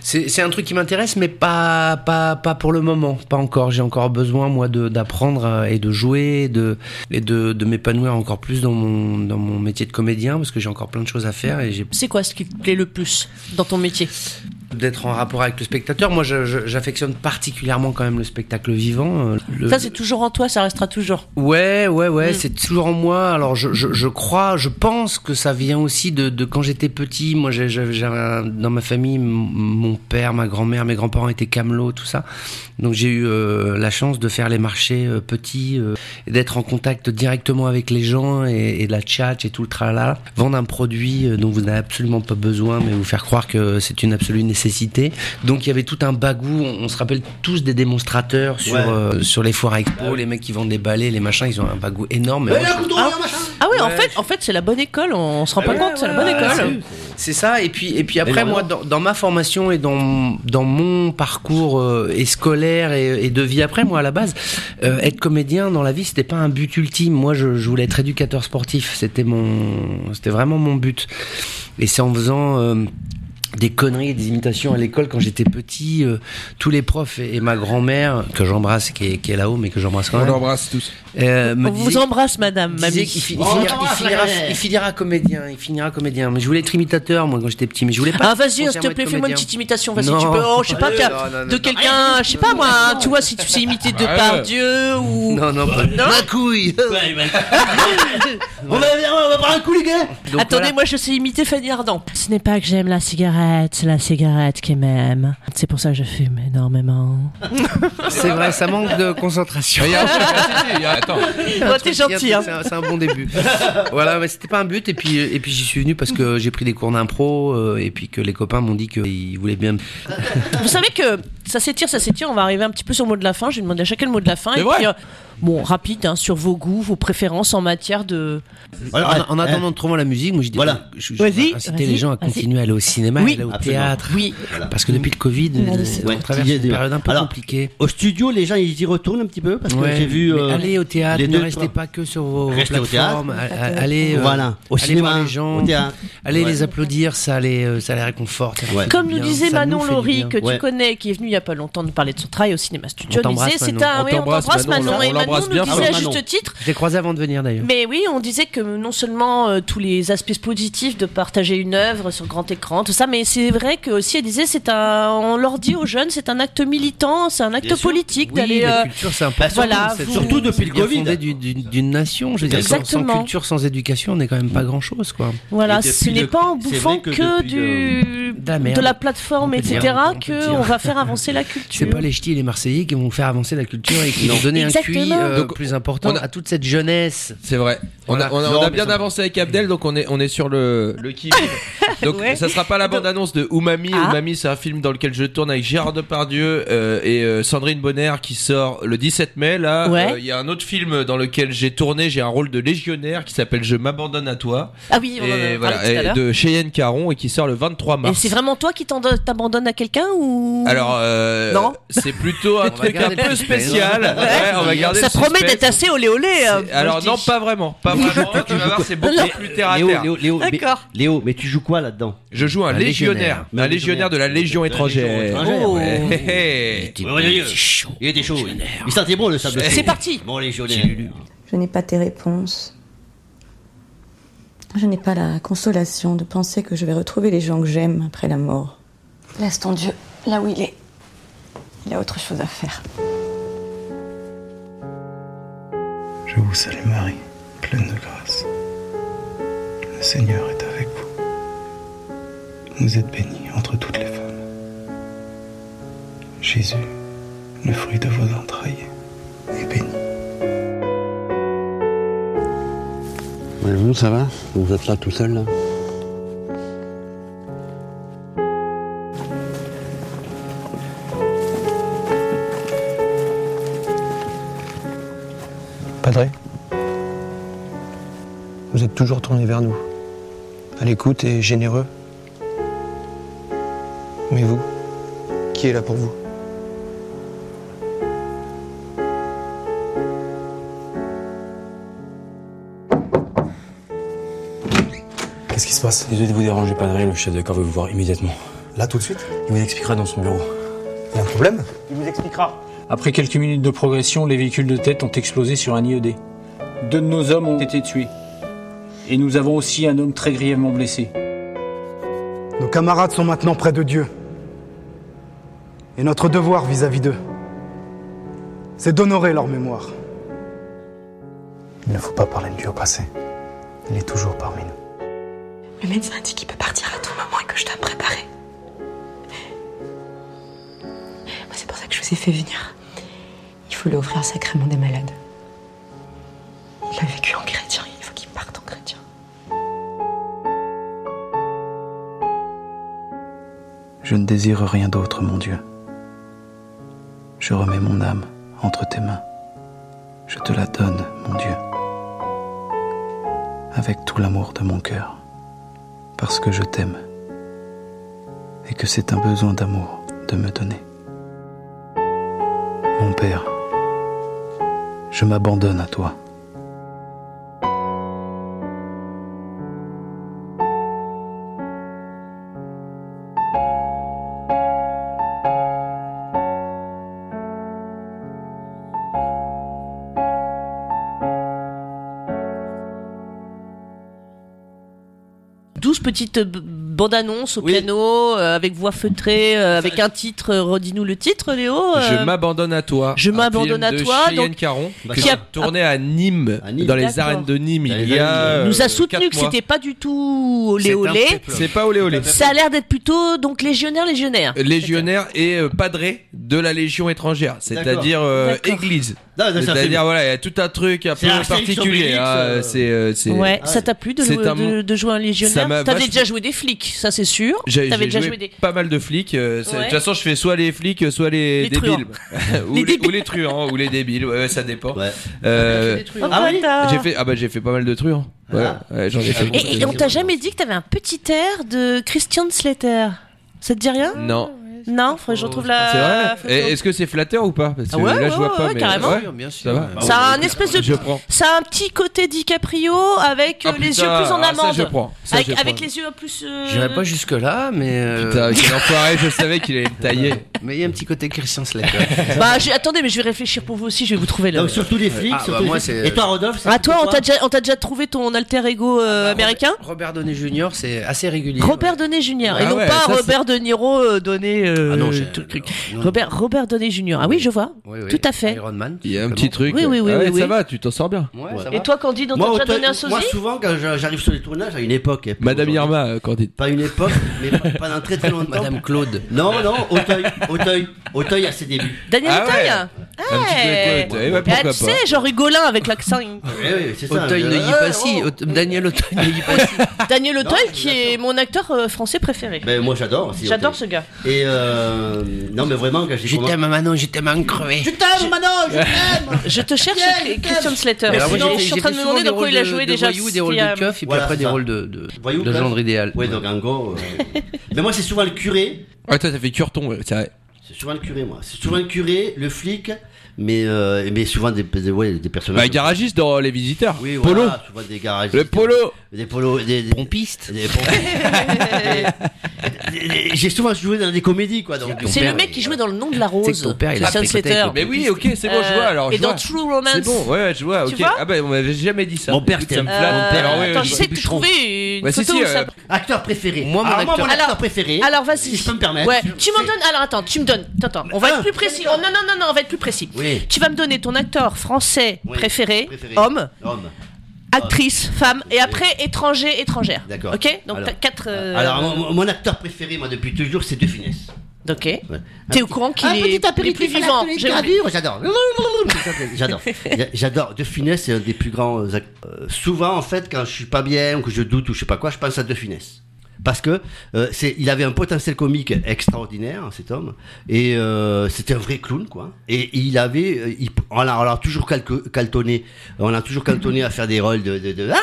c'est un truc qui m'intéresse, mais pas, pas, pas pour le moment, pas encore. J'ai encore besoin, moi, d'apprendre euh, et de jouer de, et de, de m'épanouir encore plus dans mon, dans mon métier de comédien, parce que j'ai encore plein de choses à faire et C'est quoi ce qui te plaît le plus dans ton métier? D'être en rapport avec le spectateur. Moi, j'affectionne particulièrement quand même le spectacle vivant. euh, le- Ça, c'est toujours en toi, ça restera toujours. Ouais, ouais, ouais, Mm. c'est toujours en moi. Alors, je, je, je crois, je pense que ça vient aussi de, de quand j'étais petit. Moi, un- dans ma famille, mon père, ma grand-mère, mes grands-parents étaient camelots, tout ça. Donc, j'ai eu euh, la chance de faire les marchés euh, petits, euh, d'être en contact directement avec les gens et, et de la tchatch et tout le tralala. Vendre un produit dont vous n'avez absolument pas besoin, mais vous faire croire que c'est une absolue nécessité. Donc, il y avait tout un bagou. On, on se rappelle tous des démonstrateurs sur, Ouais. euh, sur les foires expo, les mecs qui vendent des balais, les machins, ils ont un bagou énorme. Mais moi, je- Ah. Ah ouais, en fait, en fait, c'est la bonne école. On se rend pas Ouais, compte, c'est la bonne ouais, école. C'est ça, et puis, et puis après, moi, dans, dans ma formation et dans, dans mon parcours euh, et scolaire et, et de vie après, moi, à la base, euh, être comédien dans la vie, c'était pas un but ultime. Moi, je, je voulais être éducateur sportif. C'était mon, c'était vraiment mon but. Et c'est en faisant, euh, des conneries et des imitations à l'école quand j'étais petit. euh, tous les profs et, et ma grand-mère, que j'embrasse, qui est, qui est là-haut, mais que j'embrasse quand On même, l'embrasse tous. euh, me On vous embrasse, madame, mamie. fi- Oh, il finira, il finira- frère. il finira comédien, il finira comédien. Mais je voulais être imitateur, moi, quand j'étais petit, mais je voulais pas. Ah, vas-y, s'il te être plaît, fais-moi une petite imitation. Vas-y, tu peux. Oh, je sais pas, tiens, non, non, de quelqu'un, je sais pas moi, tu vois, si tu sais imiter de Ouais. Pardieu ou. Non, non, pas. Non Ma couille On va, on va prendre un coup, les gars Donc, Attendez, voilà. moi je sais imiter Fanny Ardant. Ce n'est pas que j'aime la cigarette, c'est la cigarette qui m'aime. C'est pour ça que je fume énormément. C'est vrai, ça manque de concentration. Attends. Toi, t'es gentil, hein. C'est un, bon début. voilà, mais c'était pas un but. Et puis, et puis j'y suis venu parce que j'ai pris des cours d'impro euh, et puis que les copains m'ont dit qu'ils voulaient bien. me- Vous savez que ça s'étire, ça s'étire. On va arriver un petit peu sur le mot de la fin. Je vais demander à chacun le mot de la fin. Et puis, euh, bon, rapide hein, sur vos goûts, vos préférences en matière de. Voilà, en, en attendant de trouver la musique, moi je dis, Voilà. je, je, Vas-y, je les gens à continuer à aller au cinéma, Oui, au théâtre. Oui. Parce que depuis le Covid, euh, Ouais, on traverse une des- période un peu Alors, compliquée. Au studio, les gens, ils y retournent un petit peu parce que Ouais, j'ai vu. euh, allez au théâtre, les ne deux, restez pas que sur vos, Restez plateformes. Allez, euh, Voilà, au allez cinéma, voir les gens, au théâtre. allez Ouais. les applaudir, ça les, euh, ça les réconforte. Comme nous bien, disait ça Manon Laurie, que tu Ouais. connais, qui est venue il y a pas longtemps nous parler de son travail au cinéma studio, On disait c'est Manon. un. On oui, on t'embrasse, Manon, on Et Manon nous disait à juste titre. Je l'ai croisé avant de venir d'ailleurs. Mais oui, on disait que non seulement euh, tous les aspects positifs de partager une œuvre sur grand écran, tout ça, mais c'est vrai que aussi elle disait c'est un, on leur dit aux jeunes, c'est un acte militant, c'est un acte Bien politique Oui, d'aller. la euh, culture, c'est important. voilà, C'est- vous- Surtout depuis le Covid. d'une nation. Je veux dire, sans, sans Exactement. culture, sans éducation, on n'est quand même pas grand chose, quoi. Voilà, ce n'est pas en c'est bouffant que du De la merde. de la plateforme, etc., que on va faire avancer la C'est culture. pas les ch'tis et les Marseillais qui vont faire avancer la culture et qui vont donner un. QI euh, plus important à toute cette jeunesse. C'est vrai. On a, on a, Non, on a mais bien avancé avec Abdel, donc on est, on est sur le, le qui Donc ça sera pas la bande annonce de Umami. Ah. Umami, c'est un film dans lequel je tourne avec Gérard Depardieu euh, et euh, Sandrine Bonner qui sort le 17 mai. Là, Ouais. Euh, il y a un autre film dans lequel j'ai tourné. J'ai un rôle de légionnaire qui s'appelle Je m'abandonne à toi. Ah oui, on en a Et parlé voilà, tout à et l'heure. de Cheyenne Caron et qui sort le 23 Et mars. c'est vraiment toi qui t'abandonnes à quelqu'un ou? Alors, euh, Non. c'est plutôt un truc un peu spécial. Ouais, on va garder Ça promet d'être assez olé olé. euh, moi, Alors je non, pas vraiment, pas vraiment. tu vas voir, c'est beaucoup plus terre à Léo, terre. Léo, Léo, mais, D'accord. Léo, mais tu joues quoi là-dedans? Je joue un, Un légionnaire, légionnaire. un légionnaire de la Légion De la Légion étrangère. Oh. ouais. Ouais. c'est chaud. Il était chaud. Il, il sentait bon le sable. C'est parti. Bon, légionnaire. Je n'ai pas tes réponses. Je n'ai pas la consolation de penser que je vais retrouver les gens que j'aime après la mort. Laisse ton Dieu là où il est. Il a autre chose à faire. Je vous salue Marie, pleine de grâce. Le Seigneur est avec vous. Vous êtes bénie entre toutes les femmes. Jésus, le fruit de vos entrailles, est béni. vous, ça va? Vous êtes là tout seul là? Padre, vous êtes toujours tourné vers nous, à l'écoute et généreux. Mais vous, qui est là pour vous? Qu'est-ce qui se passe? Désolé de vous déranger, Padre, le chef de corps veut vous voir immédiatement. Là tout de suite? Il vous expliquera dans son bureau. Il y a un problème? Il vous expliquera. Après quelques minutes de progression, les véhicules de tête ont explosé sur un IED. Deux de nos hommes ont été tués. Et nous avons aussi un homme très grièvement blessé. Nos camarades sont maintenant près de Dieu. Et notre devoir vis-à-vis d'eux, c'est d'honorer leur mémoire. Il ne faut pas parler de Dieu au passé. Il est toujours parmi nous. Le médecin dit qu'il peut partir à tout moment et que je dois me préparer. Moi, c'est pour ça que je vous ai fait venir. Il faut lui offrir un sacrement des malades. Il a vécu en chrétien, il faut qu'il parte en chrétien. Je ne désire rien d'autre, mon Dieu. Je remets mon âme entre tes mains. Je te la donne, mon Dieu, avec tout l'amour de mon cœur, parce que je t'aime et que c'est un besoin d'amour de me donner. Mon Père, je m'abandonne à toi. Douze petites b- bandes annonces au piano, euh, avec voix feutrée, euh, avec un titre. euh, Redis-nous le titre, Léo. Je m'abandonne à toi. Je m'abandonne à toi, donc, Caron, qui a- tourné à Nîmes, dans les arènes de Nîmes, il y a. nous a soutenu que c'était pas du tout olé olé. C'est pas olé olé. Ça a l'air d'être plutôt donc légionnaire légionnaire. Légionnaire et euh, padré de la Légion étrangère, c'est-à-dire euh, église. C'est-à-dire voilà, il y a tout un truc un peu particulier. Hein, C'est Ouais, ça t'a plu de, jouer- un légionnaire T'avais déjà joué des flics, ça c'est sûr. J'ai T'avais déjà joué, joué des. pas mal de flics. euh, De toute façon, je fais soit les flics, soit les, Les débiles. ou, Les ou les truands, ou les débiles. Ouais, ouais, ça dépend. Ouais. Euh, Ah j'ai fait, ah bah j'ai fait pas mal de truands. Ouais, ouais, j'en ai fait. beaucoup. Et, et on t'a jamais dit que t'avais un petit air de Christian Slater? Ça te dit rien? Non. Non, faudrait que je retrouve la. C'est vrai. photo. Et Est-ce que c'est flatteur ou pas Parce que Ah ouais, là, je ouais, vois pas. ouais, mais carrément. ouais, Bien sûr. ça va. Ça a un espèce de. Je prends. Ça a un petit côté DiCaprio avec euh, Ah, les putain, yeux plus en ah, ça, amande. je prends. Ça, avec je avec prends. les yeux plus. euh, J'irai pas jusque là, mais euh, Putain, quel enfoiré, je savais qu'il allait me tailler. mais il y a un petit côté Christian Slater. Bah, j'ai- attendez, mais je vais réfléchir pour vous aussi. Je vais vous trouver le. Donc surtout les flics. Ah, surtout bah, les moi, flics. c'est- Et toi, Rodolphe c'est Ah toi, on t'a déjà, on t'a déjà trouvé ton alter ego euh, américain Robert Downey Jr. c'est assez régulier. Robert Downey Jr. et Ah non ouais, pas ça, c'est- Robert De Niro euh, donné. euh, Ah non, j'ai- tout le truc. non. Robert Robert Downey Jr. Ah oui, je vois. Oui, oui. Tout à fait. Iron Man. Il y a un petit truc. Oui, oui, oui, Ah ouais, oui, Ça oui. va, tu t'en sors bien. Ouais, ça Et toi, Candide, on moi, t'a déjà donné un moi, sosie souvent, quand je- j'arrive sur les tournages, à une époque. hein, pas Madame aujourd'hui. Irma, euh, Candide. Pas une époque, mais pas- pendant très très longtemps. Madame Claude. Non, non, Auteuil, Auteuil, Auteuil à ses débuts. Daniel Ah Auteuil ouais. Ah, Un petit peu, ouais, ouais, Ah, pourquoi tu sais, pas. genre Hugolin avec l'accent. Oui, oui, c'est ça. Auteuil Euh, Neuilly euh, Passy. oh. Aute- Daniel Auteuil Neuilly Passy. Daniel Auteuil, qui est mon acteur euh, français préféré. Ben, moi j'adore aussi. J'adore Auteuil. ce gars. Et euh, non, mais vraiment, quand j'ai Je commencé- t'aime Manon, je t'aime en crevé. Je t'aime, Manon, je t'aime Je te cherche. Christian Slater. Alors moi, Sinon, j'ai fait- je suis en j'ai train fait de me souvent demander des dans quoi rôles il a de- joué de déjà. voyous, des rôles de keuf, et puis Voilà, après des ça. rôles de, de, Voyou, de gendre idéal. Ouais, donc en gros. euh, mais moi, c'est souvent le curé. Ouais, toi, t'as fait Curton, ouais, c'est vrai. Souvent le curé, moi. C'est le curé, le flic, mais, euh, mais souvent des, des, ouais, des personnages. Bah, garagiste dans Les Visiteurs. Oui, Polo. voilà, souvent des garages. Le polo. Des polos. Des, des, Pompiste. des pompistes. Des- des- J'ai souvent joué dans des comédies, quoi. Donc, C'est le mec qui jouait dans Le nom de la C'est rose. ton père, il a avec Mais oui, ok, c'est bon, je vois. Alors, Euh, Et je dans vois. True Romance. C'est bon, ouais, je vois, ok. vois ah bah, on m'avait jamais dit ça. Mon père, ça me flatte. mon père, Alors, ouais, Attends, je j'essaie de trouver une photo si, où ça- euh, Acteur préféré. Moi, mon acteur- préféré. Alors vas-y. Si je peux me permettre. Ouais, tu m'en donnes. Alors attends, tu me donnes. Attends, on va Un. être plus précis. Oh, non, non, non, non, on va être plus précis. Oui. Tu vas me donner ton acteur français Oui. préféré, Préféré. homme, Homme. actrice, femme, et après étranger, étrangère. D'accord. Ok Donc Alors- quatre. euh, Alors, mon, mon acteur préféré, moi, depuis toujours, c'est De Funès. Ok. Ouais. T'es au courant qu'il un est, petit plus vivant. J'adore. J'adore. J'adore. De Funès, c'est un des plus grands. ac- euh, souvent, en fait, quand je suis pas bien ou que je doute ou je sais pas quoi, je pense à De Funès. Parce que euh, c'est, il avait un potentiel comique extraordinaire, cet homme, et euh, c'était un vrai clown, quoi. Et il avait, euh, il- on l'a toujours calque- caltonné, on l'a toujours caltonné à faire des rôles de, de, de- ah,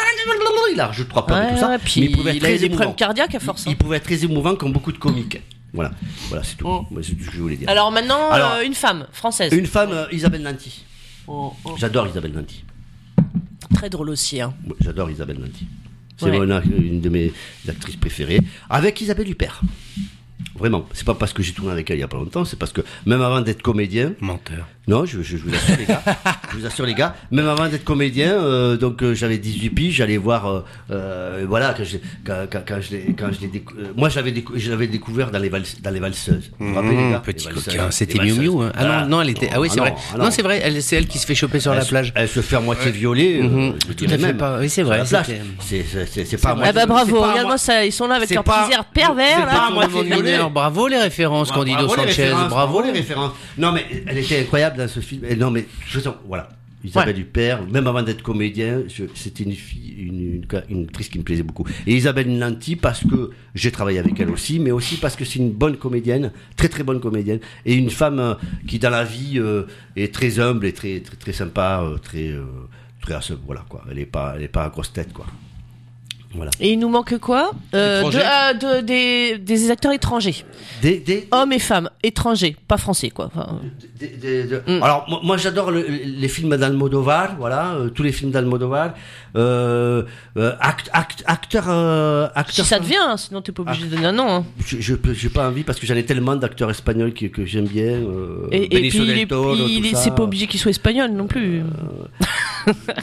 il a rajouté trois pommes et Ouais, tout ça. ouais, puis mais il pouvait être il a eu très des problèmes cardiaques à force. Il, il pouvait être très émouvant comme beaucoup de comiques. Voilà, voilà, c'est tout. Oh. C'est tout ce que je voulais dire. Alors maintenant, Alors, euh, une femme française. Une femme, euh, Isabelle Nanty. Oh, oh. J'adore Isabelle Nanty. Très drôle aussi. Hein. J'adore Isabelle Nanty. C'est Ouais. une de mes actrices préférées. Avec Isabelle Huppert. Vraiment. C'est pas parce que j'ai tourné avec elle il y a pas longtemps, c'est parce que même avant d'être comédien. Menteur. Non, je, je- je vous assure les gars. je vous assure les gars. Même avant d'être comédien, euh, donc euh, j'avais 18 piges, j'allais voir. euh, voilà, quand je, quand, quand, quand je l'ai, quand je l'ai décou- moi j'avais décou- je l'avais découvert dans les vals- dans les valseuses. Vous vous rappelez les Mmh, gars? petit coquin, c'était Miu. Miu. hein. Ah Voilà. non, non, elle était. Ah oui, c'est Ah vrai. non, ah Non, non. c'est vrai. Elle, c'est elle qui se fait choper sur elle la se- plage. Elle se fait à moitié Tout dirais à fait même. pas- oui, c'est vrai, C'est, pas Ah bah bravo, regarde-moi moi- ça, ils sont là avec leur air pervers là. pas à moitié Bravo, les références, Candido Sanchez, bravo. les références. Non mais elle était incroyable dans ce film. Et non mais toute façon, voilà. Isabelle Ouais. Huppert, même avant d'être comédien, je- c'était une fille, une, une, une actrice qui me plaisait beaucoup. Et Isabelle Nanty parce que j'ai travaillé avec elle aussi, mais aussi parce que c'est une bonne comédienne, très très bonne comédienne, et une femme euh, qui dans la vie euh, est très humble et très très, très sympa, euh, très euh, très à ce- voilà quoi. Elle est pas elle est pas à grosse tête quoi. Voilà. Et il nous manque quoi? Euh, de- euh, de- des, des acteurs étrangers. Des, des, Hommes et femmes, étrangers, pas français quoi. Enfin, de- Mm. Alors moi, moi, j'adore le- les films d'Almodovar, voilà, euh, tous les films d'Almodovar. Euh, euh, act, act, acteur, euh, si acteur. ça te vient, hein, sinon t'es pas obligé de donner un nom. hein. Je, j'ai pas envie parce que j'en ai tellement d'acteurs espagnols que, que j'aime bien. Euh, Et, puis, il del est- Toro, il est- c'est pas obligé qu'il soit espagnol non plus.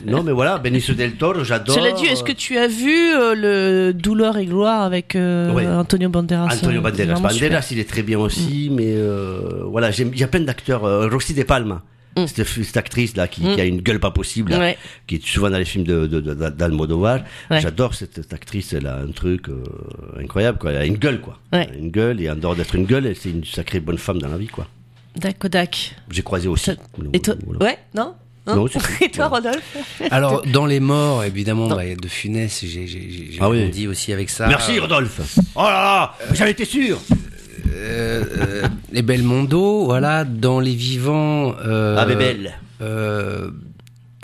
non, mais voilà, Benicio del Toro, j'adore. Cela dit, est-ce que tu as vu euh, le Douleur et gloire avec euh, Ouais. Antonio Banderas Antonio euh, Banderas. vraiment Banderas, super. il est très bien aussi, mais euh, voilà, il y a plein d'acteurs. Euh, Rossi De Palma, cette, cette actrice là qui, Mm. qui a une gueule pas possible, là, Ouais. qui est souvent dans les films de, de, de- d'Almodovar. Ouais. J'adore cette, cette actrice, elle a un truc euh, incroyable, quoi. Elle a une gueule, quoi. Ouais. Une gueule, et en dehors d'être une gueule, elle, c'est une sacrée bonne femme dans la vie, quoi. D'accord. J'ai croisé aussi. Et toi Ouais, non? Non. Et toi, Rodolphe Alors, dans les morts, évidemment, bah, de Funès, j'ai j'ai- j'ai- j'ai Ah oui. aussi avec ça. Merci, Rodolphe. Oh là là, j'en étais sûr. Euh, euh, les Belmondo, voilà, dans les vivants. Euh, Ah, Bébel.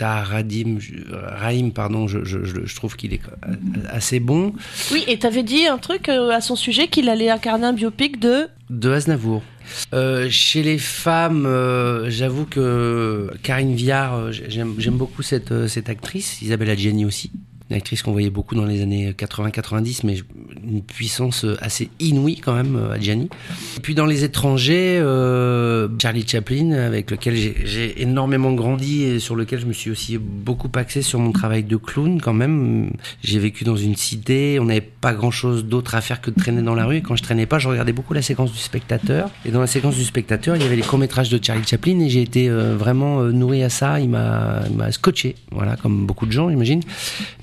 Radim, Raïm, pardon, je, je, je- je trouve qu'il est assez bon. Oui, et t'avais dit un truc euh, à son sujet qu'il allait incarner un biopic de. De Aznavour. Euh, chez les femmes, euh, j'avoue que Karine Viard, j'aime beaucoup cette, cette actrice, Isabelle Adjani aussi. Une actrice qu'on voyait beaucoup dans les années 80-90, mais une puissance euh, assez inouïe quand même, euh, Adjani. Et puis dans les étrangers, euh, Charlie Chaplin, avec lequel j'ai- énormément grandi et sur lequel je me suis aussi beaucoup axé sur mon travail de clown quand même. J'ai vécu dans une cité, on n'avait pas grand chose d'autre à faire que de traîner dans la rue. Quand je traînais pas, je regardais beaucoup la séquence du spectateur. Et dans la séquence du spectateur, il y avait les courts-métrages de Charlie Chaplin et j'ai été euh, vraiment euh, nourri à ça. Il m'a scotché, voilà, comme beaucoup de gens, j'imagine.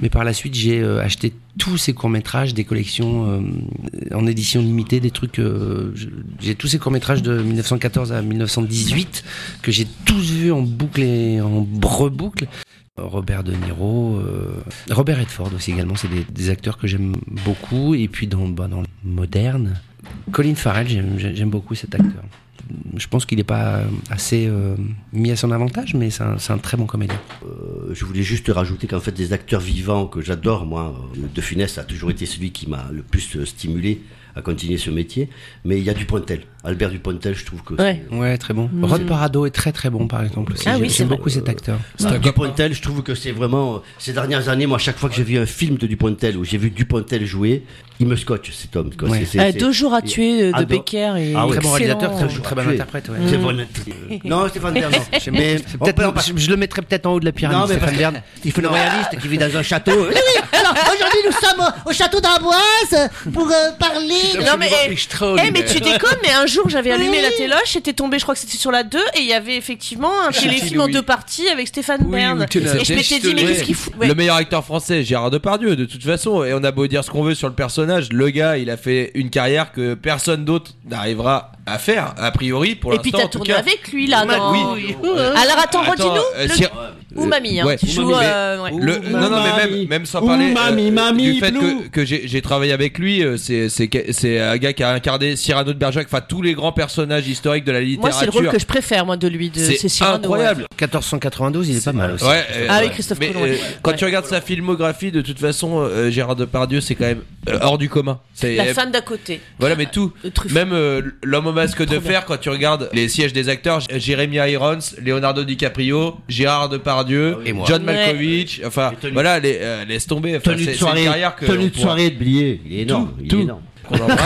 Mais par la suite, j'ai euh, acheté tous ces courts-métrages, des collections euh, en édition limitée, des trucs. euh, j'ai tous ces courts-métrages de 1914 à 1918 que j'ai tous vus en boucle et en reboucle. Robert De Niro, Robert Redford aussi également, c'est des, acteurs que j'aime beaucoup. Et puis dans, bah, dans le moderne, Colin Farrell, j'aime beaucoup cet acteur. Je pense qu'il n'est pas assez euh, mis à son avantage, mais c'est un, c'est un très bon comédien. Euh, je voulais juste rajouter qu'en fait, des acteurs vivants que j'adore, moi, euh, De Funès a toujours été celui qui m'a le plus stimulé à continuer ce métier. Mais il y a Dupontel. Albert Dupontel, je trouve que Ouais, ouais très bon. Rod Parado est très très bon, par exemple. aussi. Ah J'aime- oui, c'est J'aime beaucoup cet acteur. Ah, Dupontel, je trouve que c'est vraiment. Ces dernières années, moi, chaque fois que j'ai vu un film de Dupontel où j'ai vu Dupontel jouer, il me scotche cet homme. quoi. Ouais. C'est- Euh, deux jours à tuer euh, de Ah, Becker et Ah ouais. Très bon réalisateur, très, excellent. très bon interprète. ouais. Très bon. Non, Stéphane Bern, non. Je- peut je, je le mettrais peut-être en haut de la pyramide, Non, mais Stéphane Bern. il fait le royaliste qui vit dans un château. Oui, oui. Alors, aujourd'hui, nous sommes au château d'Amboise pour euh, parler. Non mais, eh, eh, mais tu déconnes, mais un jour j'avais allumé la téloche, j'étais tombé, je crois que c'était sur la 2, et il y avait effectivement un Château téléfilm en deux parties avec Stéphane Bern. Et je m'étais dit, mais qu'est-ce qu'il fout. Le meilleur acteur français, Gérard Depardieu, de toute façon. Et on a beau dire ce qu'on veut sur le personnage, le gars, il a fait une carrière que personne d'autre n'arrivera à faire, a priori, pour Et l'instant. puis t'as tourné cas. avec lui là, dans... oui. Alors attends, redis-nous. euh, le- Ou Mamie, hein, Ouais. tu Ou joues. Mamie, euh, ouais. Le- non, non, mais même, même sans parler euh, mamie, du fait plou. que, que j'ai travaillé avec lui, euh, c'est c'est que- c'est un gars qui a incarné Cyrano de Bergerac, enfin tous les grands personnages historiques de la Moi, littérature. c'est le rôle que je préfère, moi, de lui. de- C'est Cyrano, incroyable. ouais. 1492, il est pas mal aussi. Ouais, euh, Ah oui. Christophe Mais, Colomb, euh, quand tu regardes sa filmographie, de toute façon, euh, Gérard Depardieu, c'est quand même euh, hors du commun. La femme d'à côté. Voilà, mais tout. Même euh, l'homme au masque de fer, quand tu regardes les sièges des acteurs, J- Jeremy Irons, Leonardo DiCaprio, Gérard Depardieu, Et moi. John Ouais. Malkovich, enfin, voilà, les, euh, laisse tomber. Enfin, Tenue c'est de soirée, carrière que tenue de pourra- soirée de Blier. Il est énorme. il est tout. énorme. qu'on embrasse,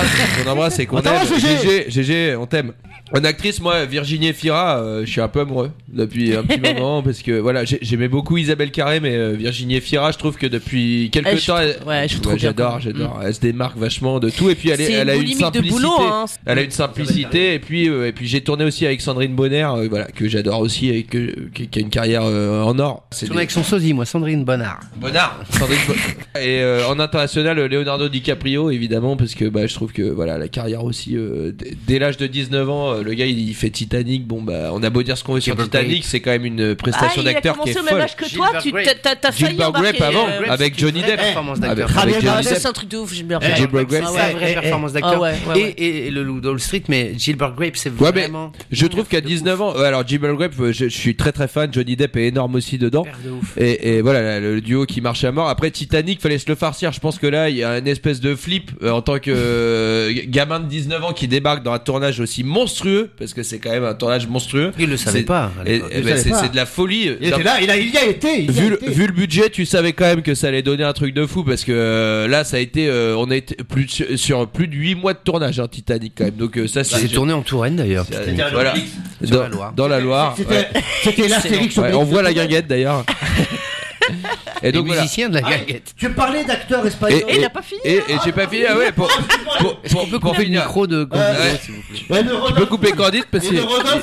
qu'on embrasse et qu'on aime. GG, on t'aime. En actrice, moi, Virginie Fira, euh, je suis un peu amoureux depuis un petit moment parce que voilà, j'ai- j'aimais beaucoup Isabelle Carré, mais euh, Virginie Fira, je trouve que depuis quelques je temps, trouve- elle- ouais, je trouve trop bien, j'adore, j'adore. Elle se démarque vachement de tout et puis elle, est- C'est elle a une une boulimique de simplicité. boulot, hein. Elle a une simplicité et puis euh, et puis j'ai tourné aussi avec Sandrine Bonner, euh, voilà, que j'adore aussi et que qui, qui a une carrière euh, en or. C'est Tourne avec son sosie, moi, Sandrine Bonnard. Bonnard, Sandrine Bo- et euh, en international euh, Leonardo DiCaprio évidemment parce que bah, je trouve que voilà la carrière aussi euh, d- dès l'âge de 19 ans euh, le gars il, il fait Titanic bon bah on a beau dire ce qu'on veut sur Titanic c'est quand même une prestation Ah, d'acteur qui est commencé au même folle âge que toi, tu t'as- failli Gilbert Grape embarquer. avant euh, avec Johnny Depp performance avec, d'acteur. avec Ah, Johnny ça, Depp c'est un truc de ouf, Gilbert Grape. Gilbert Grape, Ah C'est la vraie eh, performance Ah d'acteur. ouais. Et, le Loup Wall Street, mais Gilbert Grape, c'est vraiment. je trouve qu'à 19 ans, euh, alors Gilbert Grape, euh, je, suis très très fan. Johnny Depp est énorme aussi dedans. Et, voilà, le, duo qui marche à mort. Après Titanic, fallait se le farcir. Je pense que là, il y a une espèce de flip euh, en tant que euh, gamin de 19 ans qui débarque dans un tournage aussi monstrueux, parce que c'est quand même un tournage monstrueux. Il le savait pas, et- et le ben, c'est pas. c'est de la folie. Il était là, il, a, il y a été. Il y a Vu le, été. vu le budget, tu savais quand même que ça allait donner un truc de fou parce que euh, là, ça a été, euh, on a été plus sur, sur plus de 8 mois de tournage, hein, Titanic quand même. Donc euh, ça, C'est tourné en Touraine d'ailleurs. voilà. Dans, la Loire. dans la Loire. C'était ouais. l'Astérix Ouais, on voit la guinguette d'ailleurs. Et donc voilà. musiciens de la Ah, gaguette. Tu parlais d'acteurs espagnols. Et, et, et, et j'ai pas fini. Ah ouais, pour, pour, pour, pour, couper le finir. micro de Candido, Ouais. s'il vous plaît. Tu Rodolphe- peux couper Candide parce qu'il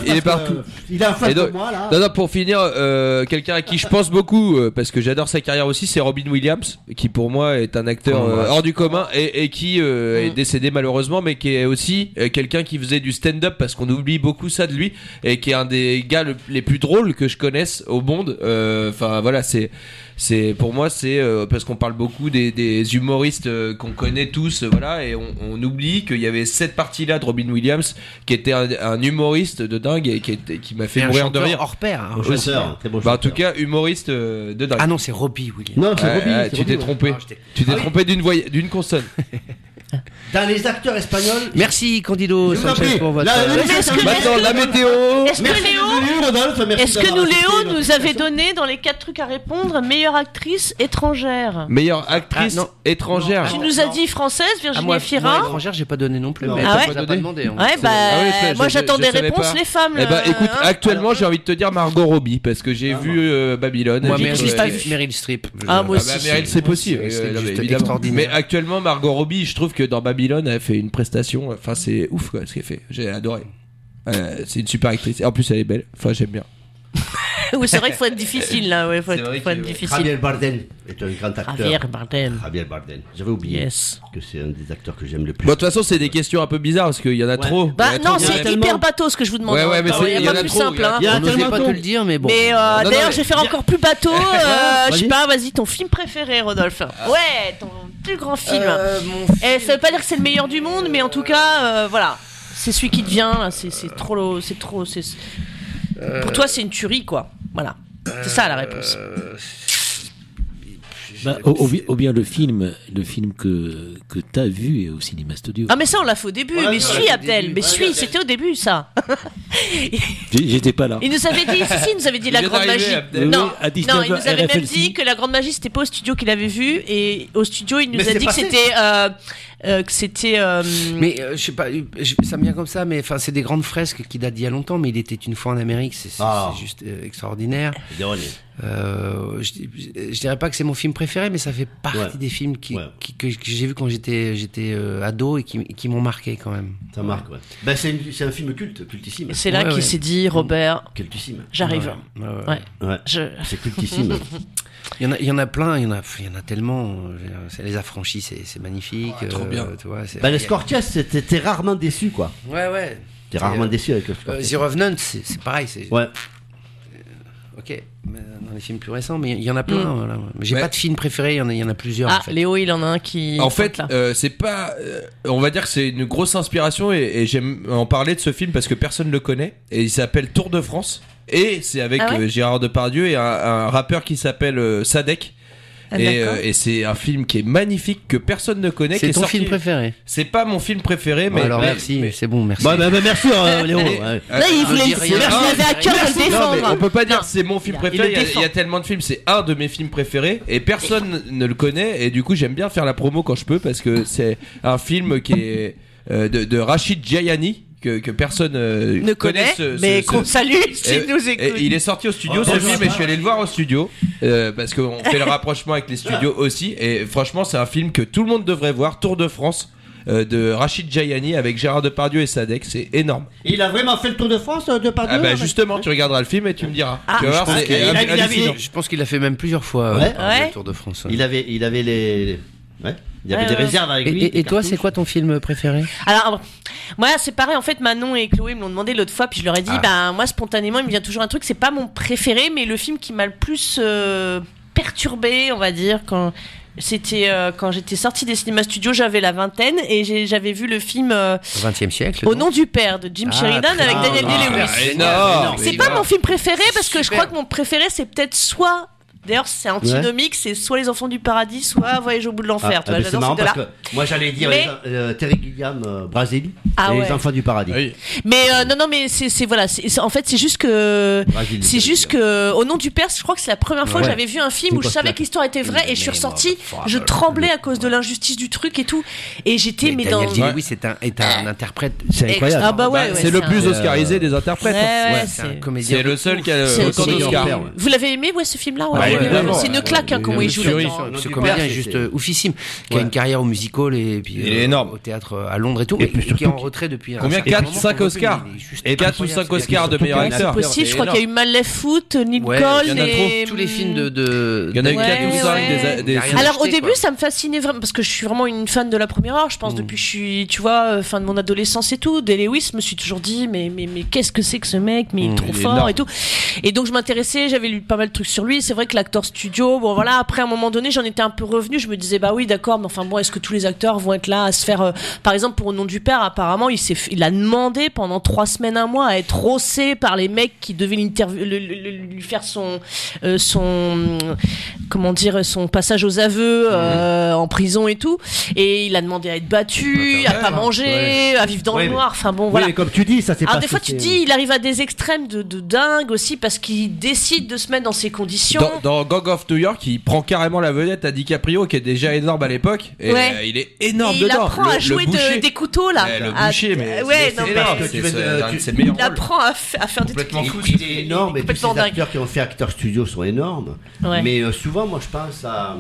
il est partout. Il est en face Et donc- de moi là. Non, non, pour finir, euh, quelqu'un à qui je pense beaucoup, euh, parce que j'adore sa carrière aussi, c'est Robin Williams, qui pour moi est un acteur Oh, euh, hors du commun et, et qui euh, Mm. est décédé malheureusement, mais qui est aussi quelqu'un qui faisait du stand-up, parce qu'on oublie beaucoup ça de lui, et qui est un des gars le- les plus drôles que je connaisse au monde. Euh, Enfin voilà, c'est c'est pour moi c'est euh, parce qu'on parle beaucoup des, des humoristes euh, qu'on connaît tous, euh, voilà, et on, on oublie qu'il y avait cette partie-là de Robin Williams qui était un, un humoriste de dingue et qui, était- qui m'a fait Et un mourir de rire. hors pair, hein, un Aussi. chanteur, très bon Bah, en tout cas, humoriste euh, de dingue. Ah non, c'est Robbie Williams. Non, c'est Robbie, c'est tu Robbie, t'es trompé. Ah, Tu t'es Ah oui. trompé d'une voy- d'une consonne. Dans les acteurs espagnols. Merci Candido Sanchez pour votre. La- Mais est-ce que- Maintenant, la météo. Est-ce que Léo Est-ce que nous, Léo, nous avait donné dans les quatre trucs à répondre meilleure actrice étrangère Meilleure actrice Ah, non. étrangère. Tu nous as dit française, Ah, Virginie moi, Efira moi, étrangère, j'ai pas donné non plus. Non. mais Ah ouais pas, demandé. hein. Ouais, bah, Ah moi j'attends des réponses, les femmes. Eh bah écoute, hein. actuellement j'ai envie de te dire Margot Robbie parce que j'ai vu euh, Babylone. Moi, J'ai Meryl, Streep, Streep. Ah, moi aussi. bah, Meryl, euh, évidemment. extraordinaire. Mais actuellement, Margot Robbie, je trouve que dans Babylone, elle fait une prestation. Enfin, c'est ouf ce qu'elle fait. J'ai adoré. Euh, c'est une super actrice. En plus, elle est belle. Enfin, j'aime bien. Oui, c'est vrai qu'il faut être difficile là, ouais, faut être, vrai faut être difficile. Javier Bardem est un grand acteur. Javier Bardem. Javier Bardem. J'avais oublié Yes. que c'est un des acteurs que j'aime le plus. Bon, de toute façon, c'est des questions un peu bizarres parce qu'il y en a trop. Bah a non, c'est tellement- hyper bateau ce que je vous demande. Ouais, ouais, hein. mais Non, c'est- y a il y en pas a plus trop, simple. il y a- hein. Y a On pas te le dire, mais bon. Mais euh, d'ailleurs, je vais faire encore plus bateau. euh, je sais pas, vas-y, ton film préféré, Rodolphe. Ouais, ton plus grand film. Euh, mon Et ça veut pas dire que c'est le meilleur du monde, mais en tout cas, euh, voilà. C'est celui qui te vient, là, c'est c'est trop. C'est trop. c'est- Pour toi, c'est une tuerie, quoi. Voilà. C'est ça la réponse. Bah, ou, ou bien- le film, le film que, que tu as vu au cinéma studio. Ah, mais ça, on l'a fait au début. Ouais, mais suis, Abdel. début. Mais Ouais, suis, c'était au début, ça. J'étais pas là. Il nous avait dit, si, si, il nous avait dit Il la grande magie. Abdel. Non, à non, 19 il nous avait même dit que la grande magie c'était pas au studio qu'il avait vu et au studio il nous Mais a dit que c'était euh, euh, que c'était euh, Mais euh, je sais pas, je- ça me vient comme ça, mais enfin c'est des grandes fresques qui datent d'il y a longtemps, mais il était une fois en Amérique, c'est c'est juste euh, extraordinaire. Déronné. Euh, je, je dirais pas que c'est mon film préféré, mais ça fait partie Ouais. des films qui, Ouais. qui- que, que j'ai vu quand j'étais j'étais euh, ado et qui, qui m'ont marqué quand même. Ça marque, ouais. Ben, c'est un film culte, cultissime. c'est là Ouais, qu'il ouais. s'est dit Robert Cultissime. j'arrive Ouais, ouais, ouais. ouais Ouais. je C'est cultissime. Il y en a, il y en a plein, il y en a, il y en a tellement. euh, les affranchis, c'est magnifique. trop euh, bien. Tu vois, ben, les t'es rarement déçu, quoi. Ouais, ouais. T'es rarement euh, déçu avec le Euh, The. Revenant, c'est pareil. Ouais. Ok, mais dans les films plus récents, mais il y en a plein. Mm. voilà. Mais J'ai Ouais. pas de film préféré, il y en a, il y en a plusieurs. ah en fait. Léo il en a un qui En fait, euh, c'est pas. euh, on va dire que c'est une grosse inspiration et, et j'aime en parler de ce film parce que personne le connaît et il s'appelle Tour de France et c'est avec Ah ouais euh, Gérard Depardieu et un, un rappeur qui s'appelle euh, Sadek. Ah, et euh, et c'est un film qui est magnifique que personne ne connaît. C'est est ton sorti- film préféré C'est pas mon film préféré, mais Alors mais- merci, mais- c'est bon, merci. Merci, euh, Léo. Mais- ouais. Là il je voulait dis il rien. avait à cœur de le Non, mais défendre on peut pas dire c'est mon film préféré. Il y, a, défend. il y a tellement de films, c'est un de mes films préférés et personne ne le connaît. Et du coup, j'aime bien faire la promo quand je peux parce que c'est un film qui est euh, de, de Rachid Djayani que, que personne euh, ne connaît ce- ce- mais ce- qu'on salue et, s'il nous et écoute il est sorti au studio Oh, ce bonjour, film et je suis allé le voir au studio euh, parce qu'on fait le rapprochement avec les studios aussi et franchement c'est un film que tout le monde devrait voir Tour de France euh, de Rachid Djayani avec Gérard Depardieu et Sadek c'est énorme Il a vraiment fait le Tour de France, euh, de par ah deux, bah justement tu regarderas le film et tu me diras Ah, tu vas voir je pense c'est qu'il a- il a- il. Je pense qu'il a fait même plusieurs fois Ouais. Ouais. le Tour de France. Il avait, il avait les. Ouais. Il y avait Ouais, des ouais. réserves avec Et, lui. et- et toi, c'est quoi ton film préféré? Alors, moi, c'est pareil. En fait, Manon et Chloé me l'ont demandé l'autre fois, puis je leur ai dit, Ah. bah, moi, spontanément, il me vient toujours un truc. C'est pas mon préféré, mais le film qui m'a le plus euh, perturbé, on va dire, quand. C'était euh, quand j'étais sortie des cinémas studios, j'avais la vingtaine et j'avais vu le film euh, siècle Au nom du père de Jim Ah, Sheridan avec. Daniel Ah, Day-Lewis. C'est pas mon film préféré parce que je crois que mon préféré c'est peut-être soit D'ailleurs, c'est antinomique, c'est soit les enfants du paradis, soit Voyage au bout de l'enfer. Ah, ah, c'est marrant parce que moi j'allais dire Mais- les- euh, Terry Gilliam, euh, Brasilie Ah et ouais. les enfants du paradis. Mais euh, non, non, mais c'est c'est- voilà, c'est c'est- en fait c'est juste que Brasilie, c'est juste que au nom du père, je crois que c'est la première fois Ouais. que j'avais vu un film C'est où je savais que l'histoire était vraie et je suis ressortie, je tremblais à cause de l'injustice du truc et tout, et j'étais mais, dans Daniel Day-Lewis est un, est un interprète. C'est incroyable. Ah bah ouais, ouais, c'est le plus oscarisé des interprètes. Ouais, ouais, c'est un c'est- comédien. C'est le seul qui a C'est- autant c'est- d'Oscars. Vous l'avez aimé, ouais, ce film-là ouais, Bah, ouais. Évidemment. C'est une claque, hein, comment il joue là-dedans. Ce comédien est c'est- juste euh, oufissime, qui a une carrière au musical et puis Il est euh, au théâtre euh, à Londres et tout, Et qui est en retrait depuis. un Combien certain 4, moment, 5 qu'on le Oscars Et 4 ou incroyable, 5 Oscars de meilleur qu'il y a C'est acteur. possible, je crois qu'il y a eu Malef Foot, Nicole Ouais, il y en a et... Tous les films de. Il y en a eu Ouais, 4 ou 5 ouais. des, Alors au début ça me fascinait vraiment parce que je suis vraiment une fan de la première heure je pense Mm. depuis que je suis tu vois fin de mon adolescence et tout Lewis je me suis toujours dit mais mais mais qu'est-ce que c'est que ce mec? Mais il est Mm, trop fort et tout et donc je m'intéressais j'avais lu pas mal de trucs sur lui c'est vrai que l'acteur studio. Bon voilà après à un moment donné j'en étais un peu revenu je me disais bah oui d'accord mais enfin bon est-ce que tous les acteurs vont être là à se faire euh, par exemple pour au nom du père apparemment il s'est il a demandé pendant trois semaines un mois à être rossé par les mecs qui devaient le- le- lui faire son euh, son comment dire son passage aux aveux euh, en prison et tout. Et il a demandé à être battu à pas manger Ouais. à vivre dans Ouais, le noir. Enfin bon Oui, voilà. mais comme tu dis, ça c'est alors des fois tu dis il arrive à des extrêmes de, de dingue aussi parce qu'il décide de se mettre dans ces conditions. Dans, dans Gang of New York, il prend carrément la vedette à DiCaprio, qui est déjà énorme à l'époque. Et Ouais. euh, il est énorme et il dedans. apprend Le- à jouer de- des couteaux là le À- boucher, mais ouais c'est énorme. C'est euh, il apprend à, fa- à faire des trucs fou. Il est énorme et dingue. acteurs qui ont fait acteurs studio sont énormes. Ouais. Mais euh, souvent, moi je pense à.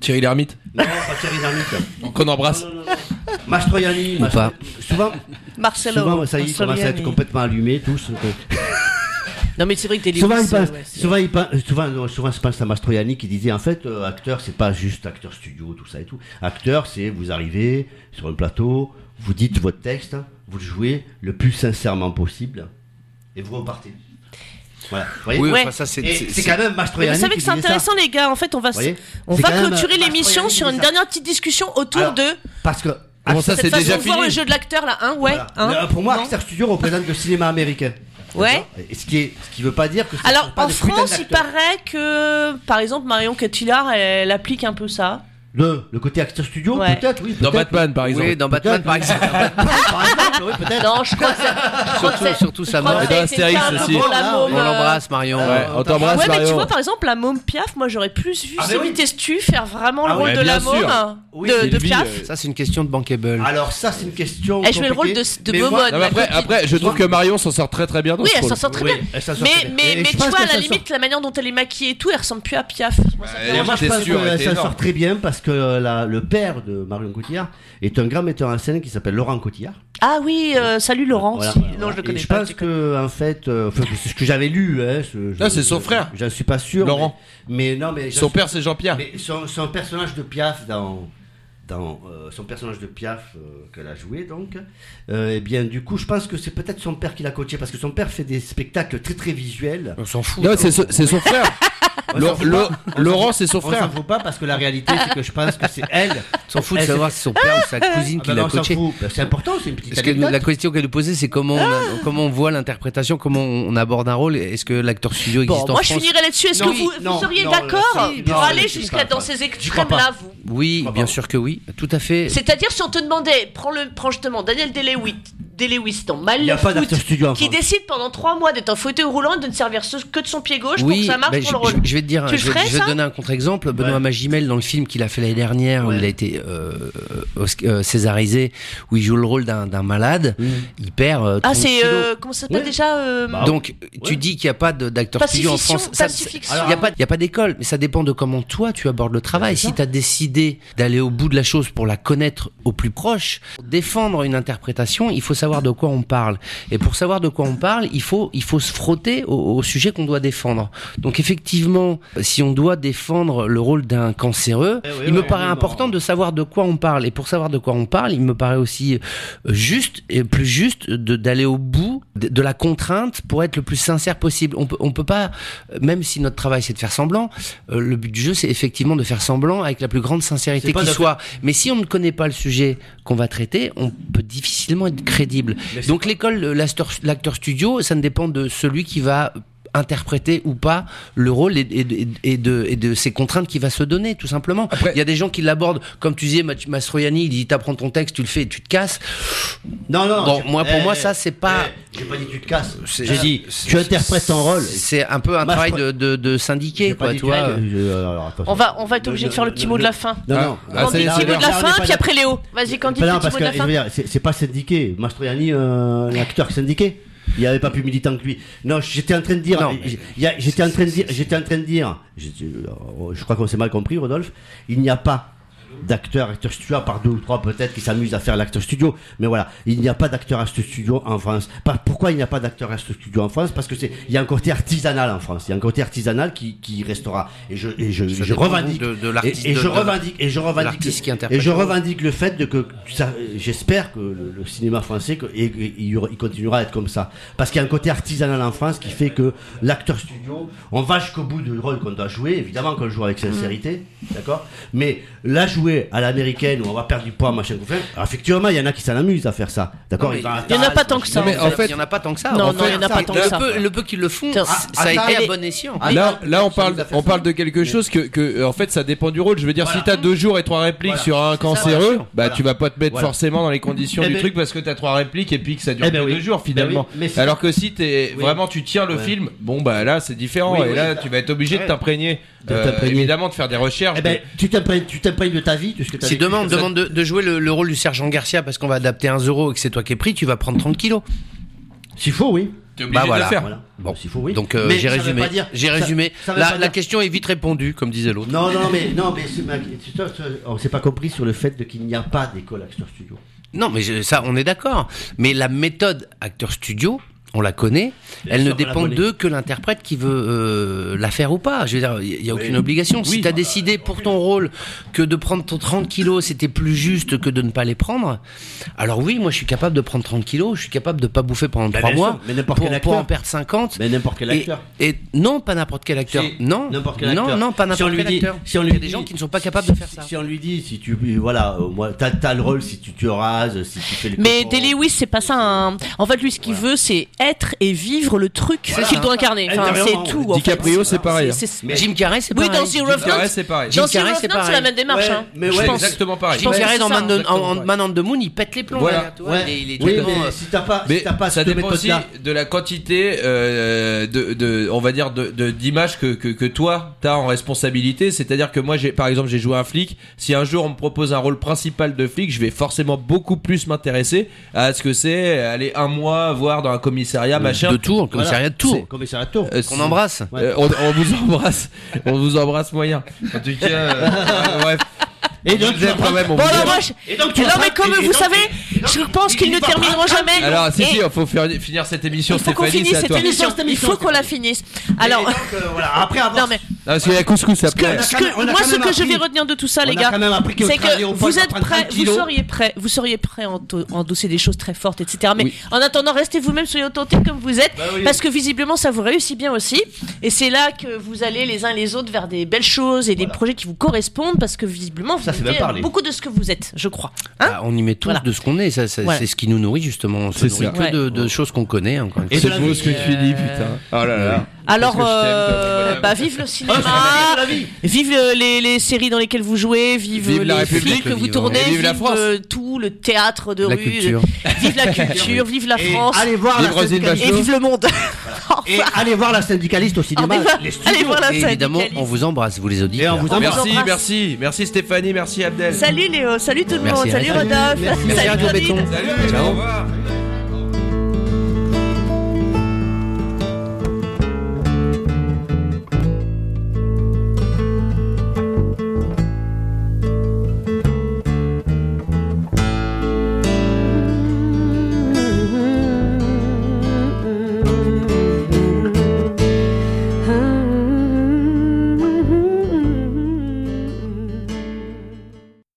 Thierry Lhermitte, Non, pas Thierry Lhermitte. qu'on embrasse. Non, non, non. Mastroianni. Ou pas. Souvent, Marcelo souvent, ça y est, ils commencent à être complètement allumés tous. non mais c'est vrai que Dale souvent, euh, ouais, souvent, pensent- souvent, non, souvent, je pense à Mastroianni qui disait en fait, euh, acteur, c'est pas juste acteur studio, tout ça et tout. Acteur, c'est vous arrivez sur un plateau, vous dites votre texte, vous le jouez le plus sincèrement possible et vous repartez. Voilà. Vous voyez Oui, Ouais. enfin, ça, c'est. Et c'est- c'est quand même Mastroianni vous savez que c'est ça. intéressant les gars en fait on va se- on va clôturer l'émission sur une ça. dernière petite discussion autour Alors, de Parce que Comment ça, cette c'est façon déjà de voir fini le jeu de l'acteur là hein ouais Voilà. hein Le- pour moi, Acteur Studio représente le cinéma américain. Ouais. Et ce qui est, ce qui veut pas dire que Alors pas en France, il paraît que, par exemple, Marion Cotillard, elle, elle applique un peu ça. Le, le côté Acteur Studio, Ouais. peut-être, oui. Dans peut-être. Batman, par exemple. Oui, dans Batman, Peut-être, par exemple. Par exemple, oui, peut-être. Non, je crois que ça- je crois que Surtout, ça- surtout je sa crois mort. que Et dans ça a été Astérix fait un peu aussi. pour la On môme, euh, l'embrasse, Marion. Ouais, on t'embrasse, Ouais, mais tu Marion. vois, par exemple, la môme Piaf, moi j'aurais plus vu Ah, mais Sylvie oui. Testu faire vraiment le Ah rôle de la sûr. môme Oui, de, de Sylvie, Piaf. euh, Ça, c'est une question de bankable. Alors, ça, c'est une question. Elle jouait le rôle de, de. Non, mais ma après, copine. après, je trouve que Marion s'en sort très très bien dans Oui, ce elle rôle. s'en sort très Oui, bien. elle s'en sort Mais, tu vois, à la limite, la manière dont elle est maquillée et tout, elle ressemble plus à Piaf. Moi, ça me elle fait est- Moi, je T'es pense sûr, elle qu'elle était s'en énorme. sort très bien parce que la- le père de Marion Cotillard est un grand metteur en scène qui s'appelle Laurent Cotillard. Ah oui, euh, salut Laurent. Voilà, si. voilà, Non, je le Et connais je pas. pense que en fait, euh, c'est ce que j'avais lu. Hein, ce- je- Ah, c'est son je- frère. J'en suis pas sûr. Laurent. Mais, mais non, mais Son suis- père, c'est Jean-Pierre. Mais son, son personnage de Piaf dans, dans euh, son personnage de Piaf euh, qu'elle a joué donc, euh, eh bien du coup je pense que c'est peut-être son père qui l'a coaché parce que son père fait des spectacles très très visuels. On s'en fout. Non, c'est son- c'est son frère. On. On Laurent, c'est son On frère. s'en fout pas parce que la réalité c'est que je pense que c'est elle. On s'en fout de Elle, savoir c'est- si son père ou sa cousine Ah qui bah l'a on coaché. fout. C'est important, c'est une petite Parce que anecdote. la question qu'elle nous posait, c'est comment, on a- comment on voit l'interprétation, comment on aborde un rôle. Est-ce que l'acteur studio Bon, existe en moi je France finirai là-dessus. Est-ce que vous, non, vous seriez d'accord pour aller jusqu'à dans ces extrêmes-là, vous? Oui, bien sûr que oui, tout à fait. C'est-à-dire si on te demandait, prends le, prends justement Daniel Day-Lewis, Day-Lewis dans pas Malfoot, d'acteur studio en qui décide pendant trois mois d'être en fauteuil roulant et de ne servir que de son pied gauche pour Oui, que ça marche bah, pour je, le rôle. je- vais te dire, Tu le je, vais- ferais, je vais te donner un contre-exemple. Benoît Ouais. Magimel, dans le film qu'il a fait l'année dernière, où Ouais. il a été euh, Osc- euh, césarisé, où il joue le rôle d'un malade, il perd euh, Ah, 30 c'est. euh, comment ça s'appelle Ouais. déjà euh, Bah, Donc, tu dis qu'il n'y a pas d'acteur studio en France. Il n'y a pas, il y a pas d'école, mais ça dépend de comment toi tu abordes le travail. Si tu as décidé d'aller au bout de la chose pour la connaître au plus proche, pour défendre une interprétation, il faut savoir de quoi on parle. Et pour savoir de quoi on parle, il faut, il faut se frotter au, au sujet qu'on doit défendre. Donc effectivement, si on doit défendre le rôle d'un cancéreux, Eh oui, il me oui, paraît important de savoir de quoi on parle. Et pour savoir de quoi on parle, il me paraît aussi euh, juste et plus juste d'aller au bout de, de la contrainte pour être le plus sincère possible. On peut, on peut pas, euh, même si notre travail c'est de faire semblant, euh, le but du jeu c'est effectivement de faire semblant avec la plus grande sincérité qui soit. Mais si on ne connaît pas le sujet qu'on va traiter, on peut difficilement être crédible. Donc l'école, euh, l'acteur studio, ça ne dépend de celui qui va interpréter ou pas le rôle et, et- et- et de, et de ses contraintes qu'il va se donner, tout simplement. Après- il y a des gens qui l'abordent, comme tu disais, Mastroianni, il dit t'apprends ton texte, tu le fais et tu te casses. Non, non. Bon, moi, pour eh, moi, ça, c'est pas- eh, J'ai pas dit tu te casses. J'ai dit tu interprètes ton rôle. C'est un peu un travail de, de, de J'ai syndiqué, quoi, dit tu vois. euh, alors. On va, on va être obligé de faire le petit mot de la fin. Non, non. ah, y est, petit mot de la on fin, puis après Léo. Vas-y, Candy, Bah non, petit parce mot que de la je veux fin. dire, c'est pas syndiqué. Mastroianni, euh, l'acteur syndiqué. Il n'y avait pas plus militant que lui. Non, j'étais en train de dire. J'étais en train de dire. J'étais en train de dire. Je, je crois qu'on s'est mal compris, Rodolphe. Il n'y a pas d'acteurs, acteurs studio, à part deux ou trois peut-être qui s'amusent à faire l'acteur studio. Mais voilà, il n'y a pas d'acteur acteur studio en France. Pourquoi il n'y a pas d'acteur acteur studio en France? Parce que c'est, il y a un côté artisanal en France. Il y a un côté artisanal qui, qui restera. Et je, et je, je revendique. de- de et, je de- revendique. Et je revendique. qui et je le revendique le fait de que j'espère que le, le cinéma français que, et, et il, continuera à être comme ça. Parce qu'il y a un côté artisanal en France qui fait que l'acteur studio, on va jusqu'au bout du rôle qu'on doit jouer, évidemment qu'on le joue avec sincérité, d'accord? Mais la jouer à l'américaine où on va perdre du poids, machin, alors effectivement, il y en a qui s'en amusent à faire ça, d'accord Il y en a pas tant que ça, Mais en en fait. fait, il y en a pas tant que ça. Non, il y en a pas tant que le ça. peu, le peu qu'ils le font, Tiens, ça ah, a été à bon escient. Ah, Là, on parle, on parle de quelque chose que, en fait, ça dépend du rôle. Je veux dire, si t'as deux jours et trois répliques sur un cancéreux, bah, tu vas pas te mettre forcément dans les conditions Eh du ben- truc parce que t'as trois répliques et puis que ça dure Eh ben deux jours Ben finalement. Alors que si t'es vraiment, tu tiens le film, bon, bah là, c'est différent. Et là, tu vas être obligé de t'imprégner. Euh, évidemment, de faire des recherches. Eh tu t'imprègnes de ta vie, de ce que t'as Si vécu. demande, de, de jouer le, le rôle du sergent Garcia parce qu'on va adapter un euro et que c'est toi qui es pris, tu vas prendre 30 kilos. S'il faut, oui. T'es obligé Bah de voilà. le faire. Voilà. Bon, S'il faut, oui. donc euh, Mais j'ai ça veut résumé. pas dire- J'ai ça- résumé. ça veut la, pas la dire- question est vite répondue, comme disait l'autre. Non, non, mais non, mais c'est ma- c'est ça, ça- on s'est pas compris sur le fait de qu'il n'y a pas d'école acteur studio. Non, mais je- ça, on est d'accord. Mais la méthode acteur studio, on la connaît. Bien elle sûr ne dépend d'eux que l'interprète qui veut euh, la faire ou pas. Je veux dire, il n'y a aucune Oui. obligation. Si Oui. tu as décidé pour ton rôle que de prendre ton 30 kilos, c'était plus juste que de ne pas les prendre, alors oui, moi je suis capable de prendre 30 kilos, je suis capable de pas bouffer pendant Bah, 3 bien mois mais n'importe pour, quel pour en perdre 50. Mais n'importe quel Et- acteur. Et, non, pas n'importe quel acteur. Si, non, quel non, acteur. non, pas Si on n'importe lui quel dit- acteur. si on Il lui y a des dit- gens qui ne sont pas capables de faire ça. Si on lui dit, si tu, voilà, moi, t'as, t'as le rôle, si tu te rases, si tu fais le Mais coton. Day Lewis, c'est pas ça. un- En fait, lui, ce qu'il veut, c'est être et vivre le truc Voilà. qu'il doit incarner. Enfin, c'est tout. DiCaprio, c'est pareil. Mais- Jim Carrey, c'est Oui, pareil. dans The Jim Revenant. Carrey, c'est pareil. Jim Dans The Carrey, c'est Revenant, c'est la pareil. même démarche. Ouais, hein, mais je ouais, pense. exactement pareil. Jim Carrey dans. Man, on- exactement en, pareil. Man on the Moon, il pète les plombs. Voilà. là, tu vois, Ouais. les- les oui, mais comment- si t'as pas, Mais si t'as pas ça dépend aussi de la quantité euh, de, de, on va dire, de de- d'images que, que, que toi t'as en responsabilité. C'est-à-dire que moi, j'ai, par exemple, j'ai joué un flic. Si un jour on me propose un rôle principal de flic, je vais forcément beaucoup plus m'intéresser à ce que c'est aller un mois voir dans un commissariat, machin. de Tours, commissariat de Tours. C'est Commissariat de Tours. Euh, Qu'on embrasse. Euh, on, on vous embrasse, on vous embrasse moyen. En tout cas, euh, bref. Et donc, Bon, alors je- Et tu non, mais comme et- vous savez, et donc- je pense il- qu'ils il ne termineront jamais. Alors, si, Et si, il faut finir cette émission. il faut qu'on finisse c'est cette émission. Il faut qu'on la finisse. Alors, euh, après avoir non mais parce qu'il y a couscous après. Moi, ce que je vais retenir de tout ça, les gars, c'est que vous êtes prêts, 30 vous seriez prêts, vous seriez prêts à endosser des choses très fortes, etc. Mais en attendant, restez vous-même, soyez authentiques comme vous êtes, Bah parce que visiblement, ça vous réussit bien aussi. Et c'est là que vous allez les uns les autres vers des belles choses et des projets qui vous correspondent, parce que visiblement, vous Ça, êtes parlé. beaucoup de ce que vous êtes, je crois. Hein Ah, on y met tous Voilà. de ce qu'on est, ça, ça- Voilà. c'est ce qui nous nourrit justement. On se C'est nourrit ça. que de, de choses qu'on connaît. Encore une fois. C'est beau ce que tu dis, putain. Oh là là. Alors, euh, bah, vive le cinéma, vie. vive les, les séries dans lesquelles vous jouez, vive, Vive les films que vous tournez, et vive la France. euh, tout le théâtre de La rue, culture. vive la culture, vive la Et France, allez voir la Vive et vive le monde. Et allez voir la syndicaliste au cinéma. allez, voir, les studios. allez voir la Et évidemment, on vous embrasse, vous les auditeurs. Et on vous vous Merci, embrasse. merci, merci Stéphanie, merci Abdel. Salut Léo, salut tout le monde, salut Rodolphe, merci, salut. Béton. Salut, au revoir.